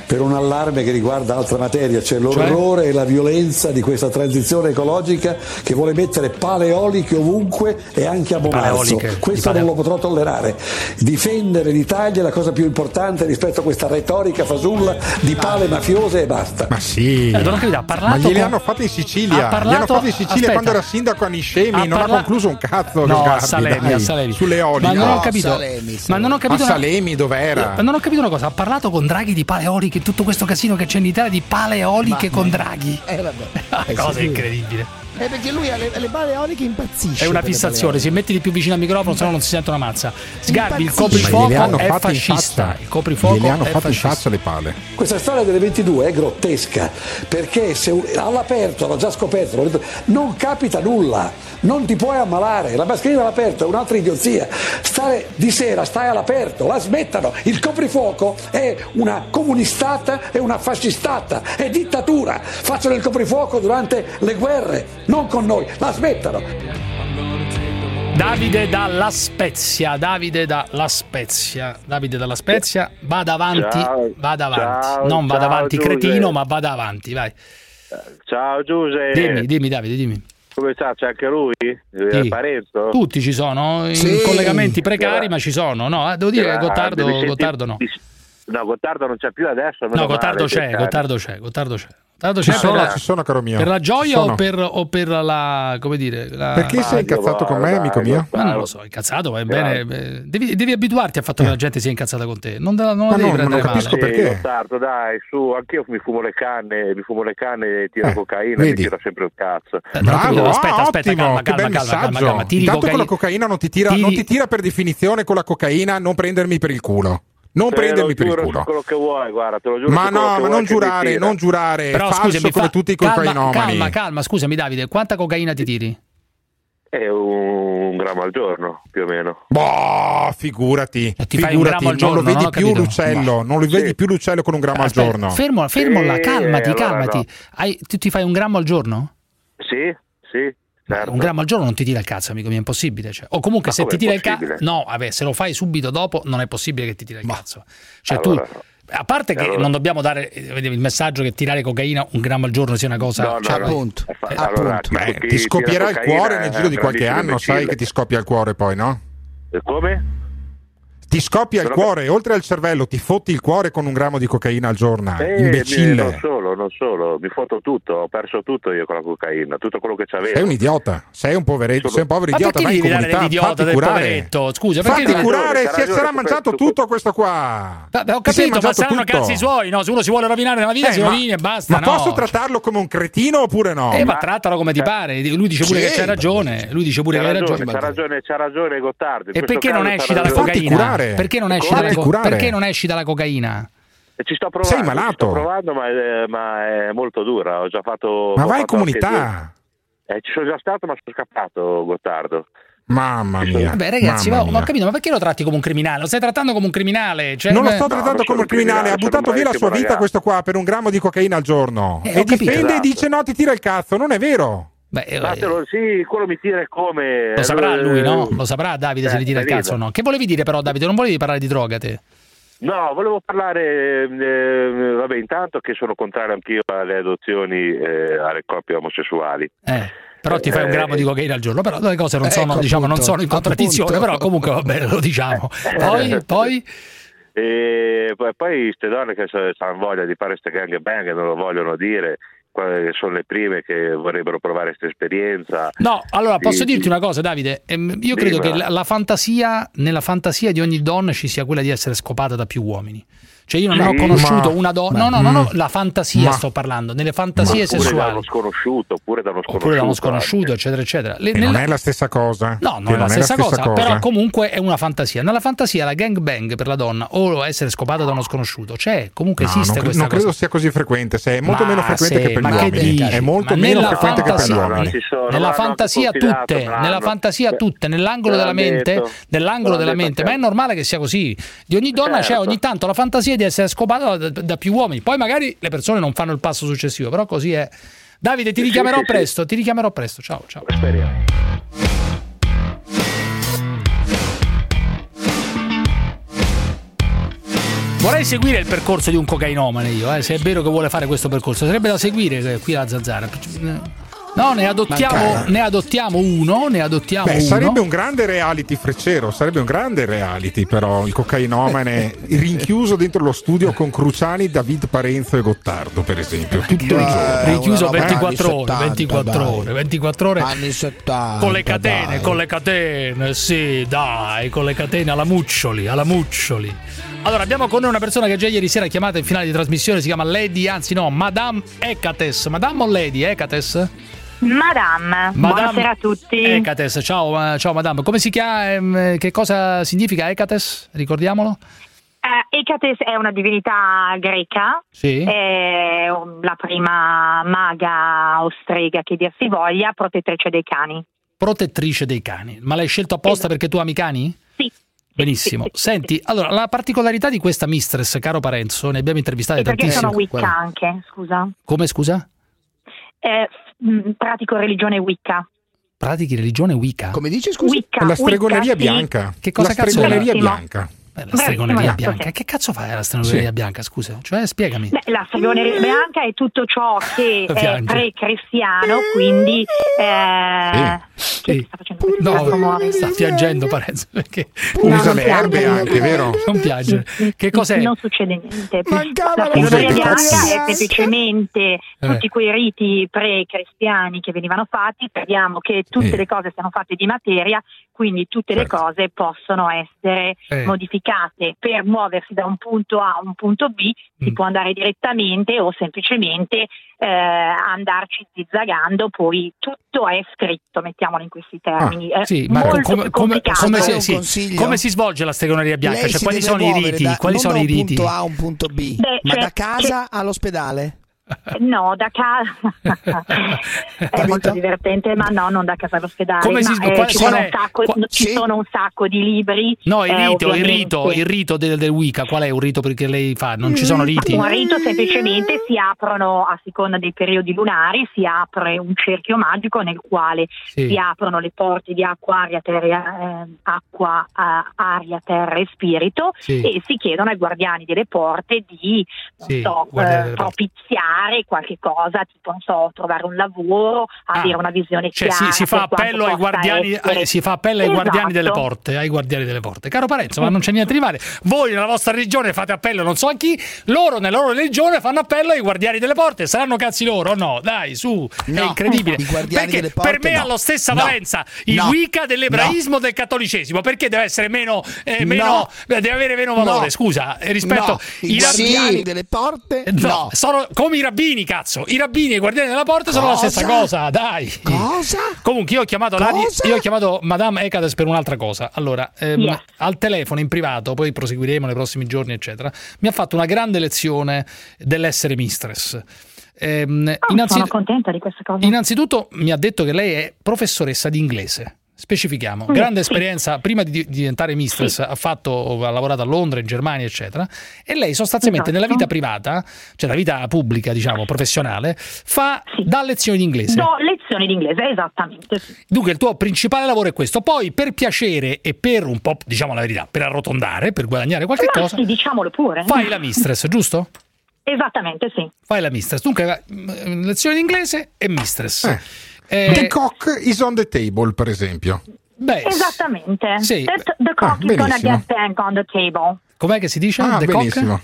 per un allarme che riguarda altra materia, cioè l'orrore e la violenza di questa transizione ecologica che vuole mettere pale eoliche ovunque e anche a Bomarzo. Paleoliche, Questo non lo potrò tollerare. Difendere l'Italia è la cosa più importante rispetto a questa retorica fasulla di pale mafiose e basta. Ma sì. Eh, parlato Ma gliele con- hanno fatte in Sicilia. ha parlato- Li hanno fatte in Sicilia aspetta. quando era sindaco a Niscemi. Ha non parla- ha concluso un cazzo. No, a Garbi, Salemi, dai, a Salemi. Sulle eoliche. Ma non ho No, capito. Salemi, ma non ho capito. A una- Salemi dov'era? Ma non ho capito una cosa, ha parlato con Draghi di paleoliche, tutto questo casino che c'è in Italia di paleoliche Ma- con Draghi. Eh, vabbè. Una Eh, cosa sì. incredibile. Eh, perché lui alle, alle pale eoliche impazzisce. È una le fissazione, si metti di più vicino al microfono, sennò non si sente una mazza. Sgarbi, il. Ma coprifuoco hanno è fascista. Il coprifuoco Gliele hanno è fatte in fascista. faccia le pale. Questa storia delle 22 è grottesca perché se all'aperto, l'ho già scoperto, non capita nulla, non ti puoi ammalare, la mascherina all'aperto è un'altra idiozia, stare di sera stai all'aperto, la smettano, il coprifuoco è una comunistata e una fascistata, è dittatura, facciano il coprifuoco durante le guerre, non con noi, la smettano. Davide dalla Spezia, Davide dalla Spezia, Davide dalla Spezia, vada avanti, vada avanti, Ciao, non vada avanti Giuseppe. cretino, ma vada avanti, vai. Ciao Giuseppe. Dimmi, dimmi Davide, dimmi. Come sta? C'è anche lui? Chi? Parenzo? Tutti ci sono, in Sì. collegamenti precari, ma ci sono. No, eh, devo dire che Gottardo, Gottardo no. mi- No, Gottardo non c'è più adesso. No, Gottardo c'è, Gottardo c'è, Gottardo c'è. Gottardo Ci c'è sono, per, ci sono, caro mio. per la gioia o per, o per la, come dire, la... Perché sei incazzato con me, amico mio? Ma non lo so, incazzato, va bene. eh, Devi, devi abituarti al fatto che la gente sia incazzata con te. Non, da- non la Ma devi no, non prendere capisco male. Sì, Gottardo, dai, su, anch'io mi fumo le canne, mi fumo le canne e tiro Eh, cocaina, vedi? mi tiro sempre il cazzo. Bravo, aspetta, ah, aspetta, ottimo, calma, che calma, bel calma, calma, messaggio. calma, tiri Intanto con cocaina- la cocaina non ti, tira, tiri- non ti tira per definizione con la cocaina non prendermi per il culo. Non Te prendermi per il culo. quello che vuoi, guarda, te lo giuro Ma no, ma non giurare, non giurare. Però falso scusami, come fa- tutti i calma, cocainomani. calma, calma, scusami Davide, quanta cocaina ti tiri? È un grammo al giorno, più o meno. Boh, figurati, ti fai un figurati, al giorno, non lo vedi non più capito. l'uccello, non lo vedi più l'ucello con un grammo al Aspetta, giorno. Fermo, fermo là, Sì, calmati, allora calmati. no. Hai- tu ti fai un grammo al giorno? Sì, sì, certo. Un grammo al giorno non ti tira il cazzo, amico mio, è impossibile. cioè. O comunque Ma se ti tira il cazzo... No, vabbè, se lo fai subito dopo non è possibile che ti tira il cazzo. Cioè Allora, tu... A parte che allora- non dobbiamo dare eh, il messaggio che tirare cocaina un grammo al giorno sia una cosa... No, no, cioè, no. appunto. Eh, allora, appunto. Beh, ti scoppierà il cuore nel giro di qualche anno, sai che ti scoppia il cuore poi, no? Eh, Come? Ti scoppia il Però- cuore, oltre al cervello, ti fotti il cuore con un grammo di cocaina al giorno. Eh, Imbecille. non solo, non solo, mi foto tutto, ho perso tutto io con la cocaina, tutto quello che c'avevo. Sei un idiota, sei un poveretto, sei un povero Ma idiota, perché vai in comunità, fatti del curare. poveretto? Scusa, perché fatti curare, C'ha si sarà mangiato tutto questo qua. Vabbè, ho capito, ma saranno tutto. cazzi suoi, no? Se uno si vuole rovinare nella vita, Eh, si ma- rovini e basta, Ma no? posso trattarlo come un cretino oppure no? Eh, ma trattalo come ti pare. Lui dice pure Sì, che c'hai ragione. Lui dice pure C'ha che hai ragione, c'ha ragione, c'ha ragione Gottardo. in E perché non esci c'ha dalla cocaina? Curare. Perché non esci dalla, co- curare. perché non esci dalla cocaina? E Ci sto provando, Sei ci malato. sto provando, ma è, ma è molto dura. Ho già fatto. Ma ho vai in comunità. Eh, ci sono già stato, ma sono scappato, Gottardo. Mamma mia. Vabbè, ragazzi, mamma ma, ma mia. ho capito, ma perché lo tratti come un criminale? Lo stai trattando come un criminale? Cioè, non lo sto trattando come un criminale, ha buttato via la sua vita questo qua per un grammo di cocaina al giorno. Eh, ho e difende e Esatto. dice no, ti tira il cazzo, non è vero. Beh, eh, Fatelo, sì, quello mi tira come. lo saprà Eh, lui, no? Lo saprà Davide se eh, gli tira il cazzo o no. Che volevi dire però, Davide? Non volevi parlare di droga te? No, volevo parlare, eh, vabbè, intanto che sono contrario anch'io alle adozioni eh, alle coppie omosessuali. Eh. Però ti fai un Eh, grammo di cocaina al giorno, però le cose non sono, Ecco, diciamo, non sono in contraddizione, però comunque va bene, lo diciamo. Poi, poi E poi, queste donne che hanno voglia di fare queste gang bang e non lo vogliono dire, qua- sono le prime che vorrebbero provare questa esperienza. No, allora posso Sì, dirti sì. una cosa, Davide. Ehm, Io credo che Dimmela. la, la fantasia, nella fantasia di ogni donna ci sia quella di essere scopata da più uomini. Cioè, io non Sì, ho conosciuto ma- una donna. ma- No, no, no, no, mm. la fantasia Ma- sto parlando, nelle fantasie da sessuali. uno sconosciuto, oppure da uno sconosciuto. Oppure da uno sconosciuto, anche. eccetera, eccetera. Le- E non nella- è la stessa cosa. No, non Che è la stessa, cosa, cosa. però comunque è una fantasia. Nella fantasia la gangbang per la donna o essere scopata da uno sconosciuto, c'è, comunque No, esiste non, cre- questa non credo cosa. sia così frequente, se è molto Ma meno frequente se- che per ma gli uomini. dici? È molto Ma meno nella frequente che per gli fantasia- uomini. Nella ma fantasia tutte, ma nella fantasia tutte, nell'angolo della mente, nell'angolo della mente, ma è normale che sia così. Di ogni donna c'è Certo. ogni tanto la fantasia di essere scopata da, da più uomini. Poi magari le persone non fanno il passo successivo, però così è. Davide, ti Sì, richiamerò sì, sì. presto, ti richiamerò presto. Ciao, ciao. Speriamo. Vorrei seguire il percorso di un cocainomane io, eh, se è vero che vuole fare questo percorso. Sarebbe da seguire eh, qui alla Zanzara. No, ne adottiamo, ne adottiamo uno, ne adottiamo Beh, uno. sarebbe un grande reality freccero, sarebbe un grande reality però il cocainomane rinchiuso dentro lo studio con Cruciani, David Parenzo e Gottardo per esempio, tutto il giorno. Roba 24 anni ore, 70, 24 dai. ore, 24 ore. Anni 70. Con le catene, dai. con le catene, sì, dai, con le catene alla Muccioli, alla Muccioli. Allora, abbiamo con noi una persona che già ieri sera è chiamata in finale di trasmissione, si chiama Lady, anzi no, Madame Ecates. Madame o Lady Ecates? Madame, buonasera a tutti. Ecates, ciao, eh, ciao Madame. Come si chiama, ehm, che cosa significa Ecates? Ricordiamolo? Eh, Ecates è una divinità greca, Sì. è la prima maga o strega che dir si voglia, protettrice dei cani. Protettrice dei cani. Ma l'hai scelto apposta perché tu ami i cani? Sì. Benissimo. Senti, allora, la particolarità di questa mistress, caro Parenzo, ne abbiamo intervistate E perché sono tantissime. Wicca anche, scusa. Come, scusa? Eh, mh, pratico religione Wicca. Pratichi religione Wicca? Come dici, scusa? Wicca. La stregoneria Wicca, sì. bianca. Che cosa la stregoneria bianca. Beh, la stregoneria bianca. esatto, sì. Che cazzo fa la stregoneria Sì. bianca? Scusa, cioè spiegami. Beh, la stregoneria bianca è tutto ciò che è Piange. pre-cristiano, quindi... Eh, Sì. sta facendo questo gatto No, sta piangendo Parenzo perché No, Usa le piange. erbe anche, vero? non piace. Che cos'è? Non succede niente. Mancava la stregoneria bianca è semplicemente Eh. tutti quei riti pre-cristiani che venivano fatti. Crediamo che tutte Sì. le cose siano fatte di materia, quindi tutte le Certo. cose possono essere Eh. modificate. Per muoversi da un punto A a un punto B si Mm. può andare direttamente o semplicemente eh, andarci zizzagando, poi tutto è scritto, mettiamolo in questi termini. È Ah, Sì, ma molto come, come- come si, sì, come si svolge la stregoneria bianca? Cioè, si quali sono i riti? da- quali non sono da i un riti? punto A a un punto B, Beh, ma c'è- da casa all'ospedale? No, da casa è molto divertente, ma no, non da casa all'ospedale. Come si Ma, eh, qual- ci, qual sono è? un sacco, Qua- ci sono un sacco di libri. No, il eh, rito, il rito, il rito del, del Wicca, qual è un rito perché lei fa? Non ci sono riti? Un rito semplicemente si aprono a seconda dei periodi lunari, si apre un cerchio magico nel quale Sì. si aprono le porte di acqua, aria, terra, eh, acqua, aria, terra e spirito Sì. e si chiedono ai guardiani delle porte di non Sì, so, guardiani eh, propiziare qualche cosa, tipo non so, trovare un lavoro, avere una visione Cioè si, chiara. si fa per quanto appello ai guardiani, ai- si fa appello ai guardiani delle Esatto. porte, ai guardiani delle porte. Caro Parenzo, ma non c'è niente di male. Voi nella vostra religione fate appello non so a chi, loro nella loro religione fanno appello ai guardiani delle porte. Saranno cazzi loro? No, dai, su, è No, incredibile. i guardiani Perché delle porte per me no. ha la stessa No. valenza il No. Wicca dell'ebraismo del cattolicesimo. Perché deve essere meno, eh, meno No. deve avere meno valore? No. Scusa, eh, rispetto No, i guardiani delle porte Eh, No, no. sono come i rabbini, cazzo. I rabbini e i guardiani della porta sono la Cosa? stessa cosa, dai. Cosa? Comunque io ho chiamato Ladi- Cosa? io ho chiamato Madame Ecades per un'altra cosa. Allora, ehm, Yes. al telefono in privato, poi proseguiremo nei prossimi giorni, eccetera. Mi ha fatto una grande lezione dell'essere mistress. Ehm, Oh, sono contenta di questa cosa. innanzitutto mi ha detto che lei è professoressa di inglese. Specifichiamo, Mm, grande sì. esperienza prima di di diventare mistress, ha, fatto, ha lavorato a Londra, in Germania, eccetera. E lei sostanzialmente Esatto. nella vita privata, cioè la vita pubblica, diciamo, professionale, fa dà lezioni di inglese. Do lezioni di inglese, esattamente. sì. Dunque il tuo principale lavoro è questo. Poi per piacere e per un po', diciamo la verità, per arrotondare, per guadagnare qualche Ma cosa, sì, diciamolo pure. fai la mistress, giusto? Esattamente, sì. Fai la mistress. Dunque mm, lezioni di inglese e mistress. Eh. Eh, The cock is on the table, per esempio. beh, Esattamente. sì. The, the cock Ah, is gonna get bang on the table. com'è che si dice? Ah, The cock? benissimo.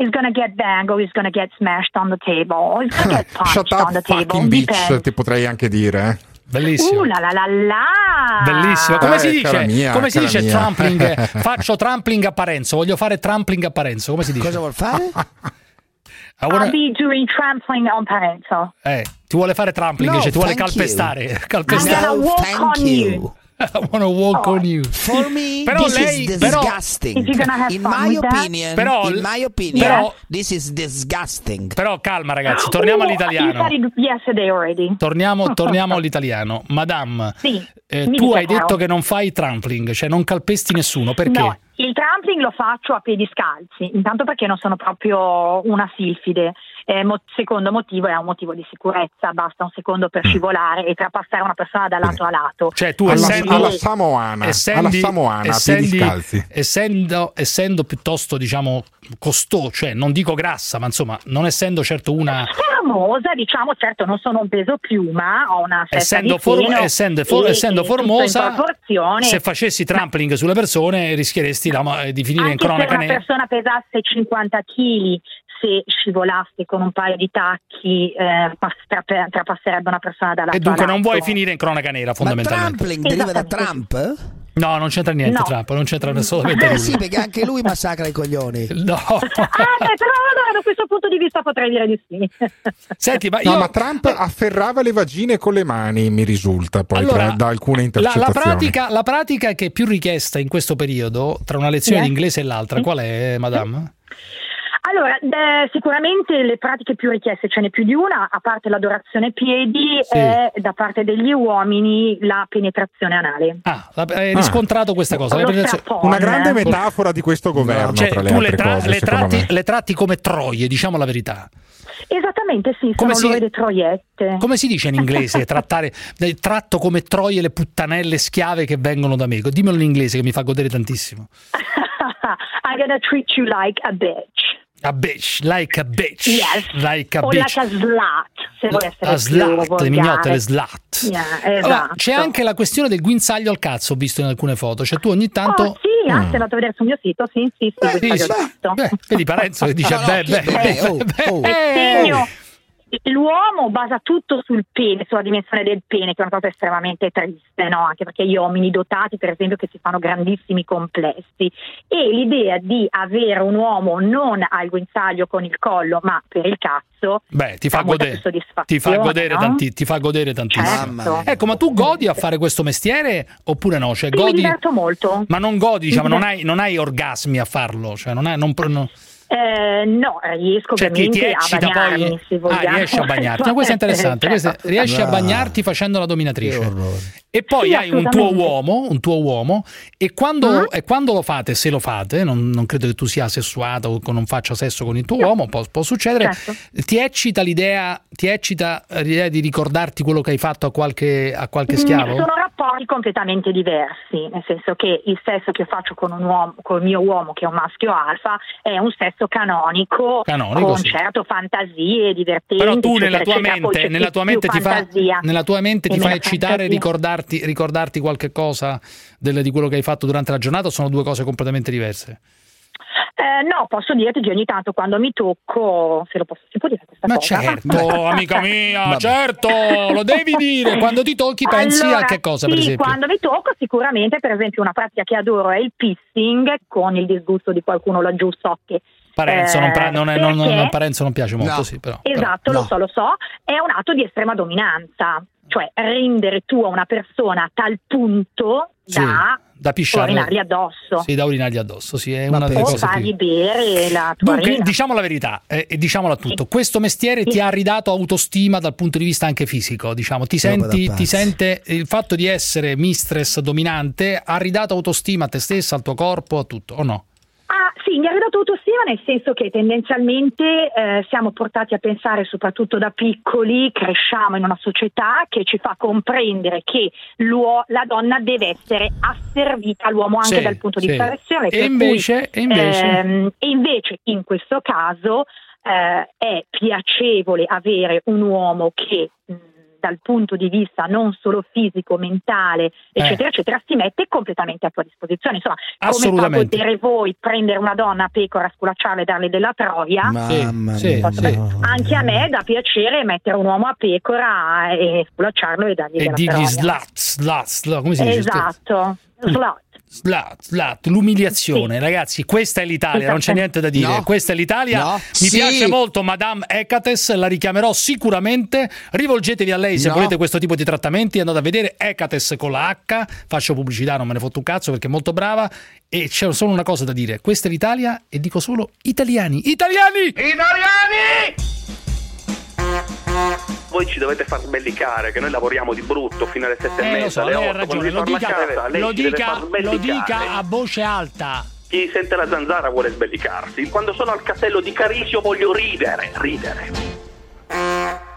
Is gonna get bang or is gonna get smashed on the table. Is gonna get punched Shut on the up, table. fucking bitch, ti potrei anche dire. eh. Bellissimo. Uh la la la la. Bellissimo. Come Eh, si dice? mia, come si dice mia. trampling? Faccio trampling a Parenzo. Voglio fare trampling a Parenzo. Come si dice? Cosa vuol fare? I wanna- I'll be doing trampling on Parenzo. eh, ti vuole fare trampling, No, dice, ti vuole calpestare. I'm calpestare. gonna No, walk on you. you. I wanna walk on you. For me, Però this lei- is però- disgusting. Have in my opinion, Però- in my opinion, però- this is disgusting. Però calma ragazzi, torniamo Oh, You all'italiano. Torniamo, torniamo all'italiano. Madame, Sì, eh, tu hai detto caro. che non fai trampling, cioè non calpesti nessuno. Perché? No, il trampling lo faccio a piedi scalzi, intanto perché non sono proprio una silfide. Eh, mo- secondo motivo è un motivo di sicurezza, basta un secondo per scivolare e trapassare una persona da lato a lato. Mm. Cioè tu alla, essendo, alla samoana, essendi- alla samoana, essendi- essendo, essendo piuttosto diciamo costoso, cioè non dico grassa, ma insomma non essendo certo una Famosa, diciamo, certo non sono un peso piuma, ho una essendo, for- seno essendo, for- e- essendo formosa se facessi trampling sulle persone rischieresti la- di finire in Anche se cronaca una nera persona pesasse 50 kg, se scivolasse con un paio di tacchi, eh, trape- trapasserebbe una persona da lato e dunque non vuoi finire in cronaca nera Ma fondamentalmente trampling deriva da. Trump? no non c'entra niente No. Trump non c'entra assolutamente Eh nulla sì, perché anche lui massacra i coglioni. no Ah, beh, però allora, da questo punto di vista potrei dire di sì. senti ma No, io ma Trump afferrava le vagine con le mani, mi risulta poi Allora, tra- da alcune La, intercettazioni. la pratica, la pratica che è più richiesta in questo periodo, tra una lezione Yes. di inglese e l'altra, qual è, madame? Allora, eh, sicuramente le pratiche più richieste ce n'è più di una, a parte l'adorazione piedi, Sì. è da parte degli uomini la penetrazione anale. Ah, la- hai riscontrato questa cosa? Una grande metafora di questo governo, Cioè, tra le tu le, tra- cose, le tratti, le tratti come troie, diciamo la verità. Esattamente, sì, Come sono si- le troiette. Come si dice in inglese? trattare, eh, tratto come troie le puttanelle schiave che vengono da me. Dimmelo in inglese che mi fa godere tantissimo. I'm gonna treat you like a bitch. A bitch, like a bitch. Yes. Like a o bitch. like a slut, se vuoi essere A slat, le volgare. mignotte, le slat. Yeah, Allora, esatto. c'è anche la questione del guinzaglio al cazzo, ho visto in alcune foto. Cioè, tu ogni tanto. Oh, sì, ah, Mm. sei andato a vedere sul mio sito, sì, sì, sì, Sì, questo sì. visto. Beh, vedi Parenzo che dice No, no, beh, beh, beh, oh, beh, oh. beh. Segno. L'uomo basa tutto sul pene, sulla dimensione del pene, che è una cosa estremamente triste, no? anche perché gli uomini dotati, per esempio, che si fanno grandissimi complessi. E l'idea di avere un uomo non al guinzaglio con il collo, ma per il cazzo, Beh, ti fa godere, ti fa soddisfazione, godere, no? tanti- ti fa godere tantissimo. Certo. Ecco, ma tu godi a fare questo mestiere oppure no? Cioè, Sì, mi godi, diverto molto. ma non godi, diciamo, Mi non hai, non hai orgasmi a farlo, cioè non hai, non, non- Eh, no, riesco cioè, ti, ti ovviamente a bagnarmi, poi. se Ah, vogliamo. riesci a bagnarti. Ma questo è interessante. questo è- riesci a assolutamente. bagnarti facendo la dominatrice. E poi Sì, hai un tuo uomo, un tuo uomo, e quando, Mm. e quando lo fate, se lo fate, non, non credo che tu sia sessuata o che non faccia sesso con il tuo uomo, può, può succedere. Certo. Ti eccita l'idea, ti eccita l'idea di ricordarti quello che hai fatto a qualche, a qualche schiavo? Mm, Sono rapporti completamente diversi, nel senso che il sesso che faccio con un uomo, con il mio uomo che è un maschio alfa, è un sesso canonico, Canonico, con sì. certo fantasie divertenti. Però tu nella tua mente, nella tua mente ti fa, nella tua mente e ti fa eccitare fantasia. Ricordarti, ricordarti qualche cosa del- di quello che hai fatto durante la giornata o sono due cose completamente diverse? Eh, no, posso dirti che ogni tanto quando mi tocco, se lo posso, si può dire questa Ma cosa? certo, amica mia, Vabbè. certo, lo devi dire. Quando ti tocchi pensi Allora, a che cosa, sì, per esempio? quando mi tocco sicuramente, per esempio, una pratica che adoro è il pissing, con il disgusto di qualcuno laggiù, so che... Parenzo, eh, non, pra- non è- non- non- Parenzo non piace molto, No. sì, però. Esatto, però- lo so, lo so, è un atto di estrema dominanza, cioè rendere tu a una persona a tal punto Sì, da, da pisciare. urinargli addosso. Sì, da urinargli addosso, sì, è una delle o cose fargli più... bere la tua Dunque, urina. diciamo la verità eh, e diciamola tutto. Questo mestiere ti ha ridato autostima dal punto di vista anche fisico, diciamo. Ti senti, ti sente il fatto di essere mistress dominante ha ridato autostima a te stessa, al tuo corpo, a tutto, o no? Ah, sì, mi ha ridato autostima nel senso che tendenzialmente eh, siamo portati a pensare, soprattutto da piccoli, cresciamo in una società che ci fa comprendere che la donna deve essere asservita all'uomo anche Sì, dal punto sì. di vista sessuale. E cui, invece- e invece? ehm, e invece in questo caso eh, è piacevole avere un uomo che mh, dal punto di vista non solo fisico, mentale, eccetera, eccetera, si mette completamente a tua disposizione. Insomma, come fa potere voi prendere una donna a pecora, sculacciarla e darle della troia? Mamma Sì, mia. sì. Anche a me dà piacere mettere un uomo a pecora e sculacciarlo e dargli E della troia. slut, slut, slut, come si dice? Esatto, slut. Slut, slut, l'umiliazione, ragazzi, questa è l'Italia, non c'è niente da dire. No. Questa è l'Italia. No. Mi Sì. piace molto Madame Ecates, la richiamerò sicuramente. Rivolgetevi a lei se No. volete questo tipo di trattamenti. Andate a vedere Ecates con la H. Faccio pubblicità, non me ne fotto un cazzo perché è molto brava. E c'è solo una cosa da dire: questa è l'Italia e dico solo italiani. Italiani! Voi ci dovete far sbellicare che noi lavoriamo di brutto fino alle sette e Eh, lo mezza, so, alle lei ha otto, ragione, quando lo dica, a casa, lo dica, lo dica a voce alta. Chi sente la zanzara vuole sbellicarsi. Quando sono al castello di Carisio voglio ridere, ridere.